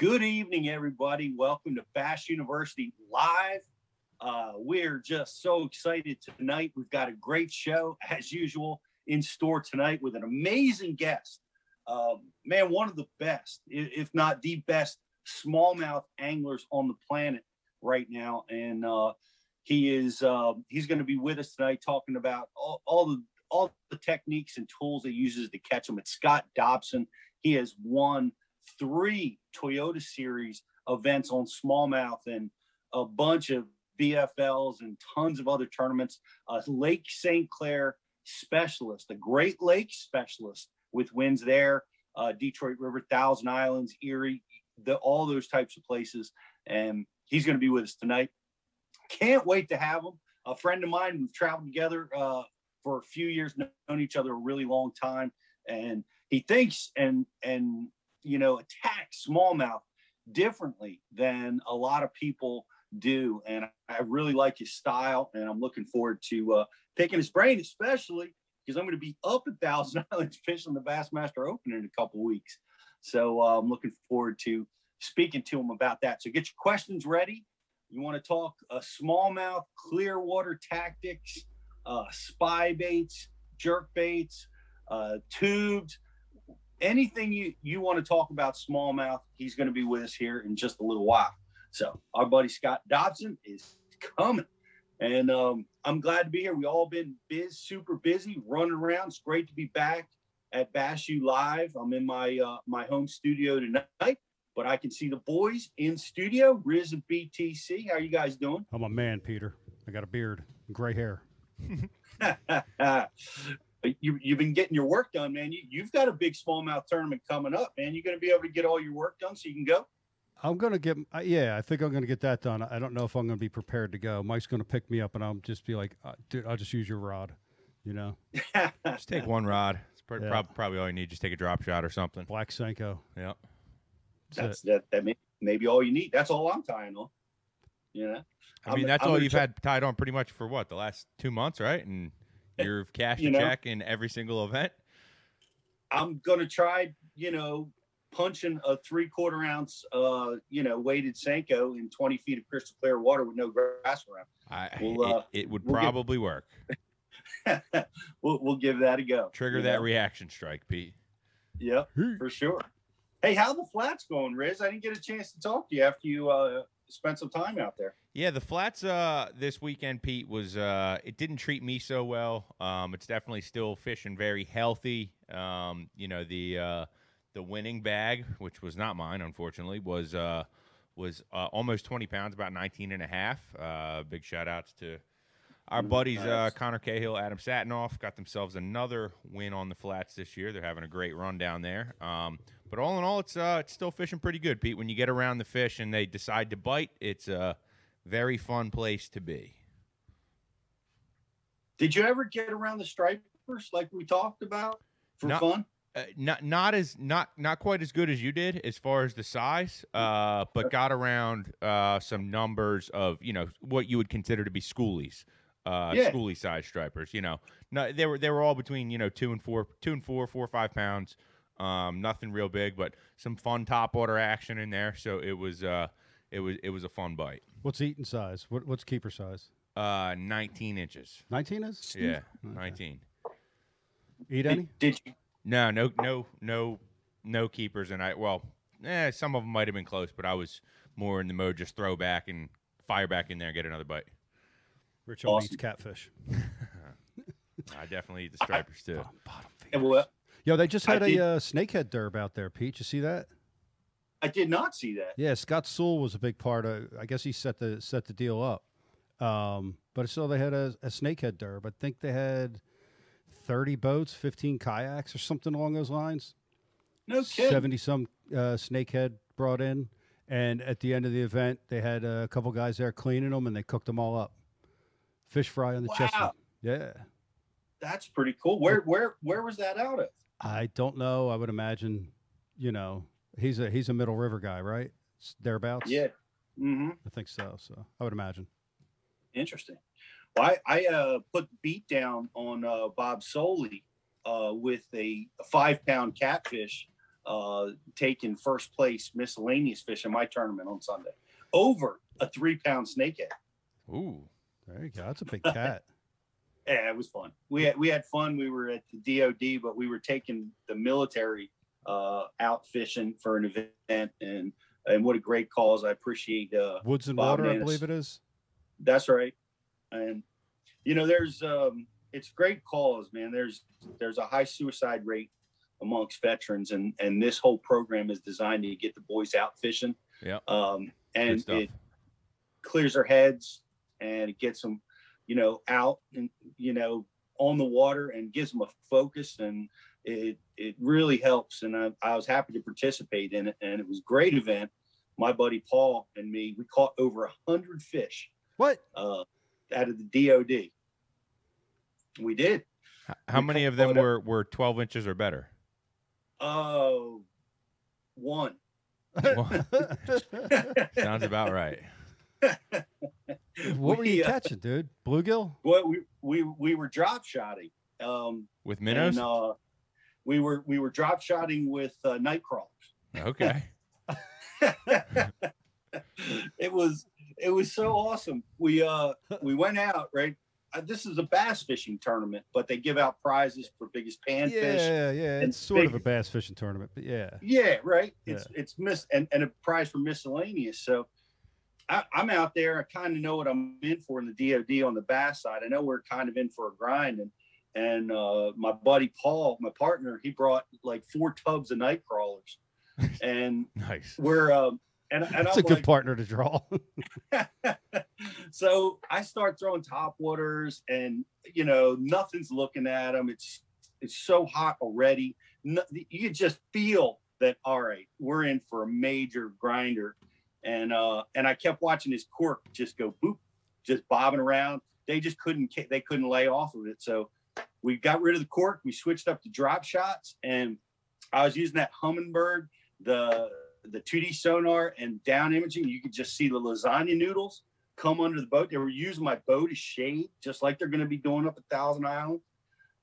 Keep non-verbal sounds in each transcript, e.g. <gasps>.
Good evening, everybody. Welcome to Bass University Live. Uh, we're just so excited tonight. We've got a great show, as usual, in store tonight with an amazing guest. Um, man, one of the best, if not the best, smallmouth anglers on the planet right now. And uh, he is uh, he's going to be with us tonight talking about all, all the all the techniques and tools he uses to catch them. It's Scott Dobson. He has won three Toyota Series events on smallmouth and a bunch of BFLs and tons of other tournaments. Lake St. Clair specialist, a Great Lakes specialist with wins there, uh, Detroit River, Thousand Islands, Erie, the, all those types of places. And he's going to be with us tonight. Can't wait to have him. A friend of mine, we've traveled together uh, for a few years, known each other a really long time, and he thinks and and you know attack smallmouth differently than a lot of people do. And I really like his style, and I'm looking forward to uh, picking his brain, especially because I'm going to be up at Thousand <laughs> Islands fishing the Bassmaster Open in a couple weeks. So uh, I'm looking forward to speaking to him about that. So get your questions ready. You want to talk uh, smallmouth, clear water tactics, uh, spy baits, jerk baits, uh, tubes, anything you, you want to talk about smallmouth, he's going to be with us here in just a little while. So our buddy Scott Dobson is coming. And um, I'm glad to be here. We all been biz, super busy, running around. It's great to be back at Bass U Live. I'm in my uh, my home studio tonight, but I can see the boys in studio. Riz and BTC, how you guys doing? I'm a man, Peter. I got a beard, gray hair. <laughs> you, you've been getting your work done, man. You, you've got a big smallmouth tournament coming up, man. You're going to be able to get all your work done so you can go. I'm gonna get, uh, yeah, I think I'm gonna get that done. I don't know if I'm gonna be prepared to go. Mike's gonna pick me up, and I'll just be like, uh, dude, I'll just use your rod, you know, <laughs> Just take one rod. It's pr- Yeah. prob- probably all you need. Just take a drop shot or something. black Senko. Yeah. That's That's, that. That may, maybe all you need. That's all I'm tying on. You know. I mean, I'm- that's I'm all you've try- had tied on pretty much for what the last two months, right? And you've cashed You a know. check in every single event. I'm gonna try, you know, punching a three quarter ounce, uh, you know, weighted Senko in 20 feet of crystal clear water with no grass around. I, We'll, uh, it, it would we'll probably work. <laughs> we'll, we'll give that a go. Trigger you that know? reaction strike, Pete. Yep, for sure. Hey, how the flats going, Riz? I didn't get a chance to talk to you after you uh, spent some time out there. Yeah, the flats uh this weekend, Pete, was uh it didn't treat me so well. Um it's definitely still fishing very healthy. Um, you know, the uh the winning bag, which was not mine, unfortunately, was uh was uh, almost 20 pounds, about 19 and a half. Uh big shout outs to our Mm, buddies uh. Connor Cahill, Adam Satinoff got themselves another win on the flats this year. They're having a great run down there. Um but all in all, it's uh, it's still fishing pretty good, Pete. When you get around the fish and they decide to bite, it's a very fun place to be. Did you ever get around the stripers like we talked about for No. fun? Uh, not not as not not quite as good as you did as far as the size, uh, but got around uh, some numbers of you know what you would consider to be schoolies, uh, Yeah. schoolie size stripers. You know, no, they were they were all between you know two and four, two and four, four or five pounds. Um, nothing real big, but some fun top water action in there. So it was uh, it was it was a fun bite. what's eating size? What, what's keeper size? Uh, 19 inches. 19 is? Yeah, Okay. 19. Eat Did, any? did you? No, no, no, no, no keepers, and I well, eh, some of them might have been close, but I was more in the mode just throw back and fire back in there and get another bite. Rich only Awesome. eats catfish. <laughs> I definitely eat the stripers <laughs> too. Bottom, bottom Yeah, well, Yo, they just I had did- a uh, snakehead derb out there, Pete. You see that? I did not see that. Yeah, Scott Sewell was a big part of. I guess he set the set the deal up. Um, but so they had a, a snakehead derb. I think they had thirty boats, fifteen kayaks, or something along those lines. No kidding. Seventy some uh, snakehead brought in, and at the end of the event, they had a couple guys there cleaning them, and they cooked them all up. Fish fry on the Wow. chestnut. Yeah, That's pretty cool. Where where where was that out of? I don't know. I would imagine, you know, he's a he's a Middle River guy, right? Thereabouts. Yeah. Mm-hmm. I think so. So I would imagine. Interesting. Well, I, I uh, put beat down on uh, Bob Soley uh, with a, five pound catfish uh, taking first place miscellaneous fish in my tournament on Sunday over a three pound snakehead. Ooh. There you go. That's a big cat. <laughs> Yeah, it was fun. We had we had fun. We were at the DoD, but we were taking the military uh, out fishing for an event, and and what a great cause! I appreciate. Uh, Woods and Bob water, I believe it is. that's right, and you know, there's um, it's a great cause, man. There's there's a high suicide rate amongst veterans, and and this whole program is designed to get the boys out fishing. Yeah. Um, and it clears their heads, and it gets them, you know, out and you know on the water, and gives them a focus, and it it really helps. And I, I was happy to participate in it, and it was a great event. My buddy Paul and me, we caught over a hundred fish What? uh, out of the DOD. We did. How We many of them a- were were 12 inches or better? Oh, one. <laughs> <laughs> Sounds about right. <laughs> what were you We, uh, catching, dude? Bluegill? Well, we we we were drop shotting. Um, With minnows? and, uh, we were we were drop shotting with uh, night crawlers. okay. <laughs> it was it was so awesome. We uh we went out right. Uh, this is a bass fishing tournament, but they give out prizes for biggest panfish. Yeah, yeah. It's sort of a bass fishing tournament, but yeah. Yeah, right. It's it's miss and, and a prize for miscellaneous. So I, I'm out there. I kind of know what I'm in for in the DoD on the bass side. I know we're kind of in for a grind, and and uh, my buddy Paul, my partner, he brought like four tubs of night crawlers, <laughs> and Nice. we're um, and and That's I'm a good like, partner to draw. <laughs> so I start throwing top waters, and you know nothing's looking at them. It's it's so hot already. No, you just feel that. All right, we're in for a major grinder, and uh, and I kept watching his cork just go boop, just bobbing around. They just couldn't they couldn't lay off of it. So we got rid of the cork. We switched up to drop shots, and I was using that Humminbird, the the 2D sonar and down imaging. You could just see the lasagna noodles come under the boat. They were using my boat as shade, just like they're going to be doing up a Thousand Island.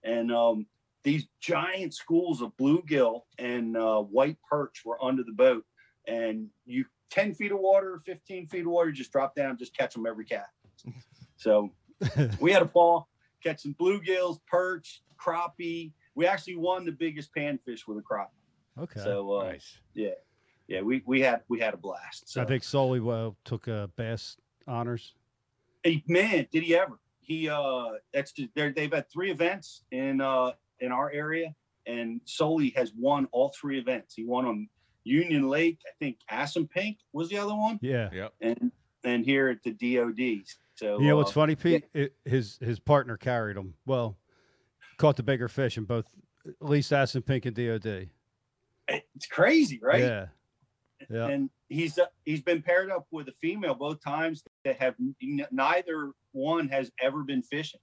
And um, these giant schools of bluegill and uh, white perch were under the boat. And you 10 feet of water, 15 feet of water, just drop down, just catch them every cat. <laughs> So <laughs> we had a ball catching bluegills, perch, crappie. We actually won the biggest panfish with a crappie. okay. So uh, Nice. yeah, yeah. we we had we had a blast. So I think Sully well took uh, bass honors. Hey, man, did he ever? He uh, that's they've had three events in uh in our area, and Soli has won all three events. He won on Union Lake, I think Assunpink was the other one, Yeah. Yep. and and here at the DoD. So You know what's uh, funny, Pete? It, his his partner carried him. Well, caught the bigger fish in both, at least Assunpink and DOD. It's crazy, right? Yeah. Yeah. And he's uh, he's been paired up with a female both times that have n- neither one has ever been fishing.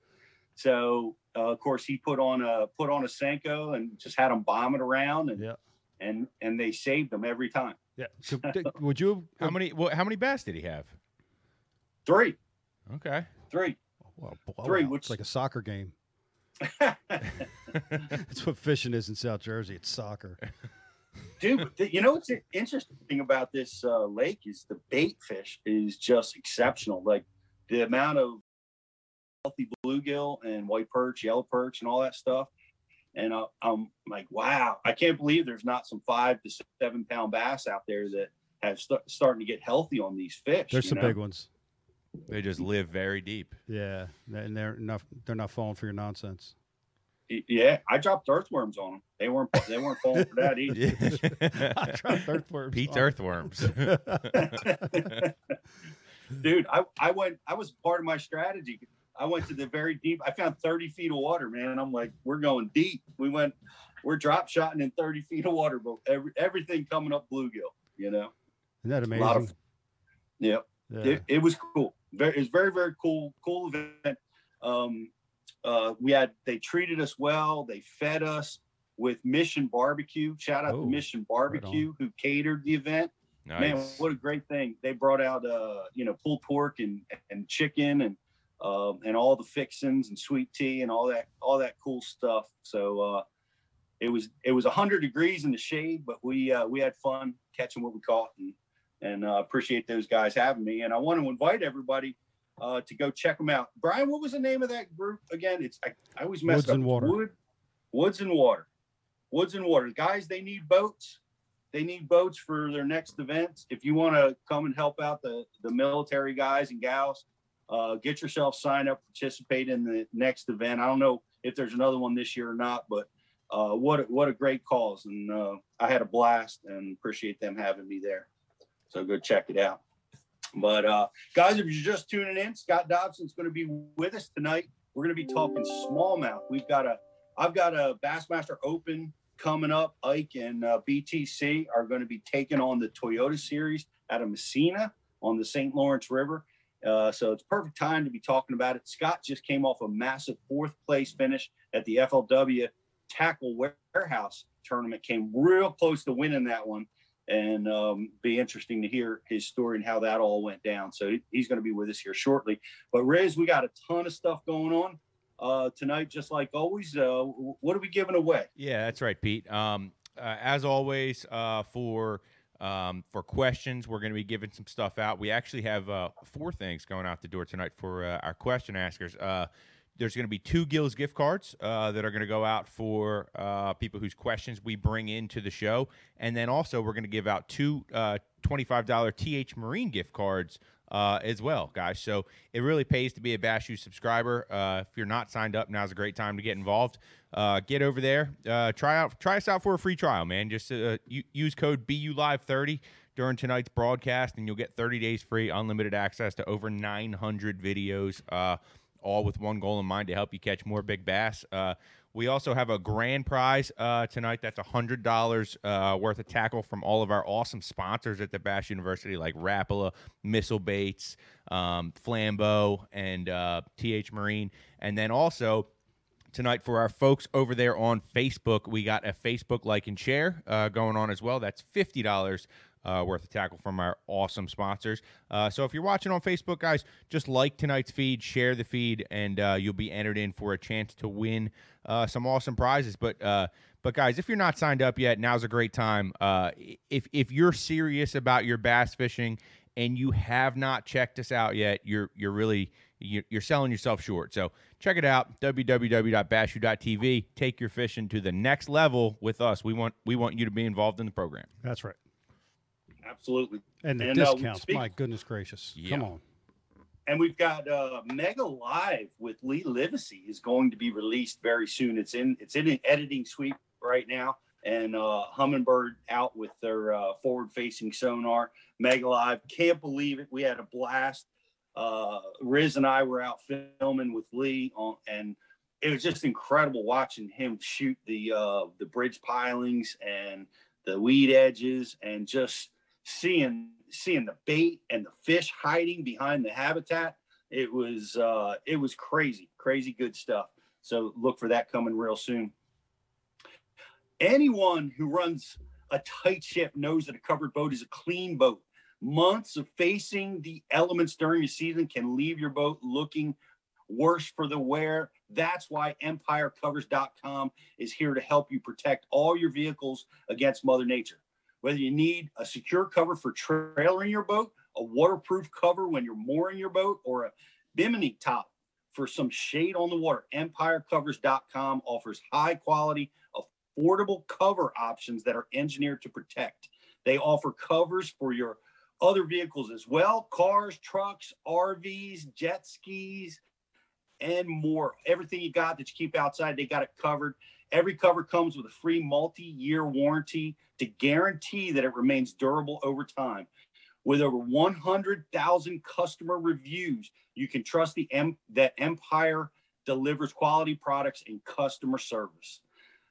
So uh, of course he put on a put on a Senko and just had them bombing around and Yeah. And and they saved them every time. Yeah. So, <laughs> would you? How many what, how many bass did he have? Three, Okay. three. Well, Three, blowout. which- It's like a soccer game. <laughs> <laughs> That's what fishing is in South Jersey. It's soccer. Dude, th- you know what's interesting about this uh, lake is the bait fish is just exceptional. Like the amount of healthy bluegill and white perch, yellow perch, and all that stuff. And uh, I'm like, wow, I can't believe there's not some five to seven pound bass out there that have st- starting to get healthy on these fish. There's some know? big ones. They just live very deep. Yeah, and they're not they're not falling for your nonsense. Yeah, I dropped earthworms on them. They weren't they weren't falling for that <laughs> either. I dropped earthworms Pete's on- earthworms. <laughs> <laughs> dude I, I went i was part of my strategy i went to the very deep i found 30 feet of water man. And i'm like we're going deep. We went we're drop shotting in 30 feet of water but every, everything coming up bluegill you know? Isn't that a amazing? lot of yeah, yeah. It, it was cool. Very it was very very cool cool event. Um uh we had they treated us well. They fed us with mission barbecue. Shout out Oh, to mission barbecue who catered the event. Man, what a great thing! They brought out, uh, you know, pulled pork and and chicken and um, and all the fixins and sweet tea and all that all that cool stuff. So uh, it was it was 100 degrees in the shade, but we uh, we had fun catching what we caught, and and uh, appreciate those guys having me. And I want to invite everybody uh, to go check them out. Brian, what was the name of that group again? It's I, I always mess Woods up. and Water. Wood, Woods and Water. Woods and Water. Guys, they need boats. They need boats for their next events. If you want to come and help out the the military guys and gals, uh, get yourself signed up, participate in the next event. I don't know if there's another one this year or not, but uh, what what a great cause, and uh, I had a blast and appreciate them having me there. So go check it out. But uh, guys, if you're just tuning in, Scott Dobson's going to be with us tonight. We're going to be talking smallmouth. We've got a I've got a Bassmaster Open coming up. Ike and uh, BTC are going to be taking on the Toyota Series out of Massena on the St. Lawrence River. Uh, so it's perfect time to be talking about it. Scott just came off a massive fourth place finish at the FLW Tackle Warehouse tournament. Came real close to winning that one, and um, be interesting to hear his story and how that all went down. So he- he's going to be with us here shortly. But Riz, we got a ton of stuff going on uh, tonight, just like always. Uh, what are we giving away? Yeah, that's right, Pete. Um, uh, as always, uh, for um, for questions, we're going to be giving some stuff out. We actually have uh, four things going out the door tonight for uh, our question askers. Uh, there's going to be two Gills gift cards uh, that are going to go out for uh, people whose questions we bring into the show, and then also we're going to give out two uh, $25 TH Marine gift cards uh, as well, guys. So it really pays to be a Bass U subscriber. Uh, if you're not signed up, now's a great time to get involved. Uh, get over there, uh, try out, try us out for a free trial, man. Just uh, use code BULive30 during tonight's broadcast, and you'll get 30 days free, unlimited access to over 900 videos. Uh, all with one goal in mind to help you catch more big bass. We also have a grand prize uh, tonight. That's hundred dollars uh, worth of tackle from all of our awesome sponsors at the Bass University, like Rapala, Missile Baits, um, Flambeau, and uh, TH Marine. And then also tonight for our folks over there on Facebook, we got a Facebook like and share uh, going on as well. That's fifty dollars uh, worth of tackle from our awesome sponsors. Uh, so if you're watching on Facebook, guys, just like tonight's feed, share the feed, and uh, you'll be entered in for a chance to win uh, some awesome prizes. But uh, but guys, if you're not signed up yet, now's a great time. Uh, if if you're serious about your bass fishing and you have not checked us out yet, you're you're really you're, selling yourself short. So check it out www.bashu.tv. Take your fishing to the next level with us. We want we want you to be involved in the program. That's right. Absolutely. And the And, uh, discounts, speak- my goodness gracious. Yeah. Come on. And we've got uh, Mega Live with Lee Livesey is going to be released very soon. It's in it's in an editing suite right now, and uh, Humminbird out with their uh, forward-facing sonar. Mega Live, can't believe it. We had a blast. Uh, Riz and I were out filming with Lee, on, and it was just incredible watching him shoot the uh, the bridge pilings and the weed edges, and just seeing seeing the bait and the fish hiding behind the habitat it was uh it was crazy crazy good stuff. So look for that coming real soon. Anyone who runs a tight ship knows that a covered boat is a clean boat. Months of facing the elements during the season can leave your boat looking worse for the wear. That's why empirecovers.com is here to help you protect all your vehicles against mother nature whether you need a secure cover for trailering your boat, a waterproof cover when you're mooring your boat, or a bimini top for some shade on the water, empirecovers.com offers high quality, affordable cover options that are engineered to protect. They offer covers for your other vehicles as well cars, trucks, RVs, jet skis, and more. Everything you got that you keep outside, they got it covered. Every cover comes with a free multi year warranty to guarantee that it remains durable over time. With over 100,000 customer reviews, you can trust the M- that Empire delivers quality products and customer service.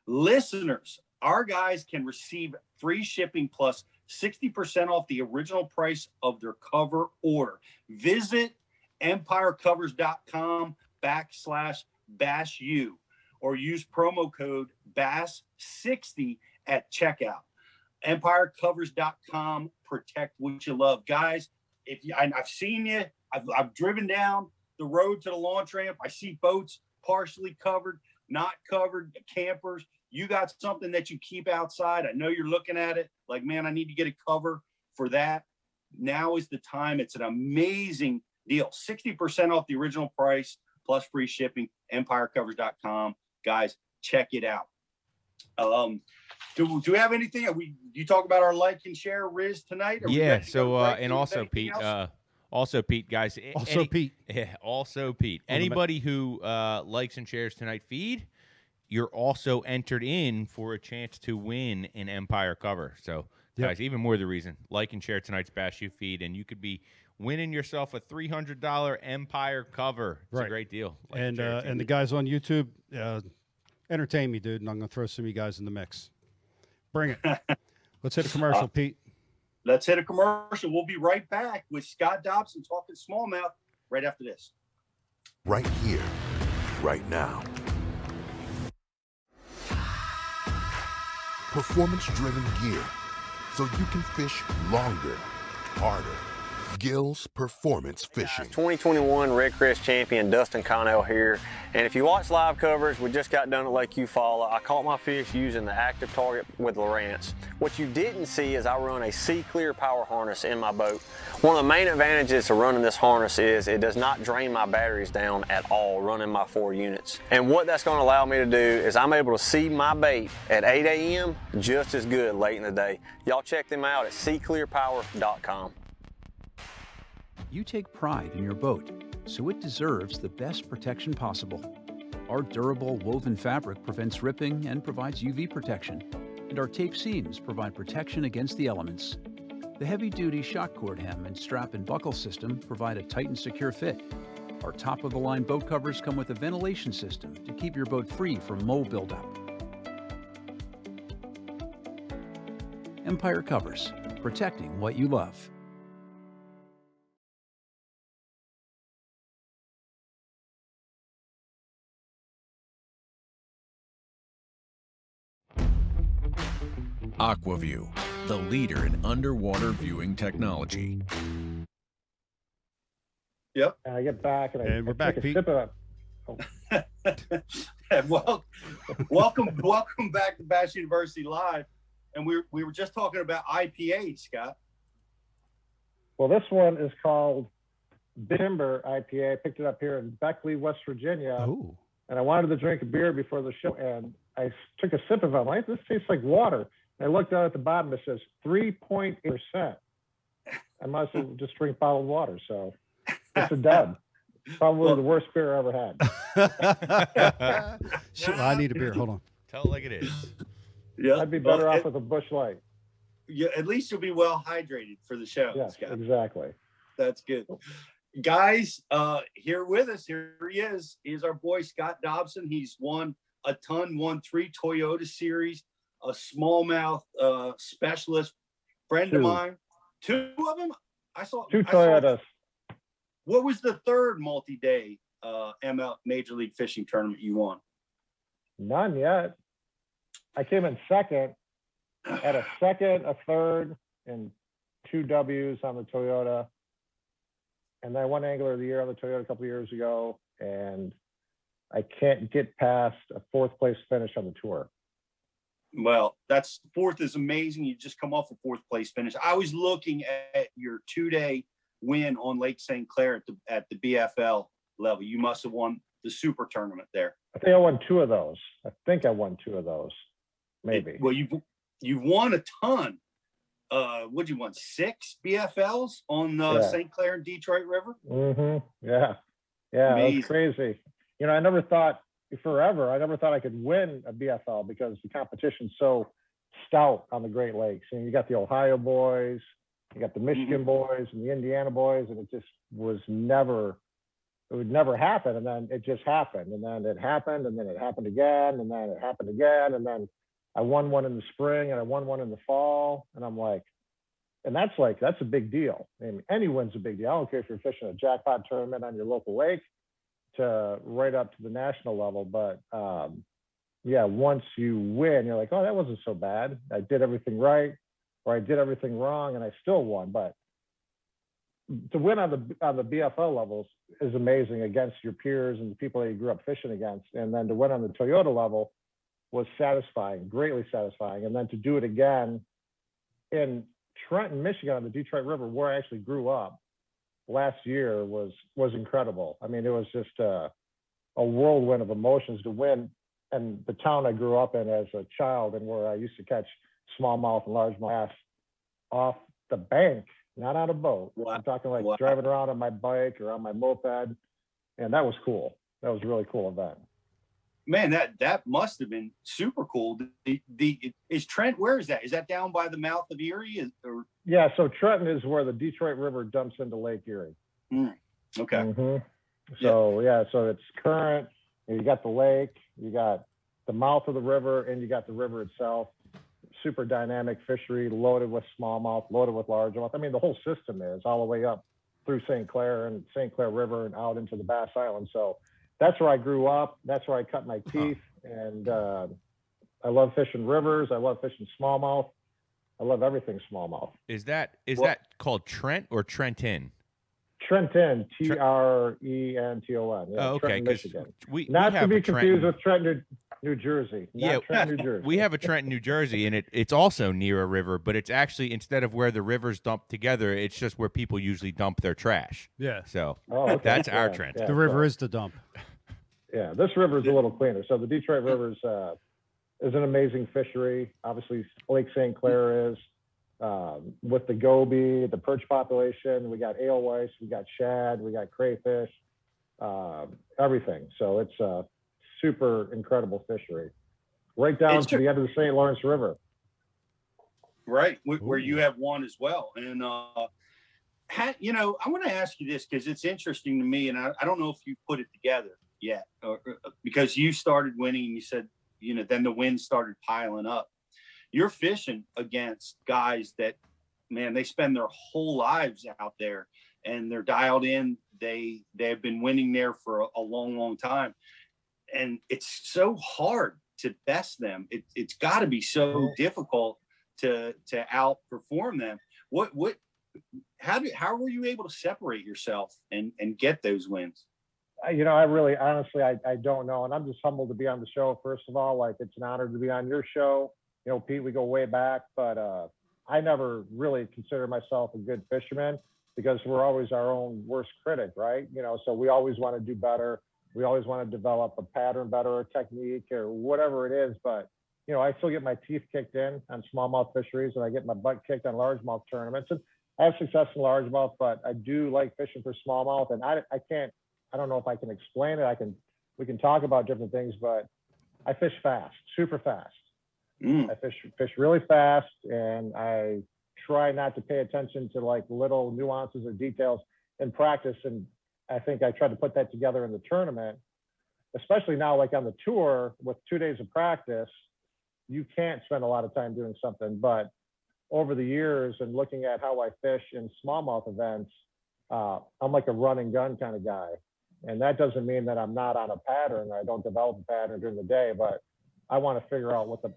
Listeners, our guys can receive free shipping plus 60% off the original price of their cover order. Visit empirecovers.com backslash bash you or use promo code bass60 at checkout empirecovers.com protect what you love guys if you I, i've seen you I've, I've driven down the road to the launch ramp i see boats partially covered not covered campers you got something that you keep outside. I know you're looking at it like, man, I need to get a cover for that. Now is the time. It's an amazing deal 60% off the original price plus free shipping. EmpireCovers.com. Guys, check it out. Um, do, do we have anything? Are we you talk about our like and share Riz tonight? Are Yeah. ready to So uh, and also Pete. else? Uh, also Pete, guys. Also, any- Pete. <laughs> Yeah, also Pete. On the ma- Anybody who uh, likes and shares tonight feed, you're also entered in for a chance to win an Empire cover. So, Yep. guys, even more the reason like and share tonight's Bass U feed, and you could be winning yourself a three hundred dollar Empire cover. It's a great deal. Like and uh, and the guys on YouTube, uh, entertain me, dude. And I'm gonna throw some of you guys in the mix. Bring it. <laughs> Let's hit a commercial, Pete. Let's hit a commercial. We'll be right back with Scott Dobson talking smallmouth right after this. right here, right now. Performance driven gear so you can fish longer, harder. Gills Performance Fishing. 2021 REDCREST champion Dustin Connell here. And if you watch live coverage, we just got done at Lake Eufaula. I caught my fish using the active target with Lowrance. What you didn't see is I run a SeaClear Power harness in my boat. One of the main advantages to running this harness is it does not drain my batteries down at all running my four units. And what that's going to allow me to do is I'm able to see my bait at 8 a.m. just as good late in the day. Y'all check them out at seaclearpower.com. You take pride in your boat, so it deserves the best protection possible. Our durable woven fabric prevents ripping and provides UV protection, and our tape seams provide protection against the elements. The heavy duty shock cord hem and strap and buckle system provide a tight and secure fit. Our top of the line boat covers come with a ventilation system to keep your boat free from mold buildup. Empire Covers, protecting what you love. Aquaview, the leader in underwater viewing technology. Yep. And I get back and I, And we're I back, take a Pete. sip of <laughs> And well, welcome, <laughs> welcome back to Bass University Live. And we were, we were just talking about IPA, Scott. Well, this one is called Timber IPA. I picked it up here in Beckley, West Virginia, Oh, and I wanted to drink a beer before the show. And I took a sip of it. I'm like, this tastes like water. And I looked down at the bottom. It says 3.8 percent. I must have just drink bottled water. So it's a dud. <laughs> Probably Well- the worst beer I ever had. <laughs> Shit, I need a beer. Hold on. Tell it like it is. Yeah. I'd be better Well, off with a Busch Light. yeah, at least you'll be well hydrated for the show, Yes, Scott. exactly. That's good. Guys, uh, here with us, here he is, is our boy Scott Dobson. He's won a ton, won three Toyota series, a smallmouth uh, specialist, friend of mine. Two of them? I saw Two saw- Toyotas. what was the third multi-day uh, ML Major League Fishing tournament you won? None yet. I came in second, had a <sighs> second, a third, and two W's on the Toyota. And I won Angler of the Year on the Toyota a couple of years ago, and I can't get past a fourth place finish on the tour. Well, that's fourth is amazing. You just come off a fourth place finish. I was looking at your two day win on Lake St. Clair at the at the BFL level. You must have won the super tournament there. I think I won two of those. I think I won two of those, maybe. Well, you've you've won a ton. Uh, what you won six BFLs on uh, Yeah. St. Clair and Detroit River? Mm-hmm. Yeah. Yeah. Crazy. You know, I never thought forever, I never thought I could win a BFL because the competition's so stout on the Great Lakes. And you got the Ohio boys, you got the mm-hmm. Michigan boys and the Indiana boys, and it just was never, it would never happen. And then it just happened. And then it happened, and then it happened again, and then it happened again. And then I won one in the spring and I won one in the fall. And I'm like, and that's like that's a big deal. I mean, any win's a big deal. I don't care if you're fishing a jackpot tournament on your local lake to right up to the national level. But um, yeah, once you win, you're like, oh, that wasn't so bad. I did everything right, or I did everything wrong, and I still won. But to win on the on the BFL levels is amazing against your peers and the people that you grew up fishing against, and then to win on the Toyota level was satisfying, greatly satisfying. And then to do it again in Trenton, Michigan, on the Detroit River, where I actually grew up last year, was was incredible. I mean, it was just a, a whirlwind of emotions to win. And the town I grew up in as a child, and where I used to catch smallmouth and largemouth off the bank, not on a boat. Wow. I'm talking like Wow. driving around on my bike or on my moped, and that was cool. That was a really cool event. Man, that that must have been super cool. The, the is Trent. Where is that? Is that down by the mouth of Erie? Is, or Yeah, so Trenton is where the Detroit River dumps into Lake Erie. okay, Mhm. So yeah, so it's current. You got the lake, you got the mouth of the river, and you got the river itself. Super dynamic fishery, loaded with smallmouth, loaded with largemouth. I mean, the whole system is all the way up through St. Clair and St. Clair River and out into the Bass Island. So that's where I grew up. That's where I cut my teeth, and uh, I love fishing rivers. I love fishing smallmouth. I love everything smallmouth. Is that is Well- that called Trent or Trenton? Trenton, T R E N T O N. Yeah, oh, okay. Trenton, Michigan. we Not we to be confused with Trenton, New, New Jersey. Not Yeah, Trenton, New <laughs> Jersey. We have a Trenton, New Jersey, and it, it's also near a river, but it's actually instead of where the rivers dump together, it's just where people usually dump their trash. Yeah. So Oh, okay. that's our Yeah, Trent. yeah, The river so- is the dump. <laughs> Yeah, this river is a little cleaner. So the Detroit River is, uh, is an amazing fishery. Obviously, Lake St. Clair is. Um, with the goby, the perch population, we got alewife, we got shad, we got crayfish, um, everything. So it's a super incredible fishery. Right down It's to the end of the St. Lawrence River. right, where Ooh. you have one as well, and uh, ha, you know, I want to ask you this because it's interesting to me, and I, I don't know if you put it together yet, or, or- because you started winning, and you said, you know, then the wins started piling up. You're fishing against guys that, man, they spend their whole lives out there, and they're dialed in. They they have been winning there for a, a long, long time, and it's so hard to best them. It, it's got to be so difficult to to outperform them. What what how do how were you able to separate yourself and and get those wins? You know, I really, honestly, I, I don't know. And I'm just humbled to be on the show. First of all, like it's an honor to be on your show. You know, Pete, we go way back, but uh, I never really consider myself a good fisherman because we're always our own worst critic, right? You know, so we always want to do better. We always want to develop a pattern better or technique or whatever it is. But, you know, I still get my teeth kicked in on smallmouth fisheries and I get my butt kicked on largemouth tournaments. And I have success in largemouth, but I do like fishing for smallmouth. And I, I can't I don't know if I can explain it. I can, we can talk about different things, but I fish fast, super fast. Mm, I fish fish really fast, and I try not to pay attention to like little nuances or details in practice. And I think I tried to put that together in the tournament, especially now, like on the tour with two days of practice. You can't spend a lot of time doing something, but over the years and looking at how I fish in smallmouth events, uh, I'm like a run and gun kind of guy. And that doesn't mean that I'm not on a pattern. I don't develop a pattern during the day, but I want to figure out what the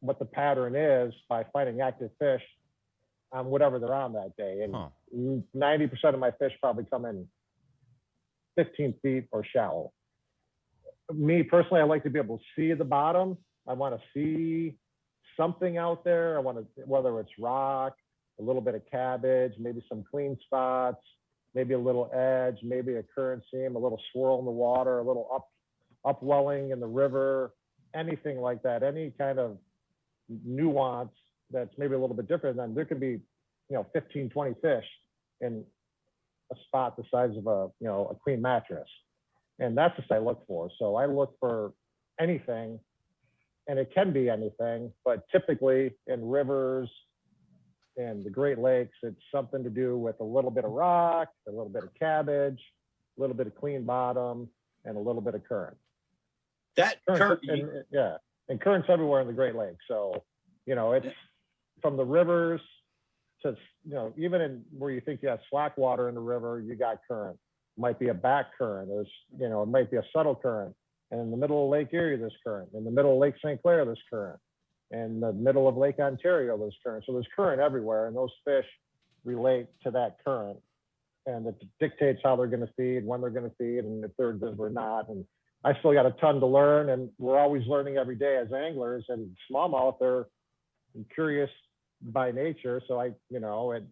what the pattern is by finding active fish on whatever they're on that day. And Huh. 90% of my fish probably come in 15 feet or shallow. Me personally, I like to be able to see the bottom. I want to see something out there. I want to, whether it's rock, a little bit of cabbage, maybe some clean spots, maybe a little edge, maybe a current seam, a little swirl in the water, a little up upwelling in the river, anything like that, any kind of nuance that's maybe a little bit different than there could be, you know, 15, 20 fish in a spot the size of a, you know, a queen mattress. And that's what I look for. So I look for anything and it can be anything, but typically in rivers and the Great Lakes, it's something to do with a little bit of rock, a little bit of cabbage, a little bit of clean bottom, and a little bit of current. that current, and, yeah, and currents everywhere in the Great Lakes. So, you know, it's from the rivers to, you know, even in where you think you have slack water in the river, you got current. it Might be a back current. There's, you know, it might be a subtle current. And in the middle of Lake Erie, there's current. In the middle of Lake St. Clair, there's current. In the middle of Lake Ontario, there's current. So there's current everywhere, and those fish relate to that current, and it dictates how they're going to feed, when they're going to feed, and if they're good or not. And I still got a ton to learn, and we're always learning every day as anglers. And smallmouth, they're curious by nature, so I, you know, and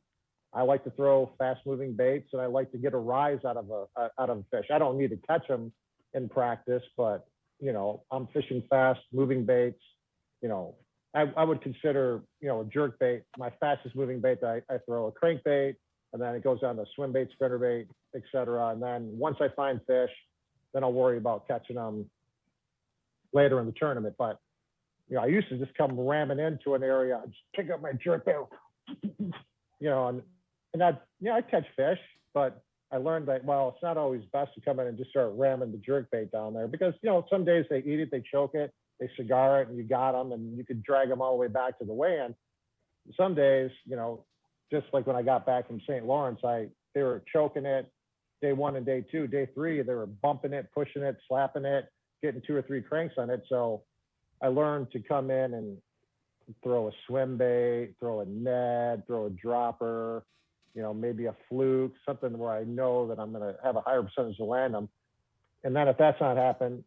I like to throw fast-moving baits, and I like to get a rise out of a uh, out of a fish. I don't need to catch them in practice, but you know, I'm fishing fast, moving baits. You know, I, I would consider, you know, a jerk bait my fastest moving bait that I, I throw a crankbait, and then it goes down to swim bait, spinner bait, etc. And then once I find fish, then I'll worry about catching them later in the tournament. But you know, I used to just come ramming into an area, just pick up my jerk bait, you know, and and I, you know, I catch fish, but I learned that well, it's not always best to come in and just start ramming the jerk bait down there because you know some days they eat it, they choke it, they cigar it, and you got them, and you could drag them all the way back to the weigh-in. Some days, you know, just like when I got back from St. Lawrence, I they were choking it day one and day two. Day three, they were bumping it, pushing it, slapping it, getting two or three cranks on it. So I learned to come in and throw a swim bait, throw a Ned, throw a dropper, you know, maybe a fluke, something where I know that I'm going to have a higher percentage to land them. And then if that's not happened,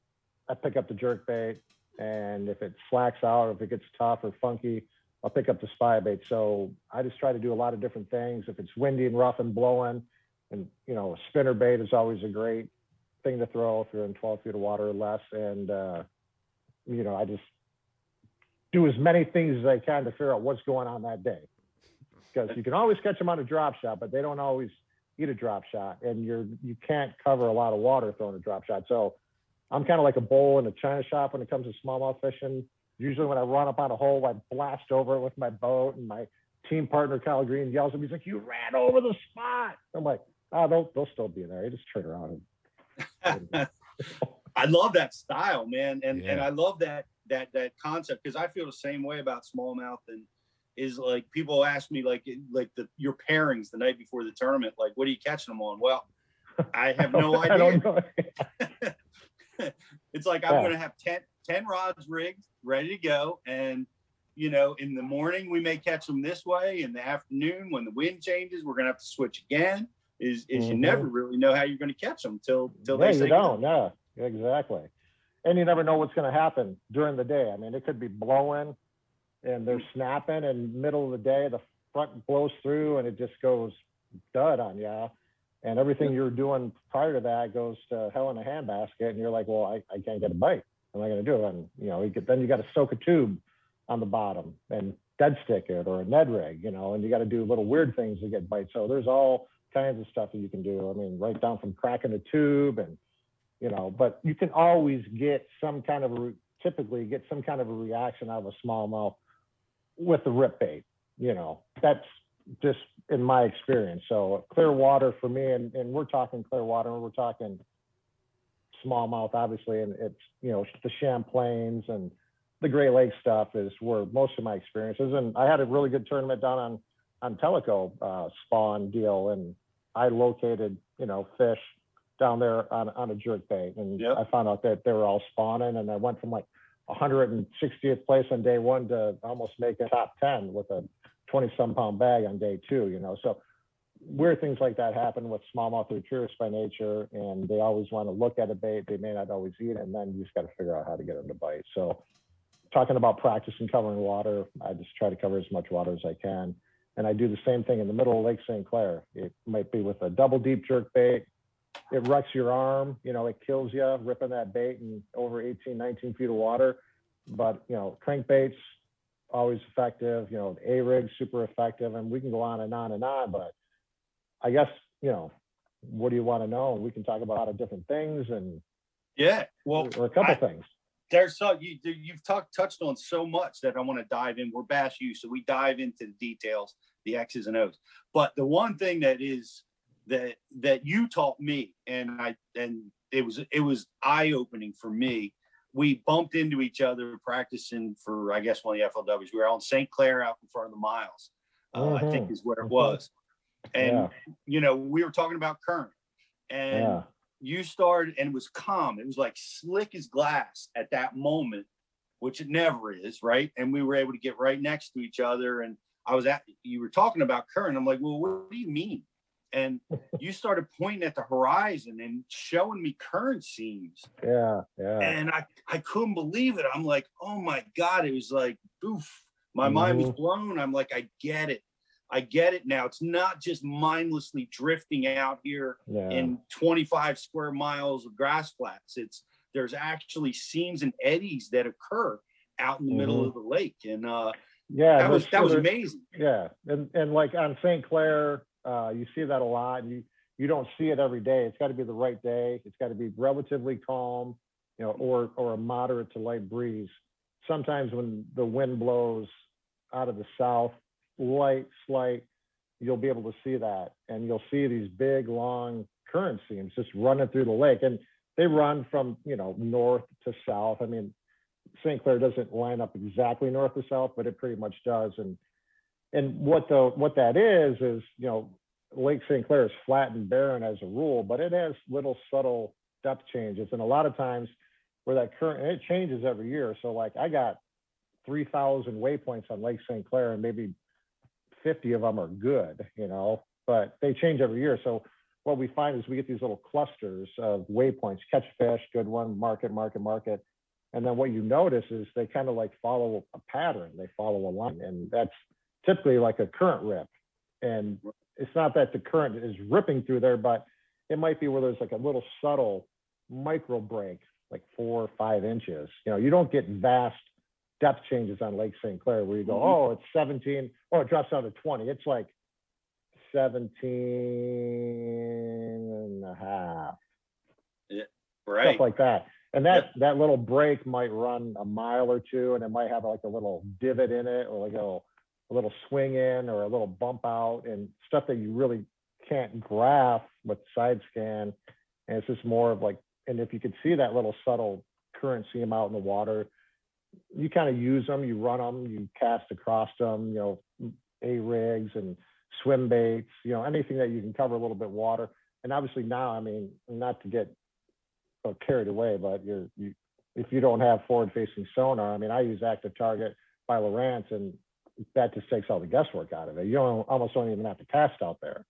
I pick up the jerk bait. And if it slacks out, or if it gets tough or funky, I'll pick up the spy bait. So I just try to do a lot of different things. If it's windy and rough and blowing, and you know, a spinner bait is always a great thing to throw if you're in 12 feet of water or less. And uh, you know, I just do as many things as I can to figure out what's going on that day. Because you can always catch them on a drop shot, but they don't always eat a drop shot, and you're you can't cover a lot of water throwing a drop shot. So I'm kind of like a bull in a china shop when it comes to smallmouth fishing. Usually, when I run up on a hole, I blast over it with my boat, and my team partner Kyle Green yells at me. He's like, "You ran over the spot." I'm like, "Oh, they'll they'll still be in there. You just turn around." And, <laughs> I love that style, man, and and I love that that that concept because I feel the same way about smallmouth and is like people ask me like like the your pairings the night before the tournament, like what are you catching them on? Well, I have <laughs> no I idea. <laughs> it's like I'm going to have 10, 10 rods rigged, ready to go. And, you know, in the morning, we may catch them this way. In the afternoon, when the wind changes, we're going to have to switch again. Is, is you Mhm. never really know how you're going to catch them till, till yeah, they you say go. don't. Yeah, exactly. And you never know what's going to happen during the day. I mean, it could be blowing, and they're mm-hmm. snapping, and middle of the day the front blows through, and it just goes dud on you. And everything you're doing prior to that goes to hell in a handbasket, and you're like, well, I, I can't get a bite. What am I going to do? And you know, you get, then you got to soak a tube on the bottom and dead stick it or a Ned rig, you know, and you got to do little weird things to get bites. So there's all kinds of stuff that you can do. I mean, right down from cracking a tube and, you know, but you can always get some kind of, a, typically get some kind of a reaction out of a smallmouth with the rip bait, you know, that's just in my experience. So clear water for me, and, and we're talking clear water, and we're talking smallmouth, obviously, and it's, you know, the Champlains and the Great Lakes stuff is where most of my experiences. And I had a really good tournament down on, on Tellico uh, spawn deal, and I located, you know, fish down there on, on a jerk bait. And Yep. I found out that they were all spawning, and I went from like 160th place on day one to almost making top 10 with a 20 some pound bag on day two, you know. So weird things like that happen with smallmouth. They're curious by nature and they always want to look at a bait. They may not always eat it, and then you just got to figure out how to get them to bite. So talking about practice and covering water, I just try to cover as much water as I can. And I do the same thing in the middle of Lake St. Clair. It might be with a double deep jerk bait. It wrecks your arm, you know, it kills you ripping that bait in over 18, 19 feet of water. But, you know, crankbaits, always effective, you know, A rig, super effective. And we can go on and on and on. But I guess, you know, what do you want to know? We can talk about a lot of different things and Yeah. Well, or a couple I- things. there's so you you've talked touched on so much that I want to dive in. We're Bass U, so we dive into the details, the X's and O's. But the one thing that is that that you taught me, and I and it was it was eye opening for me. We bumped into each other practicing for I guess one of the FLWs. We were on St. Clair out in front of the miles, uh, I think Mhm. is where it Mhm. was. And Yeah. you know we were talking about current, and Yeah. you started and it was calm. It was like slick as glass at that moment, which it never is, right? And we were able to get right next to each other. And I was at you were talking about current. I'm like, well, what do you mean? And you started pointing at the horizon and showing me current seams. Yeah, yeah. And I, I couldn't believe it. I'm like, oh my God. It was like, oof. My mind was blown. I'm like, I get it. I get it now. It's not just mindlessly drifting out here yeah. in 25 square miles of grass flats. It's there's actually seams and eddies that occur out in the middle Mhm. of the lake. And uh yeah, that was that was amazing. Yeah, and and like on St. Clair, uh, you see that a lot. You you don't see it every day. It's got to be the right day. It's got to be relatively calm, you know, or or a moderate to light breeze. Sometimes when the wind blows out of the south, light, slight, you'll be able to see that, and you'll see these big, long current seams just running through the lake, and they run from you know north to south. I mean, St. Clair doesn't line up exactly north to south, but it pretty much does, and and what the what that is is you know Lake St. Clair is flat and barren as a rule, but it has little subtle depth changes, and a lot of times where that current it changes every year. So like I got three thousand waypoints on Lake St. Clair, and maybe fifty of them are good, you know, but they change every year. So what we find is we get these little clusters of waypoints, catch fish, good one, market, market, market. And then what you notice is they kind of like follow a pattern, they follow a line, and that's typically like a current rip. And it's not that the current is ripping through there, but it might be where there's like a little subtle micro break, like four or five inches. You know, you don't get vast depth changes on Lake St. Clair where you go, Mhm. oh, it's 17, or it drops down to 20. It's like 17 and a half Yeah, Right. stuff like that. And that that little break might run a mile or two, and it might have like a little divot in it, or like a little, a little swing in, or a little bump out, and stuff that you really can't graph with side scan. And it's just more of like, and if you could see that little subtle current seam out in the water, you kind of use them, you run them, you cast across them, you know, a rigs and swim baits, you know, anything that you can cover a little bit water. And obviously now, I mean, not to get uh, carried away, but you're you if you don't have forward facing sonar, I mean, I use active target by Lowrance and that just takes all the guesswork out of it. You don't almost don't even have to cast out there.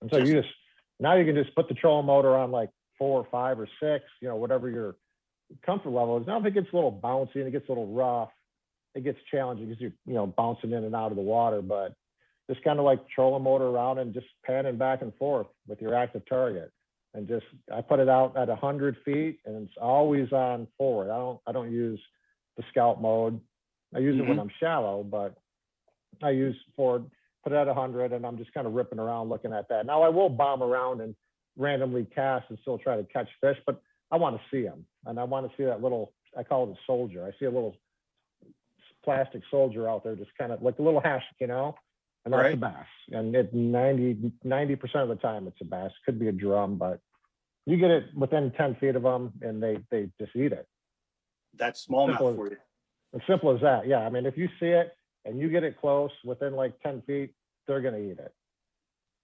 And so you just now you can just put the trolling motor on like four or five or six, you know, whatever your comfort level is. Now if it gets a little bouncy and it gets a little rough, it gets challenging because you're you know bouncing in and out of the water, but just kind of like trolling motor around and just panning back and forth with your active target and just I put it out at hundred feet and it's always on forward. I don't I don't use the scout mode. I use it when mm-hmm. I'm shallow, but I use for put it at hundred and I'm just kind of ripping around looking at that. Now I will bomb around and randomly cast and still try to catch fish, but I want to see them and I want to see that little I call it a soldier. I see a little plastic soldier out there just kind of like a little hash, you know, and that's a bass. And it 90 percent of the time it's a bass. Could be a drum, but you get it within ten feet of them, and they they just eat it. That's smallmouth for you. As simple as that. Yeah, I mean, if you see it and you get it close within like ten feet, they're gonna eat it.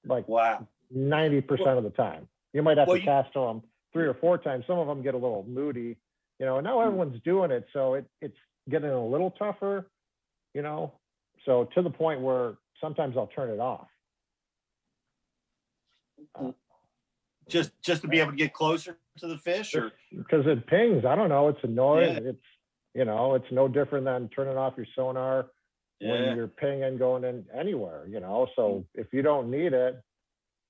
Like Wow. ninety percent of the time. You might have Well, to you- cast them three or four times. Some of them get a little moody, you know. And now hmm. everyone's doing it, so it it's getting a little tougher, you know. So to the point where sometimes I'll turn it off. Hmm. Just just to be able to get closer to the fish or because it pings. I don't know. It's a noise. Yeah. It's you know, it's no different than turning off your sonar when you're pinging going in anywhere. You know, so mm. if you don't need it,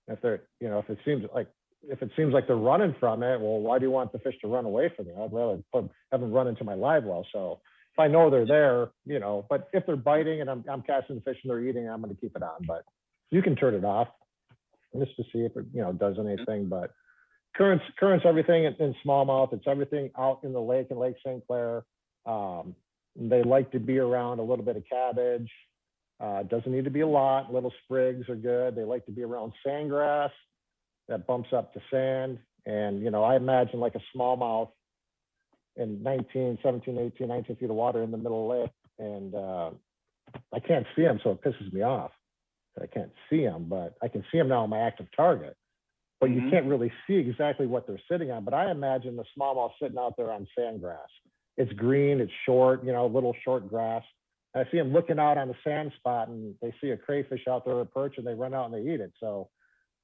if they're you know, if it seems like if it seems like they're running from it, well, why do you want the fish to run away from you? I'd rather put, have them run into my live well. So if I know they're there, you know, but if they're biting and I'm I'm casting the fish and they're eating, I'm going to keep it on. But you can turn it off just to see if it you know does anything. But currents currents everything in, in smallmouth. It's everything out in the lake in Lake St. Clair. Um, they like to be around a little bit of cabbage. Uh, doesn't need to be a lot. Little sprigs are good. They like to be around sandgrass that bumps up to sand. And you know, I imagine like a smallmouth in 19, 17, 18, 19 feet of water in the middle of the lake, and uh, I can't see them, so it pisses me off. I can't see them, but I can see them now on my active target. But you Mhm. can't really see exactly what they're sitting on. But I imagine the smallmouth sitting out there on sandgrass. It's green, it's short, you know, little short grass. I see them looking out on the sand spot and they see a crayfish out there, a perch, and they run out and they eat it. So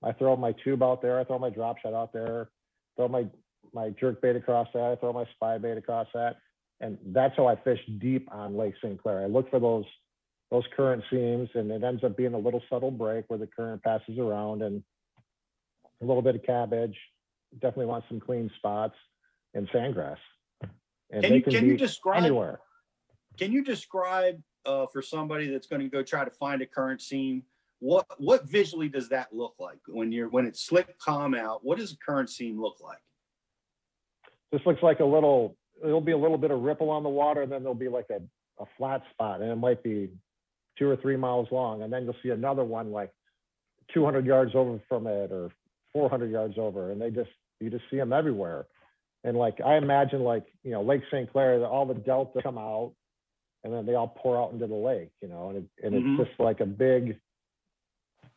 I throw my tube out there, I throw my drop shot out there, throw my my jerk bait across that, I throw my spy bait across that, and that's how I fish deep on Lake St. Clair. I look for those those current seams, and it ends up being a little subtle break where the current passes around, and a little bit of cabbage. Definitely want some clean spots and sandgrass. And Can you can you describe anywhere? can you describe uh, for somebody that's going to go try to find a current seam what what visually does that look like when you're when it's slick calm out what does a current seam look like This looks like a little. There'll be a little bit of ripple on the water, and then there'll be like a, a flat spot, and it might be two or three miles long, and then you'll see another one like 200 yards over from it or 400 yards over, and they just you just see them everywhere. And like I imagine, like you know, Lake St. Clair, all the delta come out, and then they all pour out into the lake, you know, and it, and Mhm. it's just like a big,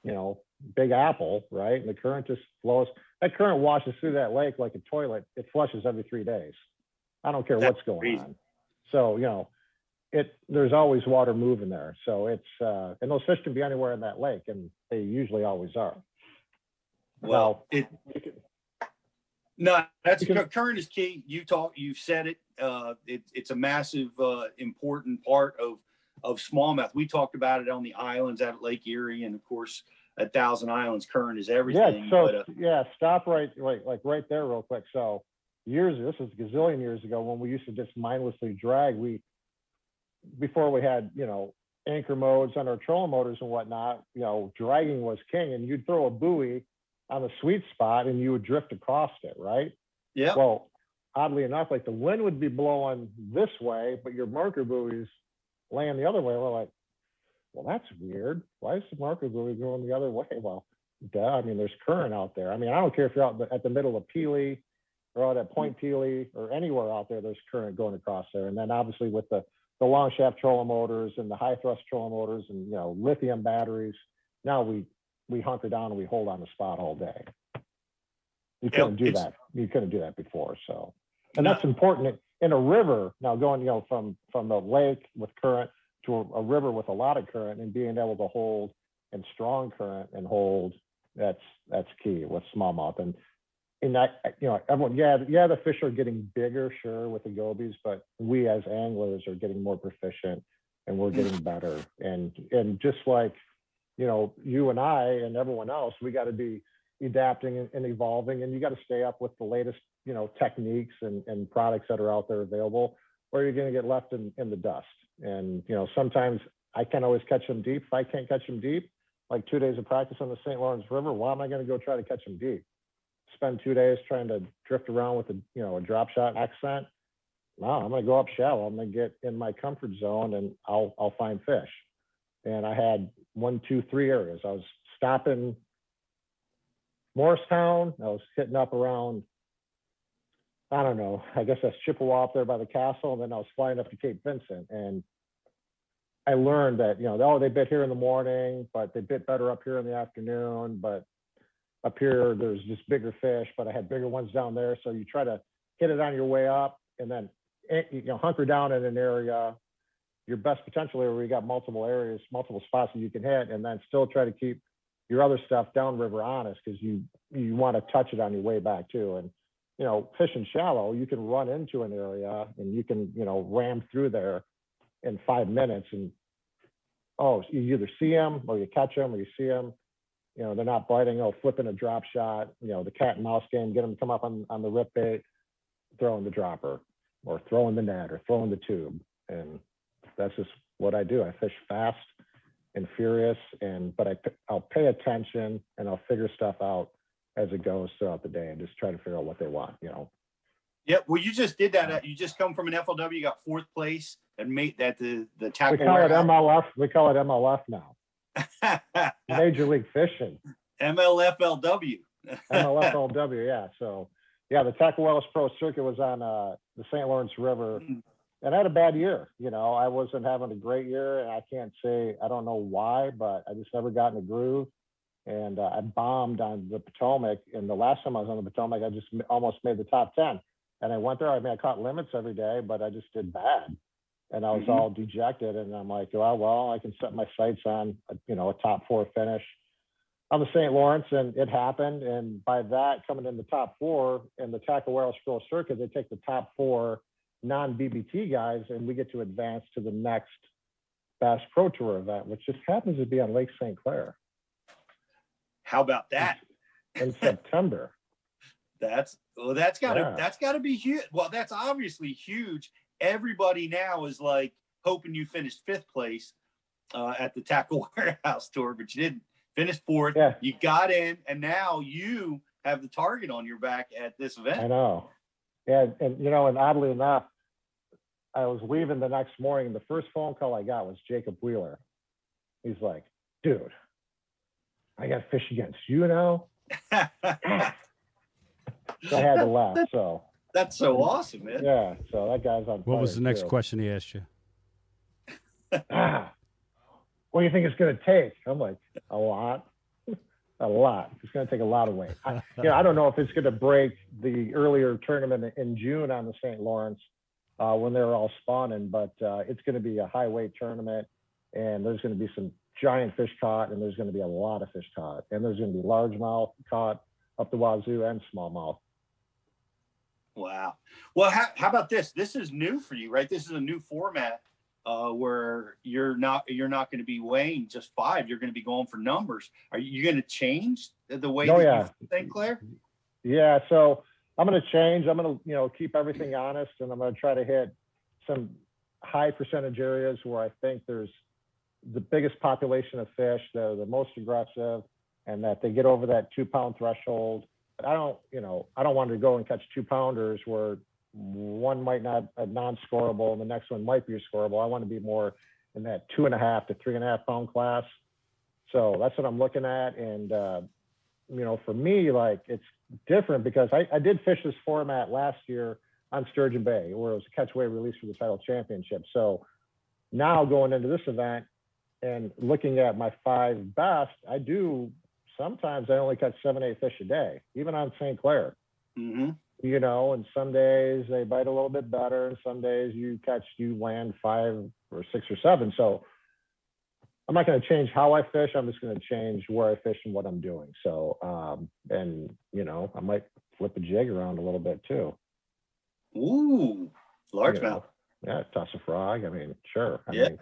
you know, big apple, right? And the current just flows. That current washes through that lake like a toilet. It flushes every three days. I don't care That's what's going crazy. on. So you know, it there's always water moving there. So it's uh, and those fish can be anywhere in that lake, and they usually always are. well it You no that's can- current is key you talk you've said it uh it, it's a massive uh important part of of smallmouth we talked about it on the islands out at lake erie and of course at thousand islands current is everything Yeah, so but, uh, yeah, stop right, right, like right there, real quick. So years, this a gazillion years ago when we used to just mindlessly drag. We before we had you know anchor modes on our trolling motors and whatnot. You know, dragging was king, and you'd throw a buoy on the sweet spot and you would drift across it, right? yeah Well, oddly enough, like the wind would be blowing this way, but your marker buoys laying the other way. We're like, well, that's weird. Why is the marker buoy going the other way? Well, duh. I mean, there's current out there. I mean, I don't care if you're out at the middle of Pelee or out at mm-hmm. Point Pelee or anywhere out there, there's current going across there. And then obviously with the, the long shaft trolling motors and the high thrust trolling motors and, you know, lithium batteries, now we, we hunker down and we hold on the spot all day. You couldn't do that. You couldn't do that before. So, and that's important in a river. Now going, you know, from, from the lake with current to a, a river with a lot of current and being able to hold and strong current and hold, that's, that's key with smallmouth. And, and that, you know, everyone, yeah, yeah, the fish are getting bigger, sure, with the gobies, but we as anglers are getting more proficient and we're mm. getting better. And, and just like, you know, you and I and everyone else, we got to be adapting and, and evolving and you got to stay up with the latest, you know, techniques and, and products that are out there available or you're going to get left in, in the dust. And, you know, sometimes I can't always catch them deep. If I can't catch them deep, like two days of practice on the St. Lawrence River, why am I going to go try to catch them deep? Spend two days trying to drift around with a, you know, a drop shot accent. No, I'm going to go up shallow. I'm going to get in my comfort zone and I'll, I'll find fish. And I had one, two, three areas. I was stopping Morristown. I was hitting up around, I don't know, I guess that's Chippewa up there by the castle. And then I was flying up to Cape Vincent. And I learned that, you know, oh, they bit here in the morning, but they bit better up here in the afternoon. But up here, there's just bigger fish, but I had bigger ones down there. So you try to hit it on your way up and then, eh, you know, hunker down in an area, your best potential area where you got multiple areas, multiple spots that you can hit, and then still try to keep your other stuff downriver honest because you you want to touch it on your way back too. And you know, fishing shallow, you can run into an area and you can you know ram through there in five minutes, and oh, you either see them or you catch them or you see them. You know, they're not biting. Oh, flipping a drop shot. You know, the cat and mouse game. Get them to come up on on the rip bait, throwing the dropper, or throwing the net, or throwing the tube, and that's just what I do. I fish fast and furious, and but I'll pay attention and I'll figure stuff out as it goes throughout the day and just try to figure out what they want. You know, Yeah, well, you just did that. You just come from an FLW. You got fourth place and made that the the tackle. we call it. MLF. We call it MLF now, <laughs> Major League Fishing. MLFLW. MLFLW, yeah. So, yeah, the Tackle Warehouse Pro Circuit was on uh, the St. Lawrence River, and I had a bad year. You know, I wasn't having a great year, and I can't say I don't know why, but I just never got in a groove. And uh, I bombed on the Potomac. And the last time I was on the Potomac, I just almost made the top ten. And I went there. I mean, I caught limits every day, but I just did bad. and I was Mhm. all dejected. And I'm like, well, well, I can set my sights on, a- you know, a top four finish on the St. Lawrence, and it happened. And by that, coming in the top four in the Tackle Warehouse Pro Circuit, they take the top four non-BPT guys, and we get to advance to the next Bass Pro Tour event, which just happens to be on Lake St. Clair How about that? in September. <laughs> That's well, that's gotta Yeah. that's gotta be huge. Well, that's obviously huge. Everybody now is like hoping you finished fifth place uh, at the Tackle <laughs> Warehouse Tour, but you didn't finish fourth. Yeah. You got in, and now you have the target on your back at this event. I know. Yeah, and you know, and oddly enough, I was leaving the next morning. The first phone call I got was Jacob Wheeler. He's like, dude, I got fish against you now. <laughs> So I had to laugh. So that's so awesome, man. yeah, so that guy's on. What was the next too. question he asked you? Ah, what do you think it's going to take? I'm like, a lot, a lot. It's going to take a lot of weight. I, you know, I don't know if it's going to break the earlier tournament in June on the St. Lawrence uh, when they're all spawning, but uh, it's going to be a high weight tournament, and there's going to be some giant fish caught, and there's going to be a lot of fish caught, and there's going to be largemouth caught up the wazoo and smallmouth. Wow. Well, how, how about this? This is new for you, right? This is a new format uh, where you're not you're not going to be weighing just five. You're going to be going for numbers. Are you going to change the way Oh, that yeah. you think, Claire? Yeah, so I'm going to change. I'm going to, you know, keep everything honest, and I'm going to try to hit some high percentage areas where I think there's the biggest population of fish, they're the most aggressive, and that they get over that two pound threshold. I don't, you know, I don't want to go and catch two pounders where one might not a non-scorable, and the next one might be a scoreable. I want to be more in that two and a half to three and a half pound class. So that's what I'm looking at, and uh, you know, for me, like it's different because I, I did fish this format last year on Sturgeon Bay, where it was a catch release for the title championship. So now going into this event and looking at my five best, I do sometimes I only catch seven, eight fish a day, even on St. Clair. Mm-hmm. You know, and some days they bite a little bit better, and some days you catch you land five or six or seven. So I'm not going to change how I fish. I'm just going to change where I fish and what I'm doing. So, um, and you know, I might flip a jig around a little bit too. Ooh, you largemouth. know. Yeah, toss a frog. I mean, sure. I Yeah. mean,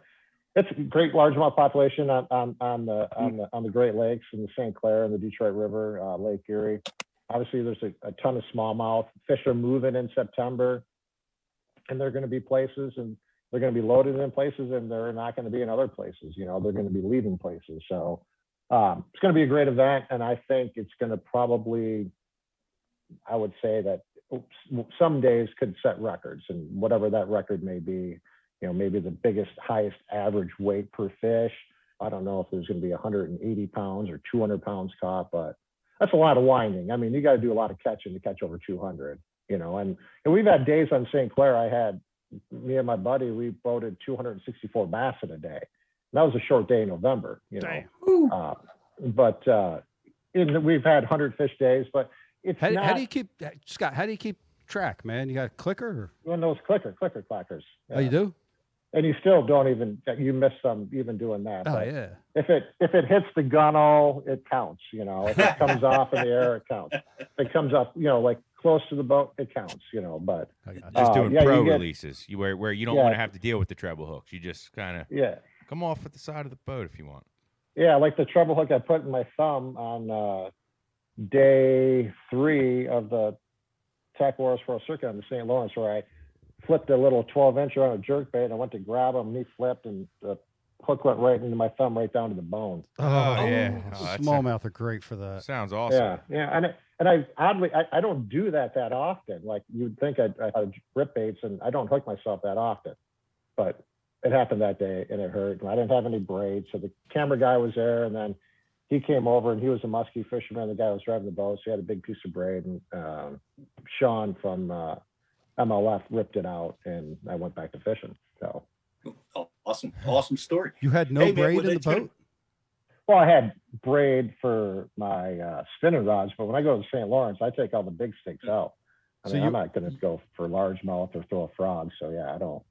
it's a great largemouth population on, on, on the on the on the Great Lakes and the St. Clair and the Detroit River, uh, Lake Erie. Obviously, there's a, a ton of smallmouth. Fish are moving in September, and they're going to be places, and they're going to be loaded in places, and they're not going to be in other places. You know, they're going to be leaving places. So um, it's going to be a great event, and I think it's going to probably, I would say that some days could set records, and whatever that record may be, you know, maybe the biggest, highest average weight per fish. I don't know if there's going to be 180 pounds or 200 pounds caught, but that's a lot of winding. I mean, you got to do a lot of catching to catch over 200, you know, and, and we've had days on St. Clair. I had me and my buddy, we boated 264 bass in a day. And that was a short day in November, you know. Uh, but uh, in, we've had 100 fish days, but it's How, do- not how do you keep Scott? How do you keep track, man? You got a clicker? Or, one of those clicker, clicker clackers. Oh, you do? And you still don't even, you miss some even doing that. Oh but yeah. if it if it hits the gunnel, it counts. You know, if it comes off in the air, it counts. If it comes up, you know, like close to the boat, it counts. You know, but I got. Just Uh, doing yeah, you pro get- releases, you where where you don't Yeah. want to have to deal with the treble hooks. You just kind of yeah, come off at the side of the boat if you want. yeah, like the treble hook I put in my thumb on uh, day three of the Tackle Warehouse Pro Circuit on the St. Lawrence, where I flipped a little 12 incher on a jerk bait and I went to grab him, and he flipped, and the hook went right into my thumb, right down to the bone. Oh, yeah. Oh, that's Smallmouth are great for that. Sounds awesome. Yeah, yeah, and I, and I oddly I, I don't do that that often. Like you'd think I'd, I had rip baits, and I don't hook myself that often, but it happened that day, and it hurt. And I didn't have any braids, so the camera guy was there, and then he came over, and he was a musky fisherman. The guy was driving the boat, so he had a big piece of braid, and um, Sean from uh, MLF ripped it out, and I went back to fishing. So. Awesome, awesome story. You had no Hey, braid well, in the that's good. boat. Well, I had braid for my uh, spinning rods, but when I go to St. Lawrence, I take all the big sticks out. I So mean, you- I'm not going to go for largemouth or throw a frog. So yeah, I don't.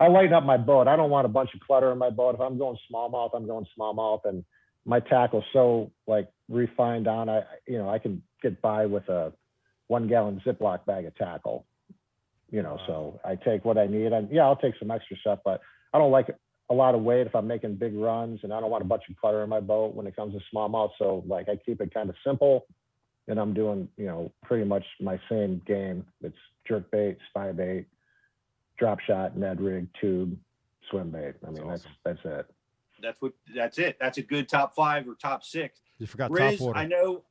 I lighten up my boat. I don't want a bunch of clutter in my boat. If I'm going smallmouth, I'm going smallmouth, and my tackle's so like refined down. I you know I can get by with a one gallon Ziploc bag of tackle. You know, so I take what I need. And yeah, I'll take some extra stuff, but I don't like a lot of weight if I'm making big runs, and I don't want a bunch of clutter in my boat when it comes to smallmouth. So like I keep it kind of simple, and I'm doing you know pretty much my same game. It's jerk bait, spy bait, drop shot, Ned rig, tube, swim bait. I mean that's that's it. That's what. That's it. That's a good top five or top six. You forgot Riz, top order. I know,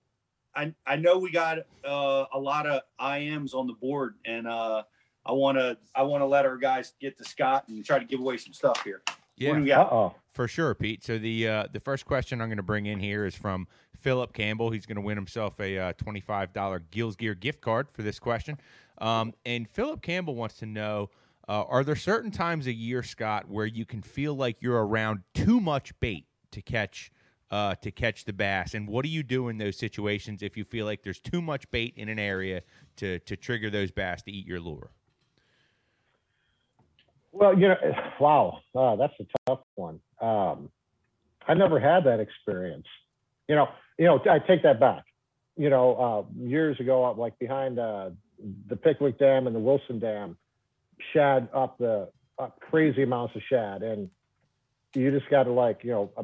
I I know we got uh, a lot of IMs on the board, and uh, I want to I want to let our guys get to Scott and try to give away some stuff here. Yeah. What do we Uh got? oh. For sure, Pete. So the uh, the first question I'm going to bring in here is from Philip Campbell. He's going to win himself a uh, $25 Gills Gear gift card for this question. Um, and Philip Campbell wants to know: uh, Are there certain times a year, Scott, where you can feel like you're around too much bait to catch uh, to catch the bass? And what do you do in those situations if you feel like there's too much bait in an area to to trigger those bass to eat your lure? Well, you know, wow, uh, that's a tough one. Um, I never had that experience. You know, you know, I take that back. You know, uh, years ago, uh, like behind uh, the Pickwick Dam and the Wilson Dam, shad up the up crazy amounts of shad, and you just got to like, you know, a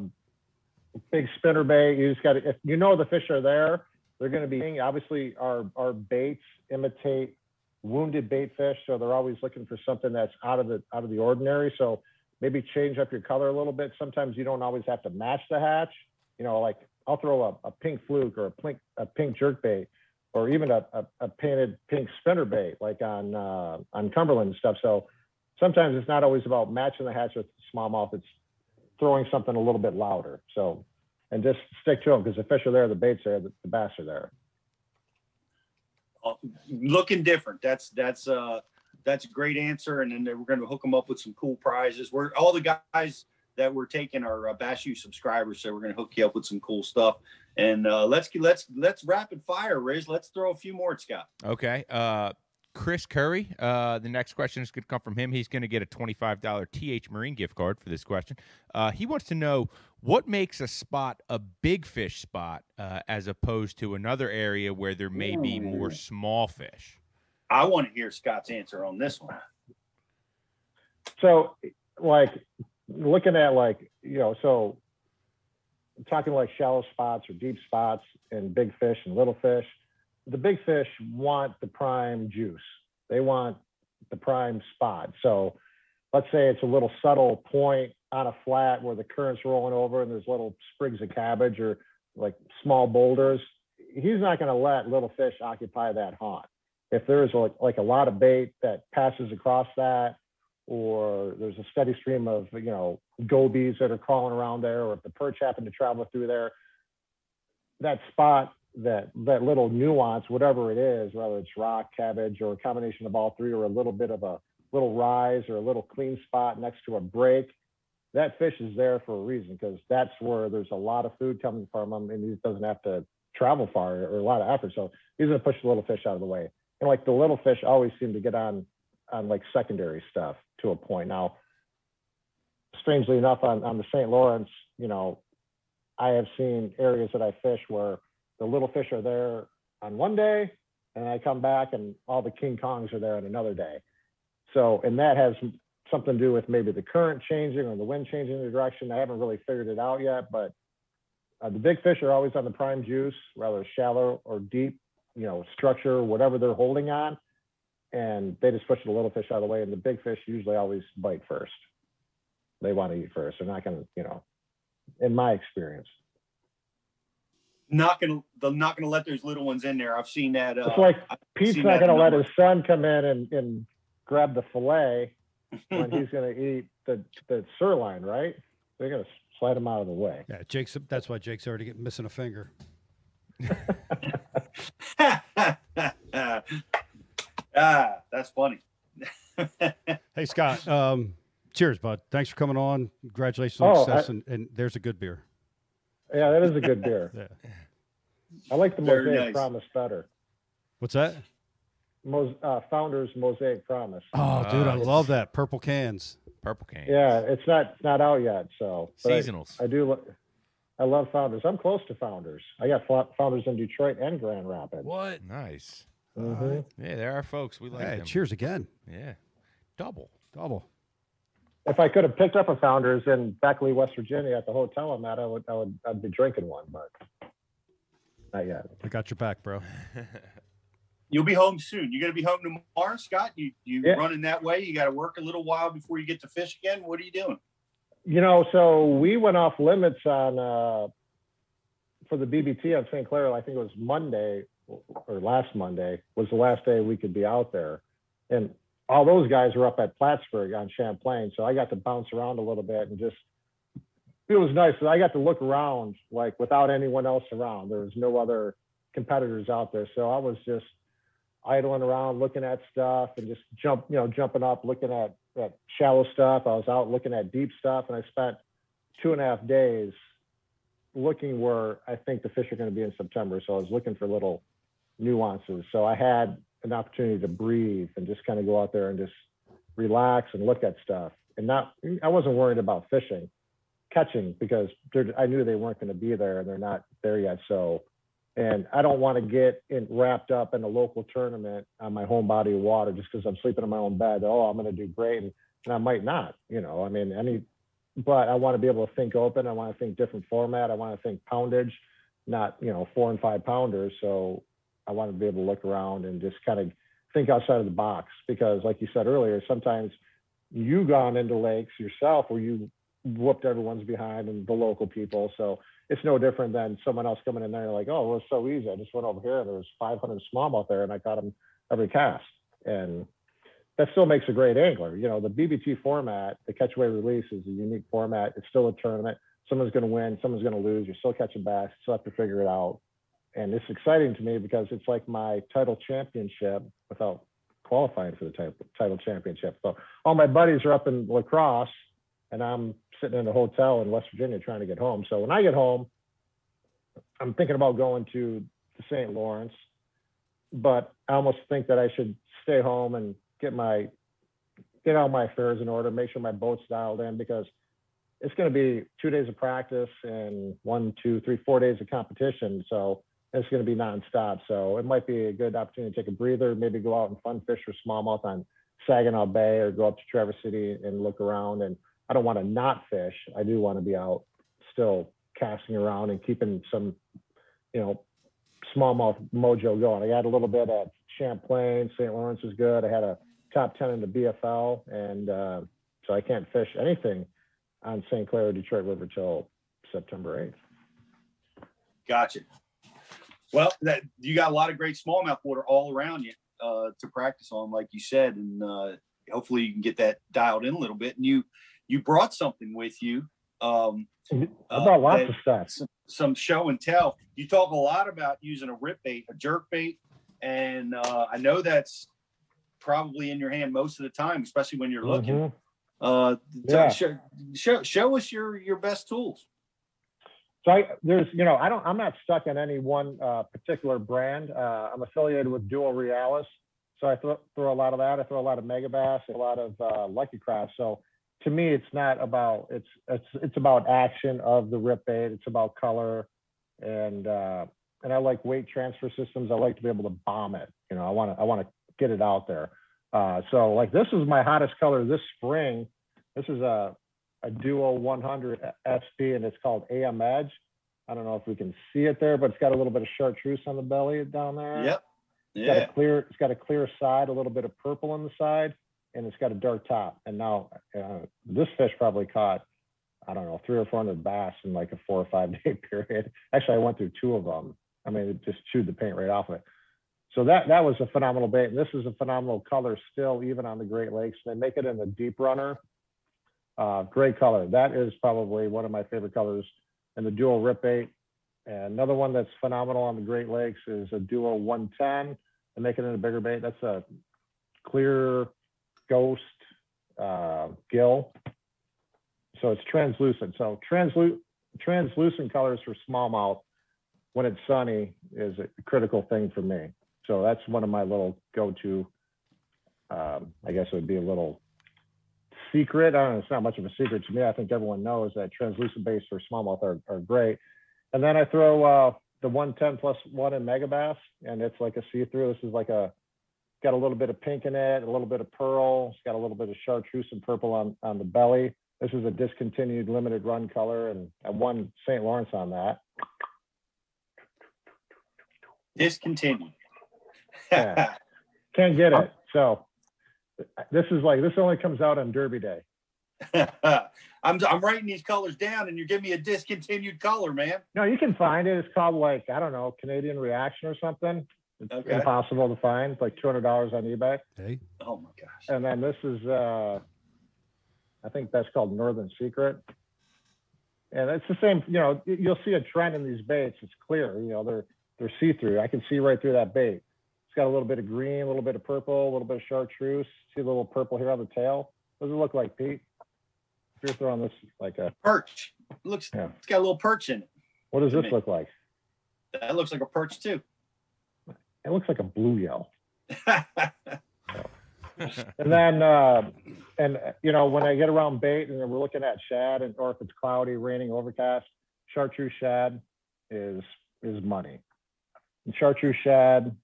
big spinner bait. You just got to, if you know the fish are there, they're going to be. Obviously, our our baits imitate wounded bait fish, so they're always looking for something that's out of the out of the ordinary. So maybe change up your color a little bit. Sometimes you don't always have to match the hatch. You know, like I'll throw a, a pink fluke or a pink a pink jerk bait, or even a, a, a painted pink spinner bait, like on uh, on Cumberland and stuff. So sometimes it's not always about matching the hatch with smallmouth. It's throwing something a little bit louder. So and just stick to them because the fish are there, the bait's are there, the, the bass are there. Uh, looking different. That's that's uh that's a great answer. And then we're going to hook them up with some cool prizes. We're all the guys that we're taking are uh, Bass U subscribers, so we're going to hook you up with some cool stuff. And uh, let's let's let's rapid fire, Riz. Let's throw a few more at Scott. Okay. Uh, Chris Curry. Uh, the next question is going to come from him. He's going to get a $25 TH Marine gift card for this question. Uh, he wants to know what makes a spot a big fish spot uh, as opposed to another area where there may be more small fish. I want to hear Scott's answer on this one. so like looking at like you know so talking like shallow spots or deep spots and big fish and little fish the big fish want the prime juice. They want the prime spot. So let's say it's a little subtle point on a flat where the current's rolling over and there's little sprigs of cabbage or like small boulders he's not going to let little fish occupy that haunt. If there's like, like a lot of bait that passes across that or there's a steady stream of you know gobies that are crawling around there, or if the perch happen to travel through there, that spot, that that little nuance, whatever it is, whether it's rock, cabbage, or a combination of all three, or a little bit of a little rise or a little clean spot next to a break, that fish is there for a reason because that's where there's a lot of food coming from him, and he doesn't have to travel far or a lot of effort. So he's gonna push the little fish out of the way. And like the little fish always seem to get on on like secondary stuff to a point. Now, strangely enough, on, on the St. Lawrence, you know, I have seen areas that I fish where the little fish are there on one day, and I come back and all the King Kongs are there on another day. So, and that has something to do with maybe the current changing or the wind changing the direction. I haven't really figured it out yet, but uh, the big fish are always on the prime juice, rather shallow or deep, you know, structure, whatever they're holding on and they just push the little fish out of the way, and the big fish usually always bite first. They want to eat first. They're not going to, you know, in my experience. Not gonna, they're not gonna let those little ones in there. I've seen that. Uh, It's like Pete's not going to let number. his son come in and, and grab the fillet when <laughs> he's going to eat the, the sirloin, right? They're going to slide him out of the way. yeah, Jake's. That's why Jake's already getting missing a finger. <laughs> ah, that's funny. <laughs> Hey Scott, um, cheers, bud. Thanks for coming on. Congratulations Oh, on success, I- and, and there's a good beer. Yeah, that is a good beer. <laughs> Yeah. I like the Very Mosaic nice. Promise better. What's that? Mos- uh, Founders Mosaic Promise. Oh, dude, I love that purple cans. Purple cane. Yeah, it's not it's not out yet. So but I- Seasonals. I, do. lo- I love Founders. I'm close to Founders. I got Fo- Founders in Detroit and Grand Rapids. What? nice. Mhm. Yeah, there are folks. We like Hey, them. cheers again. Yeah. Double. Double. If I could have picked up a Founders in Beckley, West Virginia, at the hotel I'm at, I would. I would. I'd be drinking one, but not yet. I got your back, bro. <laughs> You'll be home soon. You're going to be home tomorrow, Scott. You you Yeah. running that way? You got to work a little while before you get to fish again. What are you doing? You know, so we went off limits on uh, for the BPT on St. Clair. I think it was Monday or last Monday was the last day we could be out there, and all those guys were up at Plattsburgh on Champlain. So I got to bounce around a little bit and just it was nice. I got to look around like without anyone else around. There was no other competitors out there, so I was just idling around looking at stuff and just jump, you know, jumping up, looking at, at shallow stuff. I was out looking at deep stuff and I spent two and a half days looking where I think the fish are going to be in September. So I was looking for little nuances. So I had an opportunity to breathe and just kind of go out there and just relax and look at stuff and not, I wasn't worried about fishing, catching because I knew they weren't going to be there and they're not there yet. So and I don't want to get in, wrapped up in a local tournament on my home body of water just because I'm sleeping in my own bed. Oh, I'm going to do great, and, and I might not. You know, I mean, any. But I want to be able to think open. I want to think different format. I want to think poundage, not you know four and five pounders. So I want to be able to look around and just kind of think outside of the box because, like you said earlier, sometimes you gone into lakes yourself where you whooped everyone's behind and the local people. So it's no different than someone else coming in there and like, oh, well, it's so easy. I just went over here and there was 500 smallmouth there and I caught them every cast. And that still makes a great angler. You know, the BPT format, the catch away release is a unique format. It's still a tournament. Someone's going to win, someone's going to lose. You're still catching bass. You still have to figure it out. And it's exciting to me because it's like my title championship without qualifying for the title, title championship. So all my buddies are up in La Crosse and I'm sitting in a hotel in West Virginia trying to get home. So when I get home, I'm thinking about going to the St. Lawrence, but I almost think that I should stay home and get my get all my affairs in order, make sure my boat's dialed in because it's going to be two days of practice and one, two, three, four days of competition. So it's going to be nonstop. So it might be a good opportunity to take a breather, maybe go out and fun fish for smallmouth on Saginaw Bay or go up to Traverse City and look around. And I don't want to not fish. I do want to be out still casting around and keeping some, you know, smallmouth mojo going. I had a little bit at Champlain, St. Lawrence was good. I had a top 10 in the BFL. And uh, so I can't fish anything on St. Clair or Detroit River till September 8th. Gotcha. Well, that you got a lot of great smallmouth water all around you uh, to practice on, like you said, and uh, hopefully you can get that dialed in a little bit. And you you brought something with you. Um, I uh, brought lots of stuff. some, some show and tell. You talk a lot about using a rip bait, a jerk bait, and uh, I know that's probably in your hand most of the time, especially when you're looking. Mhm. Uh, Yeah. show, show show us your your best tools. So I, there's, you know, I don't, I'm not stuck in any one uh, particular brand. Uh, I'm affiliated with Duo Realis, so I throw, throw a lot of that. I throw a lot of Megabass, a lot of uh, Lucky Craft. So to me, it's not about it's it's it's about action of the rip bait. It's about color, and uh, and I like weight transfer systems. I like to be able to bomb it. You know, I want to I want to get it out there. Uh, so like this is my hottest color this spring. This is a a Duo 100 SP and it's called AM Edge. I don't know if we can see it there, but it's got a little bit of chartreuse on the belly down there. Yep. It's got Yeah. a clear, it's got a clear side, a little bit of purple on the side, and it's got a dark top. And now uh, this fish probably caught, I don't know, three or four hundred bass in like a four or five <laughs> day period. Actually, I went through two of them. I mean, it just chewed the paint right off of it. So that that was a phenomenal bait. And this is a phenomenal color still, even on the Great Lakes. They make it in the deep runner. Uh, great color. That is probably one of my favorite colors in the Duo rip bait. And another one that's phenomenal on the Great Lakes is a duo 110 and make it in a bigger bait. That's a clear ghost uh, gill. So it's translucent. So translu- translucent colors for smallmouth when it's sunny is a critical thing for me. So that's one of my little go-to. Um, I guess it would be a little secret. I don't know, it's not much of a secret to me. I think everyone knows that translucent baits for smallmouth are, are great. And then I throw uh, the 110 plus one in Megabass, and it's like a see-through. This is like a got a little bit of pink in it, a little bit of pearl. It's got a little bit of chartreuse and purple on on the belly. This is a discontinued limited run color, and I won St. Lawrence on that. Discontinued. Yeah. Can't get it. <laughs> So this is like this only comes out on Derby Day. <laughs> I'm I'm writing these colors down, and you're giving me a discontinued color, man. No, you can find it. It's called like I don't know Canadian Reaction or something. It's Okay. impossible to find. It's like two hundred dollars on eBay. Hey, Oh my gosh. And then this is uh I think that's called Northern Secret. And it's the same, you know, you'll see a trend in these baits. It's clear, you know, they're they're see-through. I can see right through that bait. It's got a little bit of green, a little bit of purple, a little bit of chartreuse. See a little purple here on the tail. What does it look like, Pete? If you're throwing this like a Perch. Looks. Yeah. It's got a little perch in it. what does this look like? That looks like a perch too. It looks like a blue yell. <laughs> And then, uh, and uh, you know, when I get around bait and we're looking at shad, and or if it's cloudy, raining, overcast, chartreuse shad is is money. And chartreuse shad,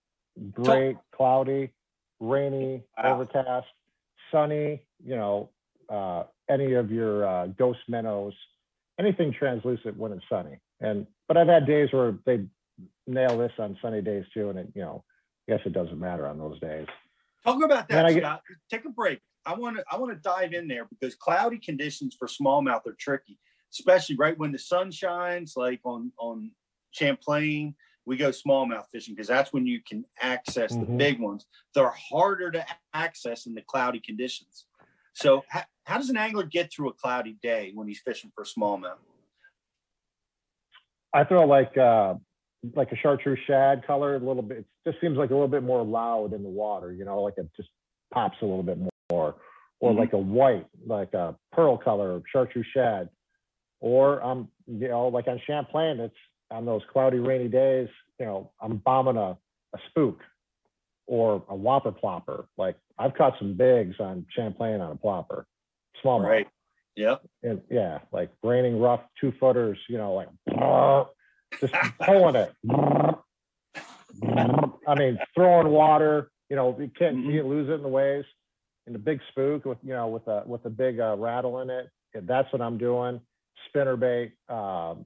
great, cloudy, rainy, Wow. overcast, sunny. You know, uh, any of your uh, ghost minnows, anything translucent when it's sunny. And but I've had days where they nail this on sunny days too, and it you know, I guess it doesn't matter on those days. Talk about that, I get- Scott. Take a break. I want to. I want to dive in there because cloudy conditions for smallmouth are tricky, especially right when the sun shines, like on on Champlain. We go smallmouth fishing because that's when you can access the Mhm. big ones. They're harder to access in the cloudy conditions. So, how, how does an angler get through a cloudy day when he's fishing for smallmouth? I throw like uh like a chartreuse shad color, a little bit. It just seems like a little bit more loud in the water, you know, like it just pops a little bit more, or Mhm. like a white, like a pearl color, chartreuse shad, or um, you know, like on Champlain, it's on those cloudy, rainy days, you know, I'm bombing a a spook or a whopper plopper. Like I've caught some bigs on Champlain on a plopper, small Right. Yep. and yeah, like raining rough two footers, you know, like <laughs> just pulling it. I mean, throwing water, you know, you can't you can't lose it in the waves. And the big spook with you know with a with a big uh, rattle in it. Yeah, That's what I'm doing. Spinner bait um,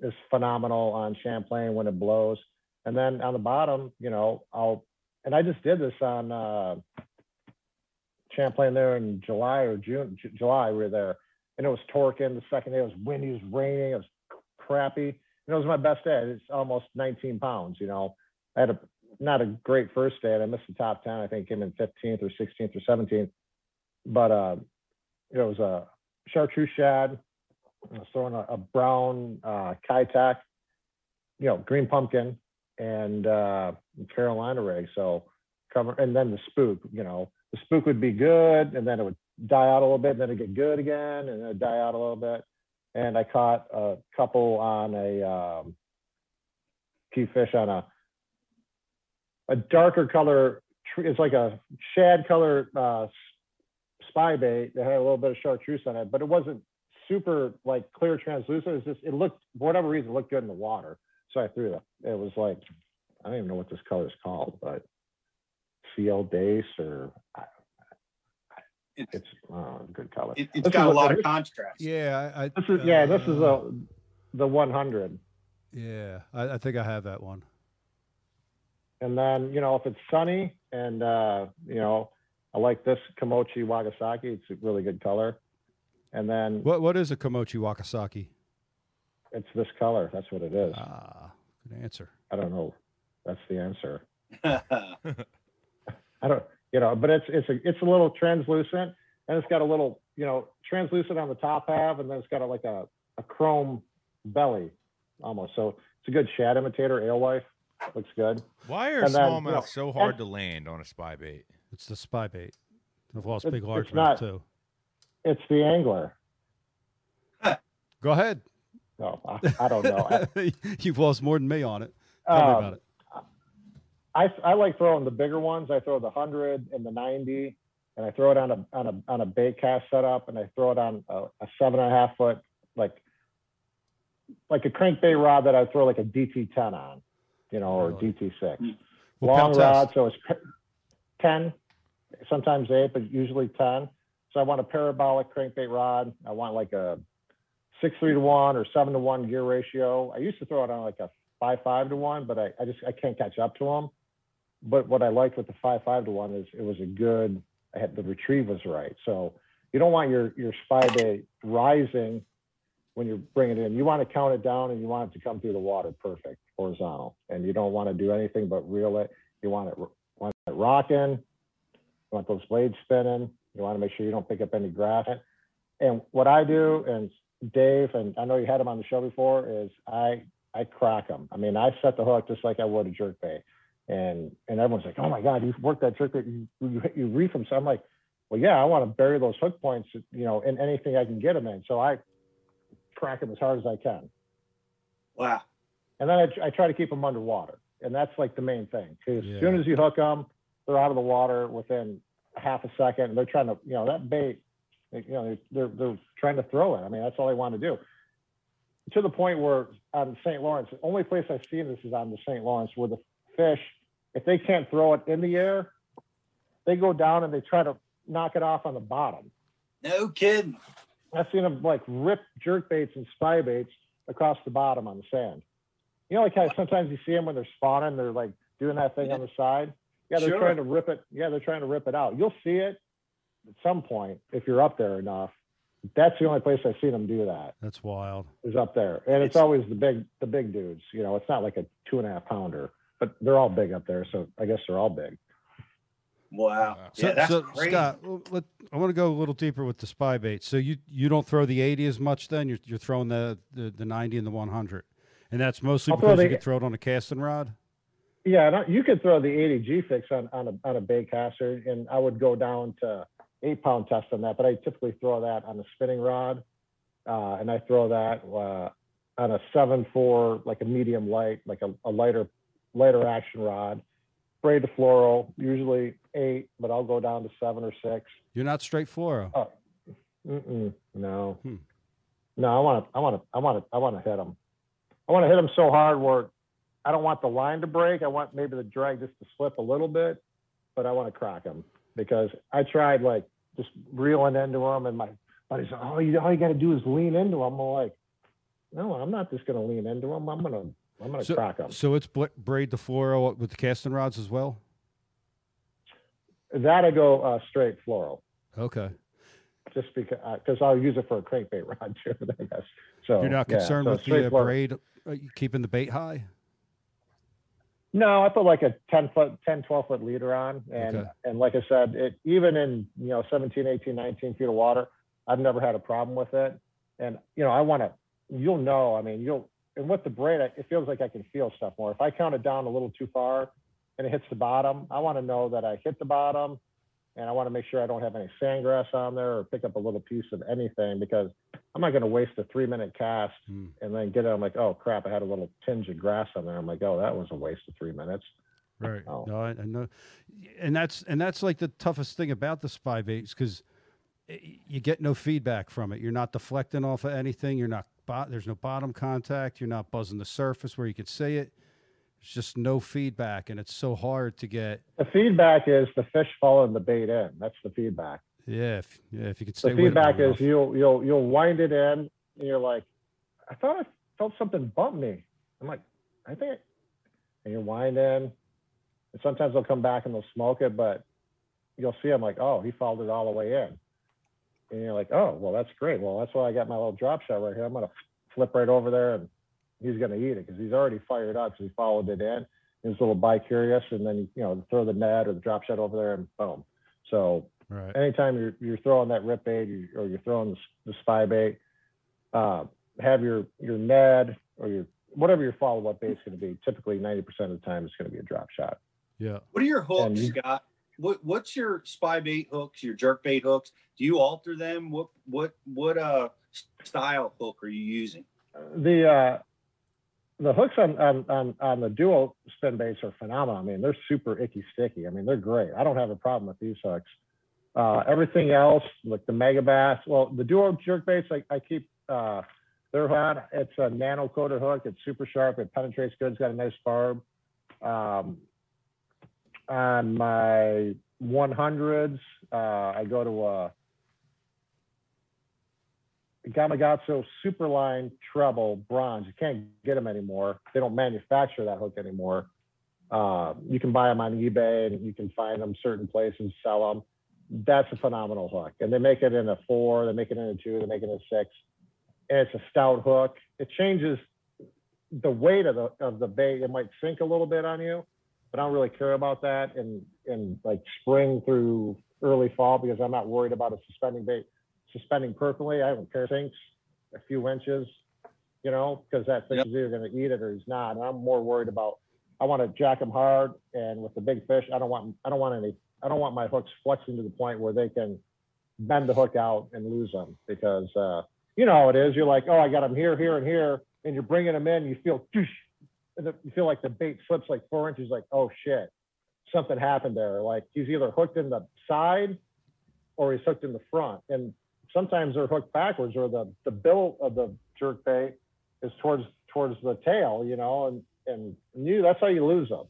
is phenomenal on Champlain when it blows. And then on the bottom, you know, I'll and I just did this on uh, Champlain there in July or June, J- July, we were there, and it was torquing. The second day it was windy, it was raining, it was crappy. And it was my best day. It's almost 19 pounds, you know. I had a not a great first day, and I missed the top 10. I think came in 15th or 16th or 17th. But uh, it was a chartreuse shad. I was throwing a, a brown uh, Keitech, you know, green pumpkin, and uh, Carolina rig. So cover, and then the spook, you know, the spook would be good, and then it would die out a little bit, and then it'd get good again, and then it'd die out a little bit. And I caught a couple on a um, key fish on a a darker color. It's like a shad color uh, spy bait that had a little bit of chartreuse on it, but it wasn't super like clear translucent. It was just it looked for whatever reason it looked good in the water, so I threw it. It was like I don't even know what this color is called, but CL Dace or I- It's, it's uh, a good color. it, has This got a lot of contrast. yeah, I, I This is yeah, this is uh, a the 100. yeah. I, I think I have that one. And then, you know, if it's sunny and, uh, you know, I like this Komochi Wakasagi. It's a really good color. And then What what is a Komochi Wakasagi? it's this color. That's what it is. Ah, good answer. I don't know. That's the answer. <laughs> <laughs> I don't, you know, but it's, it's a, it's a little translucent and it's got a little, you know, translucent on the top half. And then it's got a, like a, a chrome belly almost. So it's a good shad imitator, alewife. Looks good. Why are And then, you smallmouth know, so hard and- to land on a spy bait? It's the spy bait. I've lost It's- big it's largemouth not- too. It's the angler. Go ahead. No, I, I don't know. I, <laughs> You've lost more than me on it. Tell me um, about it. I, I like throwing the bigger ones. I throw the 100 and the 90 and I throw it on a on a on a bait cast setup, and I throw it on a, a seven and a half foot like like a crankbait rod that I throw like a DT ten on, you know, or Really? DT six. What Long rod, test? so it's ten, sometimes eight, but usually ten. I want a parabolic crankbait rod. I want like a six three to one or seven to one gear ratio. I used to throw it on like a five five to one, but I, I just I can't catch up to them. But what I liked with the five five to one is it was a good. I had the retrieve was right. So you don't want your your spy bait rising when you're bringing it in. You want to count it down and you want it to come through the water perfect horizontal, and you don't want to do anything but reel it. You want it want it rocking. You want those blades spinning. You want to make sure you don't pick up any grass. And what I do, and Dave, and I know you had him on the show before, is I I crack them. I mean, I set the hook just like I would a jerk bait, and and everyone's like, oh my god, you worked that jerk bait, you you, you reef them. So I'm like, well, yeah, I want to bury those hook points, you know, in anything I can get them in. So I crack them as hard as I can, Wow. and then I, I try to keep them underwater, and that's like the main thing. 'Cause Yeah. as soon as you hook them, they're out of the water within a half a second. And they're trying to, you know, that bait, you know, they're they're trying to throw it. I mean, that's all they want to do. To the point where on St. Lawrence, the only place I've seen this is on the St. Lawrence, where the fish, if they can't throw it in the air, they go down and they try to knock it off on the bottom. No kidding. I've seen them like rip jerk baits and spy baits across the bottom on the sand. You know, like how sometimes you see them when they're spawning, they're like doing that thing on the side. Yeah, they're Sure. trying to rip it. Yeah, they're trying to rip it out. You'll see it at some point if you're up there enough. That's the only place I've seen them do that That's wild. is up there, and it's It's- always the big the big dudes. You know, it's not like a two and a half pounder, but they're all big up there. So I guess they're all big. Wow. So, yeah, that's so crazy. Scott, let, I want to go a little deeper with the spy bait. So you you don't throw the 80 as much then? You're, you're throwing the, the, the 90 and the 100. And that's mostly I'll throw because you can throw it on a casting rod? Yeah, you could throw the 80 G fix on, on a on a bait caster, and I would go down to eight pound test on that. But I typically throw that on a spinning rod, uh, and I throw that uh, on a seven four, like a medium light, like a, a lighter lighter action rod. Braid to fluoro, usually eight, but I'll go down to seven or six. You're not straight fluoro. Oh, no, Hmm. no. I want to, I want to, I want to, I want to hit them. I want to hit them so hard where I don't want the line to break. I want maybe the drag just to slip a little bit, but I want to crack them because I tried like just reeling into them, and my buddy said, "Oh, you all you got to do is lean into them." I'm like, "No, I'm not just going to lean into them. I'm gonna, I'm gonna So, crack them." so it's braid the fluoro with the casting rods as well? That I go uh, straight fluoro. Okay. Just because, because I'll use it for a crankbait <laughs> rod too. I guess. So You're not yeah, concerned so with the uh, fluoro. braid uh, keeping the bait high? No, I put like a 10 foot, 10, 12 foot leader on. And, Okay. and like I said, it, even in, you know, 17, 18, 19 feet of water, I've never had a problem with it. And, you know, I want to, you'll know, I mean, you'll, and with the braid, it feels like I can feel stuff more. If I count it down a little too far and it hits the bottom, I want to know that I hit the bottom and I want to make sure I don't have any sandgrass on there or pick up a little piece of anything because I'm not going to waste a three minute cast Hmm. and then get it. I'm like, oh crap, I had a little tinge of grass on there. I'm like, oh, that was a waste of three minutes. Right. Oh. No, I, I know, and that's and that's like the toughest thing about the spy baits because you get no feedback from it. You're not deflecting off of anything. You're not. There's no bottom contact. You're not buzzing the surface where you could see it. There's just no feedback, and it's so hard to get. The feedback is the fish following the bait in. That's the feedback. Yeah, if, yeah. If you could stay The feedback is you'll you'll you'll wind it in and you're like, I thought I felt something bump me. I'm like, I think, it-" and you wind in, and sometimes they'll come back and they'll smoke it, but you'll see them like, oh, he followed it all the way in, and you're like, oh, well, that's great. Well, that's why I got my little drop shot right here. I'm gonna flip right over there and he's gonna eat it because he's already fired up because he followed it in. He's a little bi curious, and then you know throw the Ned or the drop shot over there and boom. So right. anytime you're you're throwing that rip bait you- or you're throwing the, the spy bait, uh, have your your Ned or your whatever your follow up bait is going to be. Typically, ninety percent of the time, it's going to be a drop shot. Yeah. What are your hooks, you- Scott? What what's your spy bait hooks, your jerk bait hooks? Do you alter them? What what what uh style hook are you using? The uh, the hooks on, on on on the Duo spin baits are phenomenal. I mean, they're super icky sticky. I mean, they're great. I don't have a problem with these hooks. Uh, everything else, like the Megabass, well, the duo jerk baits, like I keep, uh, they're on. It's a nano coated hook. It's super sharp. It penetrates good. It's got a nice barb. Um, on my 100s, uh, I go to a Gamakatsu Superline Treble Bronze. You can't get them anymore. They don't manufacture that hook anymore. Uh, you can buy them on eBay and you can find them certain places, sell them. That's a phenomenal hook. And they make it in a four, they make it in a two, they make it in a six. And it's a stout hook. It changes the weight of the of the bait. It might sink a little bit on you, but I don't really care about that in in like spring through early fall because I'm not worried about a suspending bait suspending perfectly. I don't care if it sinks a few inches, you know, because that fish Yep. is either going to eat it or he's not. And I'm more worried about I want to jack them hard, and with the big fish, I don't want I don't want any I don't want my hooks flexing to the point where they can bend the hook out and lose them because uh, you know how it is. You're like, oh, I got them here, here, and here, and you're bringing them in. You feel, you feel like the bait slips like four inches. Like, oh shit, something happened there. Like he's either hooked in the side or he's hooked in the front, and sometimes they're hooked backwards, or the the bill of the jerk bait is towards towards the tail. You know, and and you that's how you lose them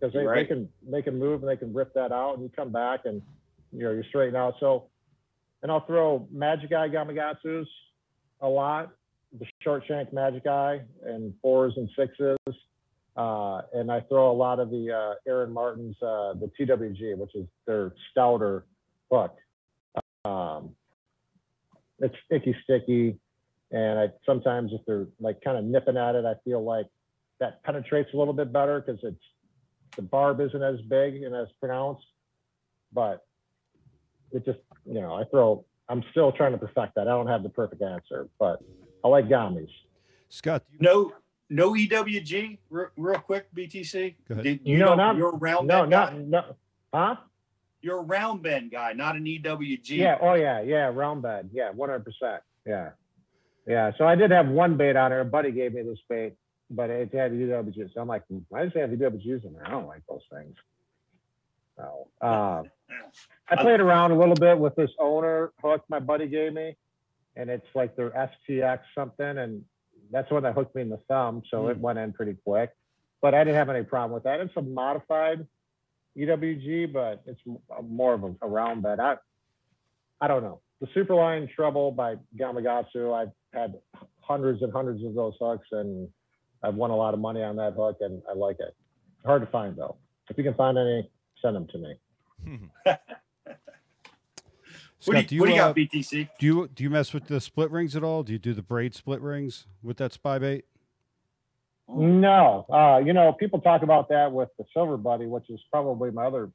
because they, they can they can move and they can rip that out, and you come back and you know you straighten out. So, and I'll throw Magic Eye Gamakatsus a lot, the short shank Magic Eye and fours and sixes, uh, and I throw a lot of the uh, Aaron Martens' uh, the TWG, which is their stouter hook. Um, it's sticky, sticky, and I sometimes if they're like kind of nipping at it, I feel like that penetrates a little bit better because it's the barb isn't as big and as pronounced, but it just you know I throw. I'm still trying to perfect that. I don't have the perfect answer, but I like gummies. Scott, you- No, no EWG. Real, real quick, BTC. Did, You you know, know, not- you're a round No, bend guy. not no, huh? You're a round bend guy, not an EWG. Yeah. Oh yeah. Yeah. Round bend. Yeah. One hundred percent. Yeah. Yeah. So I did have one bait on there. A buddy gave me this bait, but it had to do EWGs. So I'm like, why does it have the EWGs in there? I don't like those things. So uh, I played around a little bit with this owner hook my buddy gave me, and it's like their STX something, and that's when that hooked me in the thumb. So it went in pretty quick, but I didn't have any problem with that. It's a modified EWG, but it's more of a, a round bend. I I don't know. The Superline Treble by Gamakatsu, I've had hundreds and hundreds of those hooks, and I've won a lot of money on that hook, and I like it. Hard to find though. If you can find any, send them to me. <laughs> What do Scott, you, what do you uh, got, BTC? do you do you mess with the split rings at all? Do you do the braid split rings with that spy bait? No, uh, you know, people talk about that with the Silver Buddy, which is probably my other,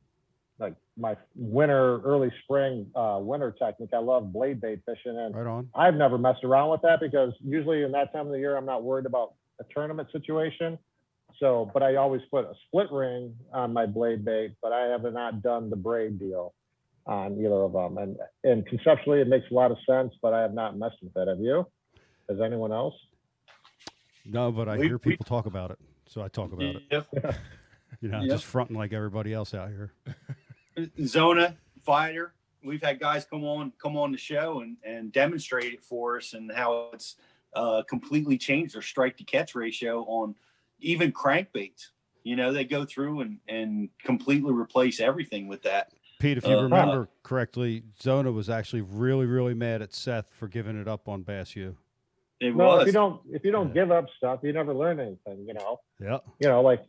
like my winter, early spring, uh, winter technique. I love blade bait fishing, and Right on. I've never messed around with that because usually in that time of the year, I'm not worried about a tournament situation. So, but I always put a split ring on my blade bait, but I have not done the braid deal on either of them. And, and conceptually, it makes a lot of sense, but I have not messed with it. Have you? Has anyone else? No, but I We- hear we- people talk about it, so I talk about it. <laughs> You know, Yep. just fronting like everybody else out here. <laughs> Zona fighter. We've had guys come on come on the show and and demonstrate it for us and how it's uh, completely change their strike to catch ratio on even crankbaits. You know, they go through and and completely replace everything with that. Pete, if you Uh, remember correctly, Zona was actually really, really mad at Seth for giving it up on Bass U. It No, was. if you don't, if you don't Yeah. give up stuff, you never learn anything, you know? Yeah. you know, like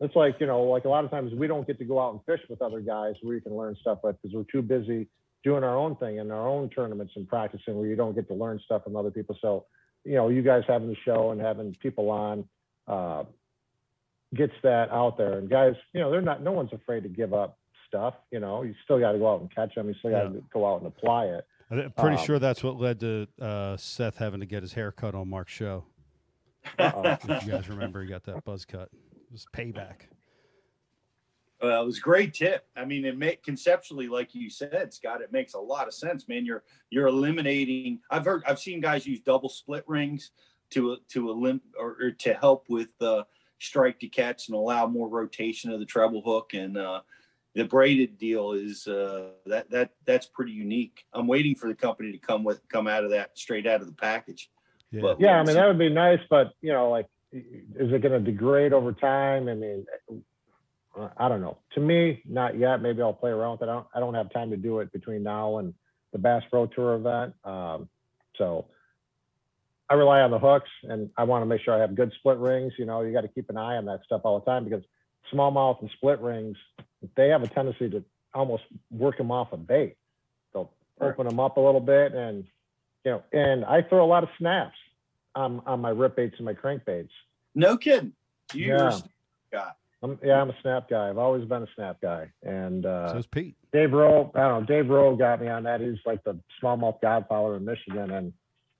it's like you know, like a lot of times we don't get to go out and fish with other guys where you can learn stuff but because we're too busy doing our own thing in our own tournaments and practicing where you don't get to learn stuff from other people. So, you know, you guys having the show and having people on uh, gets that out there. And guys, you know, they're not. No one's afraid to give up stuff. You know, you still got to go out and catch them. You still got to Yeah. go out and apply it. I'm pretty Um, sure that's what led to uh, Seth having to get his hair cut on Mark's show. If you guys remember, he got that buzz cut. It was payback. Well, it was a great tip. I mean, it make conceptually, like you said, Scott, it makes a lot of sense, man. You're you're eliminating. I've heard, I've seen guys use double split rings to to elim or, or to help with the strike to catch and allow more rotation of the treble hook. And uh, the braided deal is uh, that that that's pretty unique. I'm waiting for the company to come with come out of that straight out of the package. Yeah. But Yeah, I mean see. that would be nice, but you know, like, is it going to degrade over time? I mean, uh, I don't know. To me, not yet. Maybe I'll play around with it. I don't, I don't have time to do it between now and the Bass Pro Tour event. Um, so I rely on the hooks, and I want to make sure I have good split rings. You know, you got to keep an eye on that stuff all the time because smallmouth and split rings, they have a tendency to almost work them off a bait. They'll open them up a little bit, and you know, and I throw a lot of snaps on on my rip baits and my crankbaits. no kidding. You Yeah. guy. I'm, yeah, I'm a snap guy. I've always been a snap guy. And uh, So's Pete. Dave Rowe, I don't know, Dave Rowe got me on that. He's like the smallmouth godfather in Michigan. And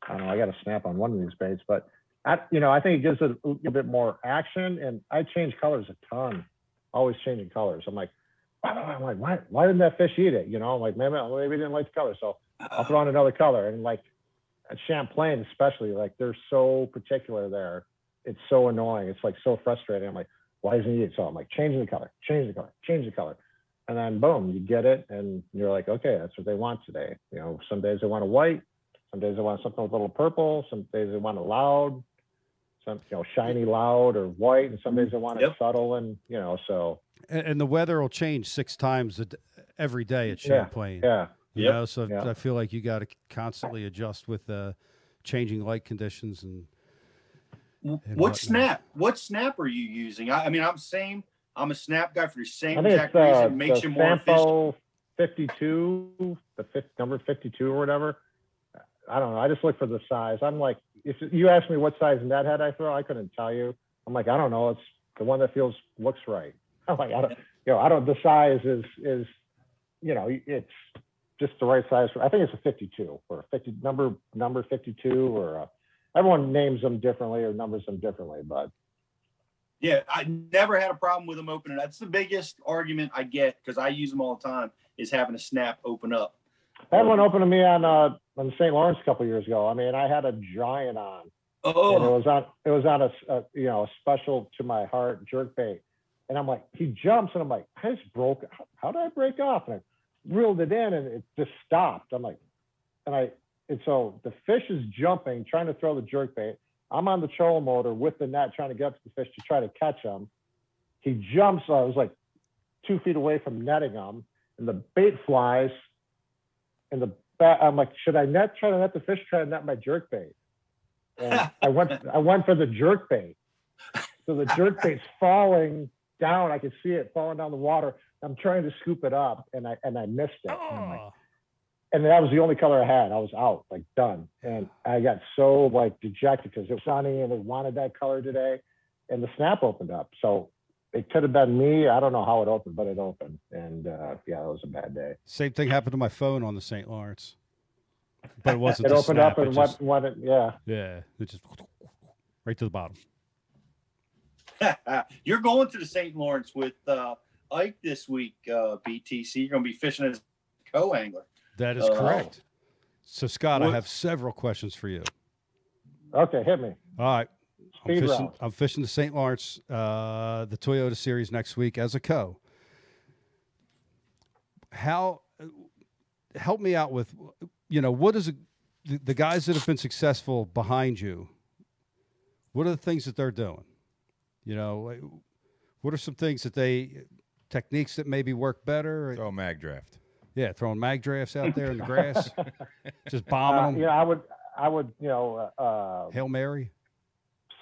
I don't know, I got to snap on one of these baits, but I, you know, I think it gives it a little bit more action. And I change colors a ton, always changing colors. I'm like, why, I'm like, why, why didn't that fish eat it? You know, I'm like maybe, maybe didn't like the color. So I'll throw on another color. And like at Champlain, especially, like they're so particular there. It's so annoying. It's like so frustrating. I'm like, why isn't he? So I'm like, change the color, change the color, change the color. And then boom, you get it. And you're like, okay, that's what they want today. You know, some days they want a white, some days they want something with a little purple, some days they want a loud, some, you know, shiny loud or white, and some days they want it subtle and, you know, so And, and the weather will change six times a d- every day at Yeah, Champlain. yeah. You Yep. know, so Yeah. I feel like you got to constantly adjust with uh, changing light conditions and W- What snap? What snap are you using? I, I mean, I'm same. I'm a snap guy for the same I exact it's reason. uh, It makes the you more efficient. 52, the fifth number 52 or whatever. I don't know. I just look for the size. I'm like, if you ask me what size Ned head I throw, I couldn't tell you. I'm like, I don't know. It's the one that feels looks right. <laughs> I'm like, I don't, you know, I don't. The size is is, you know, it's just the right size. For, I think it's a 52 or a 50 number number 52 or a, everyone names them differently or numbers them differently, but Yeah, I never had a problem with them opening. That's the biggest argument I get because I use them all the time. Is having a snap open up. I had one open to me on uh on St. Lawrence a couple years ago. I mean, I had a giant on, and it Oh, was on it was on a, a, you know a special to my heart jerk bait, and I'm like, he jumps, and I'm like, I just broke. How, how did I break off? And I reeled it in, and it just stopped. I'm like, and I and so the fish is jumping, trying to throw the jerk bait. I'm on the trolling motor with the net, trying to get up to the fish to try to catch him. He jumps. Uh, I was like two feet away from netting him, and the bait flies. And the bat, I'm like, should I net try to net the fish? Try to net my jerk bait. And <laughs> I went, I went for the jerk bait. So the jerk bait's falling down. I could see it falling down the water. I'm trying to scoop it up, and I and I missed it. Like- oh. And that was the only color I had. I was out, like done. And I got so like dejected because it was sunny and they wanted that color today. And the snap opened up. So it could have been me. I don't know how it opened, but it opened. And uh, yeah, it was a bad day. same thing happened to my phone on the St. Lawrence. But it wasn't. <laughs> It the opened snap, up it and just- went, went, yeah. Yeah, it just <laughs> right to the bottom. <laughs> you're going to the St. Lawrence with uh, Ike this week, uh, BTC. You're going to be fishing as a co-angler. That is Uh, correct. So Scott, I have several questions for you. Okay, hit me. All right. I'm fishing. I'm fishing the St. Lawrence, uh, the Toyota Series next week as a co. How help me out with, you know, what is it, the, the guys that have been successful behind you? What are the things that they're doing? You know, like, what are some things that they techniques that maybe work better? Throw a mag draft. Yeah, throwing mag drafts out there in the grass, <laughs> just bombing Uh, them. know, I would, I would, you know, uh, uh, Hail Mary.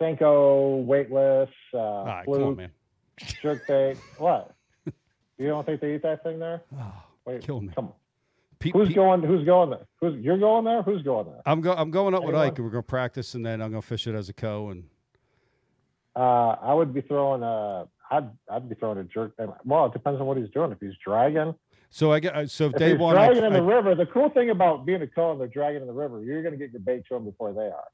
Senko, weightless, uh, All right, come on, man. jerk bait. what? You don't think they eat that thing there? <sighs> Oh, Wait, Kill me. come on. Pete, Who's Pete- going? Who's going there? Who's you're going there? Who's going there? I'm go. I'm going up with Ike, and we're going to practice, and then I'm going to fish it as a co. And Uh, I would be throwing a. I'd I'd be throwing a jerk. Well, it depends on what he's doing. If he's dragging, so I get. Uh, so if day he's one, I, dragging in the I- river, the cool thing about being a co and they're dragging in the river, you're going to get your bait to them before they are.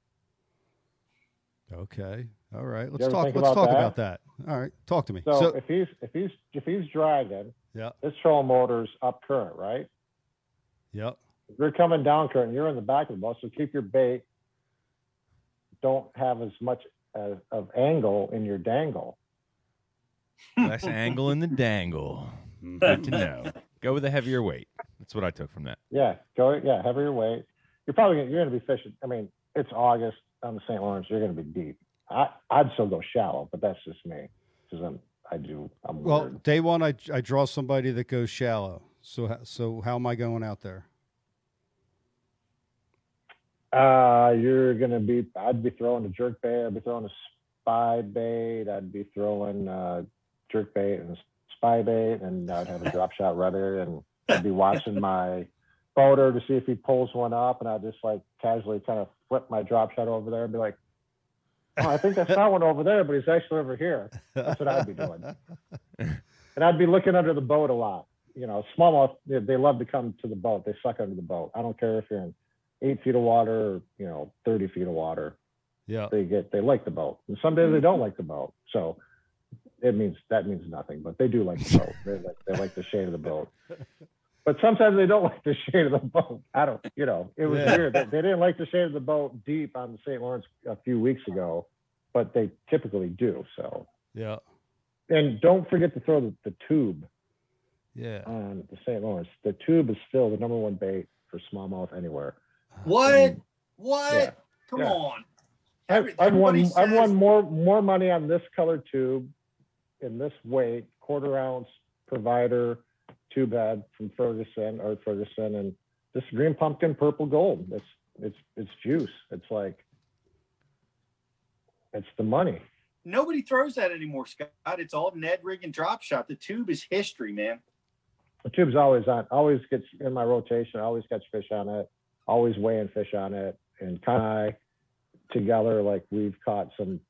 okay, all right. Let's talk. Let's about talk that? about that. All right, talk to me. So, So, if he's if he's if he's dragging, yeah, this trolling motor's up current, right? yep. If you're coming down current, you're in the back of the boat, so keep your bait. Don't have as much as, of angle in your dangle. Less angle in the dangle. Good to know. <laughs> Go with a heavier weight. That's what I took from that. Yeah, go yeah, heavier weight. You're probably gonna, you're gonna be fishing. I mean, it's August on the St. Lawrence. You're gonna be deep. I I'd still go shallow, but that's just me because I'm I do I'm Well, weird. day one, I, I draw somebody that goes shallow. So so how am I going out there? Uh, you're gonna be. I'd be throwing a jerk bait. I'd be throwing a spy bait. I'd be throwing uh, jerk bait and spy bait, and I'd have a drop shot rudder, and I'd be watching my boater to see if he pulls one up, and I'd just like casually kind of flip my drop shot over there and be like, "Oh, I think I saw one over there, but he's actually over here." That's what I'd be doing. And I'd be looking under the boat a lot. You know, smallmouth, they, they love to come to the boat. They suck under the boat. I don't care if you're in eight feet of water or, you know, 30 feet of water. Yeah. They get, they like the boat. And some days they mm. don't like the boat. So it means, that means nothing, but they do like the boat. They like, they like the shade of the boat. But sometimes they don't like the shade of the boat. I don't, you know, it was Yeah. weird. They, they didn't like the shade of the boat deep on the St. Lawrence a few weeks ago, but they typically do. So, Yeah. and don't forget to throw the, the tube Yeah. on the St. Lawrence. The tube is still the number one bait for smallmouth anywhere. What? Mm. What? Yeah. Come Yeah. on. I've, I've won everybody I've won more more money on this color tube in this weight, quarter ounce provider tube head from Ferguson Art Ferguson and this green pumpkin purple gold. It's it's it's juice. It's like it's the money. Nobody throws that anymore, Scott. It's all Ned rig and drop shot. The tube is history, man. The tube's always on, always gets in my rotation, I always catch fish on it, always weighing fish on it. And Con and I together, like we've caught some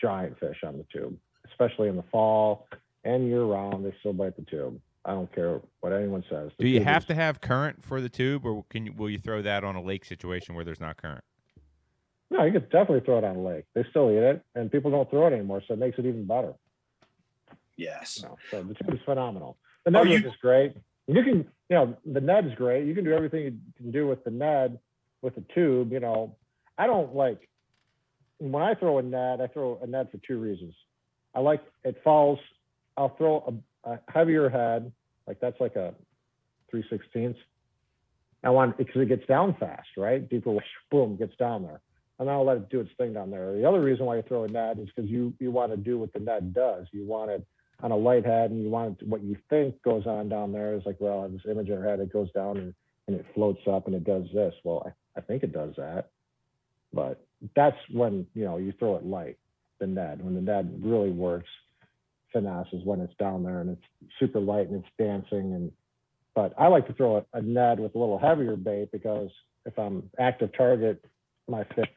giant fish on the tube, especially in the fall and year round. They still bite the tube. I don't care what anyone says. The Do you have is- to have current for the tube, or can you, will you throw that on a lake situation where there's not current? No, you could definitely throw it on a lake. They still eat it, and people don't throw it anymore, so it makes it even better. Yes. No, so the tube is phenomenal. The Are Ned oh, you- is great. You can, you know, the Ned is great. You can do everything you can do with the Ned with the tube. You know, I don't like when I throw a Ned. I throw a Ned for two reasons. I like it falls. I'll throw a, a heavier head, like that's like a three sixteenths. I want because it gets down fast, right? Deeper, whoosh, <laughs> boom, gets down there, and I'll let it do its thing down there. The other reason why you throw a Ned is because you you want to do what the Ned does. You want it on a light head and you want it, what you think goes on down there is like, well, this image in our head, it goes down and, and it floats up and it does this. Well, I, I think it does that. But that's when, you know, you throw it light, the Ned. When the Ned really works, finesse is when it's down there and it's super light and it's dancing. And but I like to throw a, a Ned with a little heavier bait because if I'm active target, my fish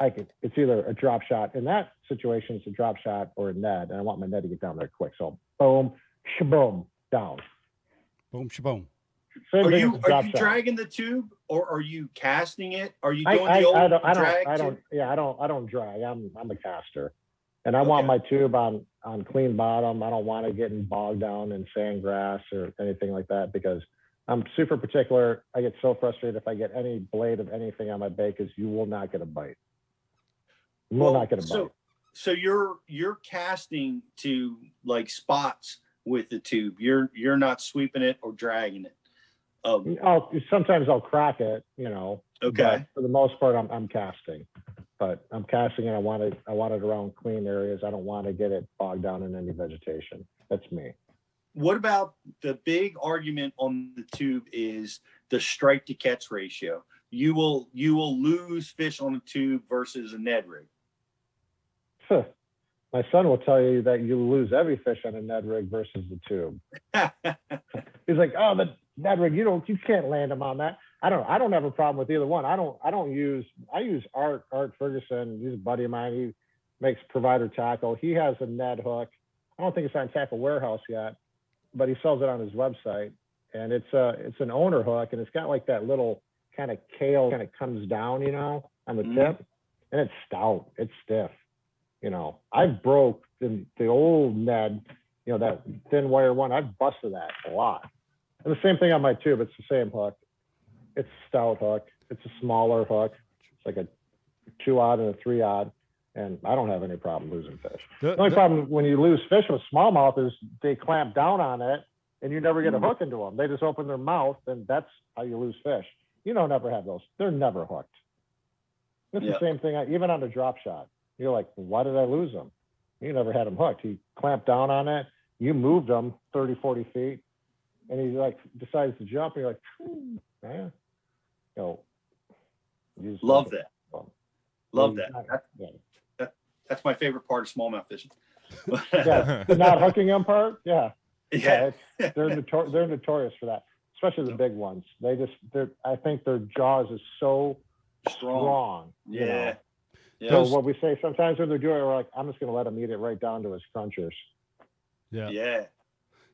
I could, it's either a drop shot. In that situation, it's a drop shot or a Ned, and I want my Ned to get down there quick. So boom, shaboom, down. Boom, shaboom. Same Are you are you shot. dragging the tube or are you casting it? Are you doing I, the old I don't, I don't, drag I don't, yeah, I don't, I don't drag. I'm, I'm a caster, and I want my tube on, on clean bottom. I don't want it getting bogged down in sand grass or anything like that because I'm super particular. I get so frustrated if I get any blade of anything on my bait because you will not get a bite. You will not get a bite. so so you're you're casting to like spots with the tube. You're you're not sweeping it or dragging it. Um, I'll sometimes I'll crack it, you know. Okay. For the most part, I'm I'm casting, but I'm casting and I want it I want it around clean areas. I don't want to get it bogged down in any vegetation. That's me. what about the big argument on the tube is the strike to catch ratio? You will you will lose fish on a tube versus a Ned rig. Huh. My son will tell you that you lose every fish on a Ned rig versus the tube. <laughs> He's like, oh, the Ned rig, you don't, you can't land them on that. I don't, I don't have a problem with either one. I don't, I don't use, I use Art, Art Ferguson. He's a buddy of mine. He makes provider tackle. He has a Ned hook. I don't think it's on Tackle Warehouse yet, but he sells it on his website. And it's a, it's an owner hook, and it's got like that little kind of kale kind of comes down, you know, on the Mhm. tip, and it's stout. It's stiff. You know, I've broke the, the old Ned, you know, that thin wire one. I've busted that a lot. And the same thing on my tube. It's the same hook. It's a stout hook. It's a smaller hook. It's like a two odd and a three odd. And I don't have any problem losing fish. The- The only the- problem when you lose fish with smallmouth is they clamp down on it and you never get a Mhm. hook into them. They just open their mouth, and that's how you lose fish. You don't ever have those. They're never hooked. It's Yeah. the same thing, even on a drop shot. You're like, why did I lose them? You never had him hooked. He clamped down on it. You moved him 30, 40 feet, and he like decides to jump. And you're like, yeah. You know, you just Love look at that. them. Love Yeah, that. that. yeah. That's my favorite part of smallmouth fishing. <laughs> Yeah, the not hooking them part. Yeah, yeah. yeah. <laughs> They're notor- they're notorious for that, especially the big ones. They just, they're. I think their jaws is so Strong. strong. you know. Yeah. Yeah. So what we say sometimes when they're doing it, we're like, I'm just going to let him eat it right down to his crunchers, Yeah. yeah.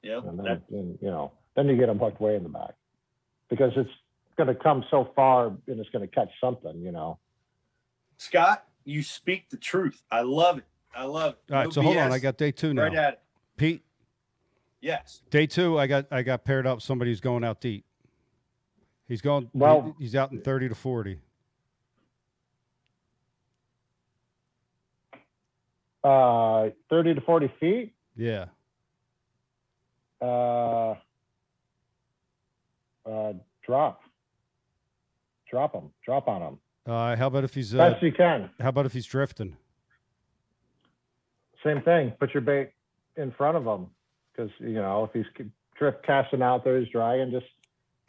Yeah. and then That- and, you know, then you get them hooked way in the back, because it's going to come so far and it's going to catch something, you know. Scott, you speak the truth. I love it. I love it. All right. No so hold on. I got day two now. right at it. Pete, Yes. day two, I got I got paired up. with Somebody who's going out deep. He's going. Well- he- he's out in thirty to forty. Uh, 30 to 40 feet. Yeah. Uh, uh, drop, drop them, drop on them, Uh, how about if he's uh, best you can. how about if he's drifting? Same thing. Put your bait in front of him because you know if he's drift casting out there, he's dragging. Just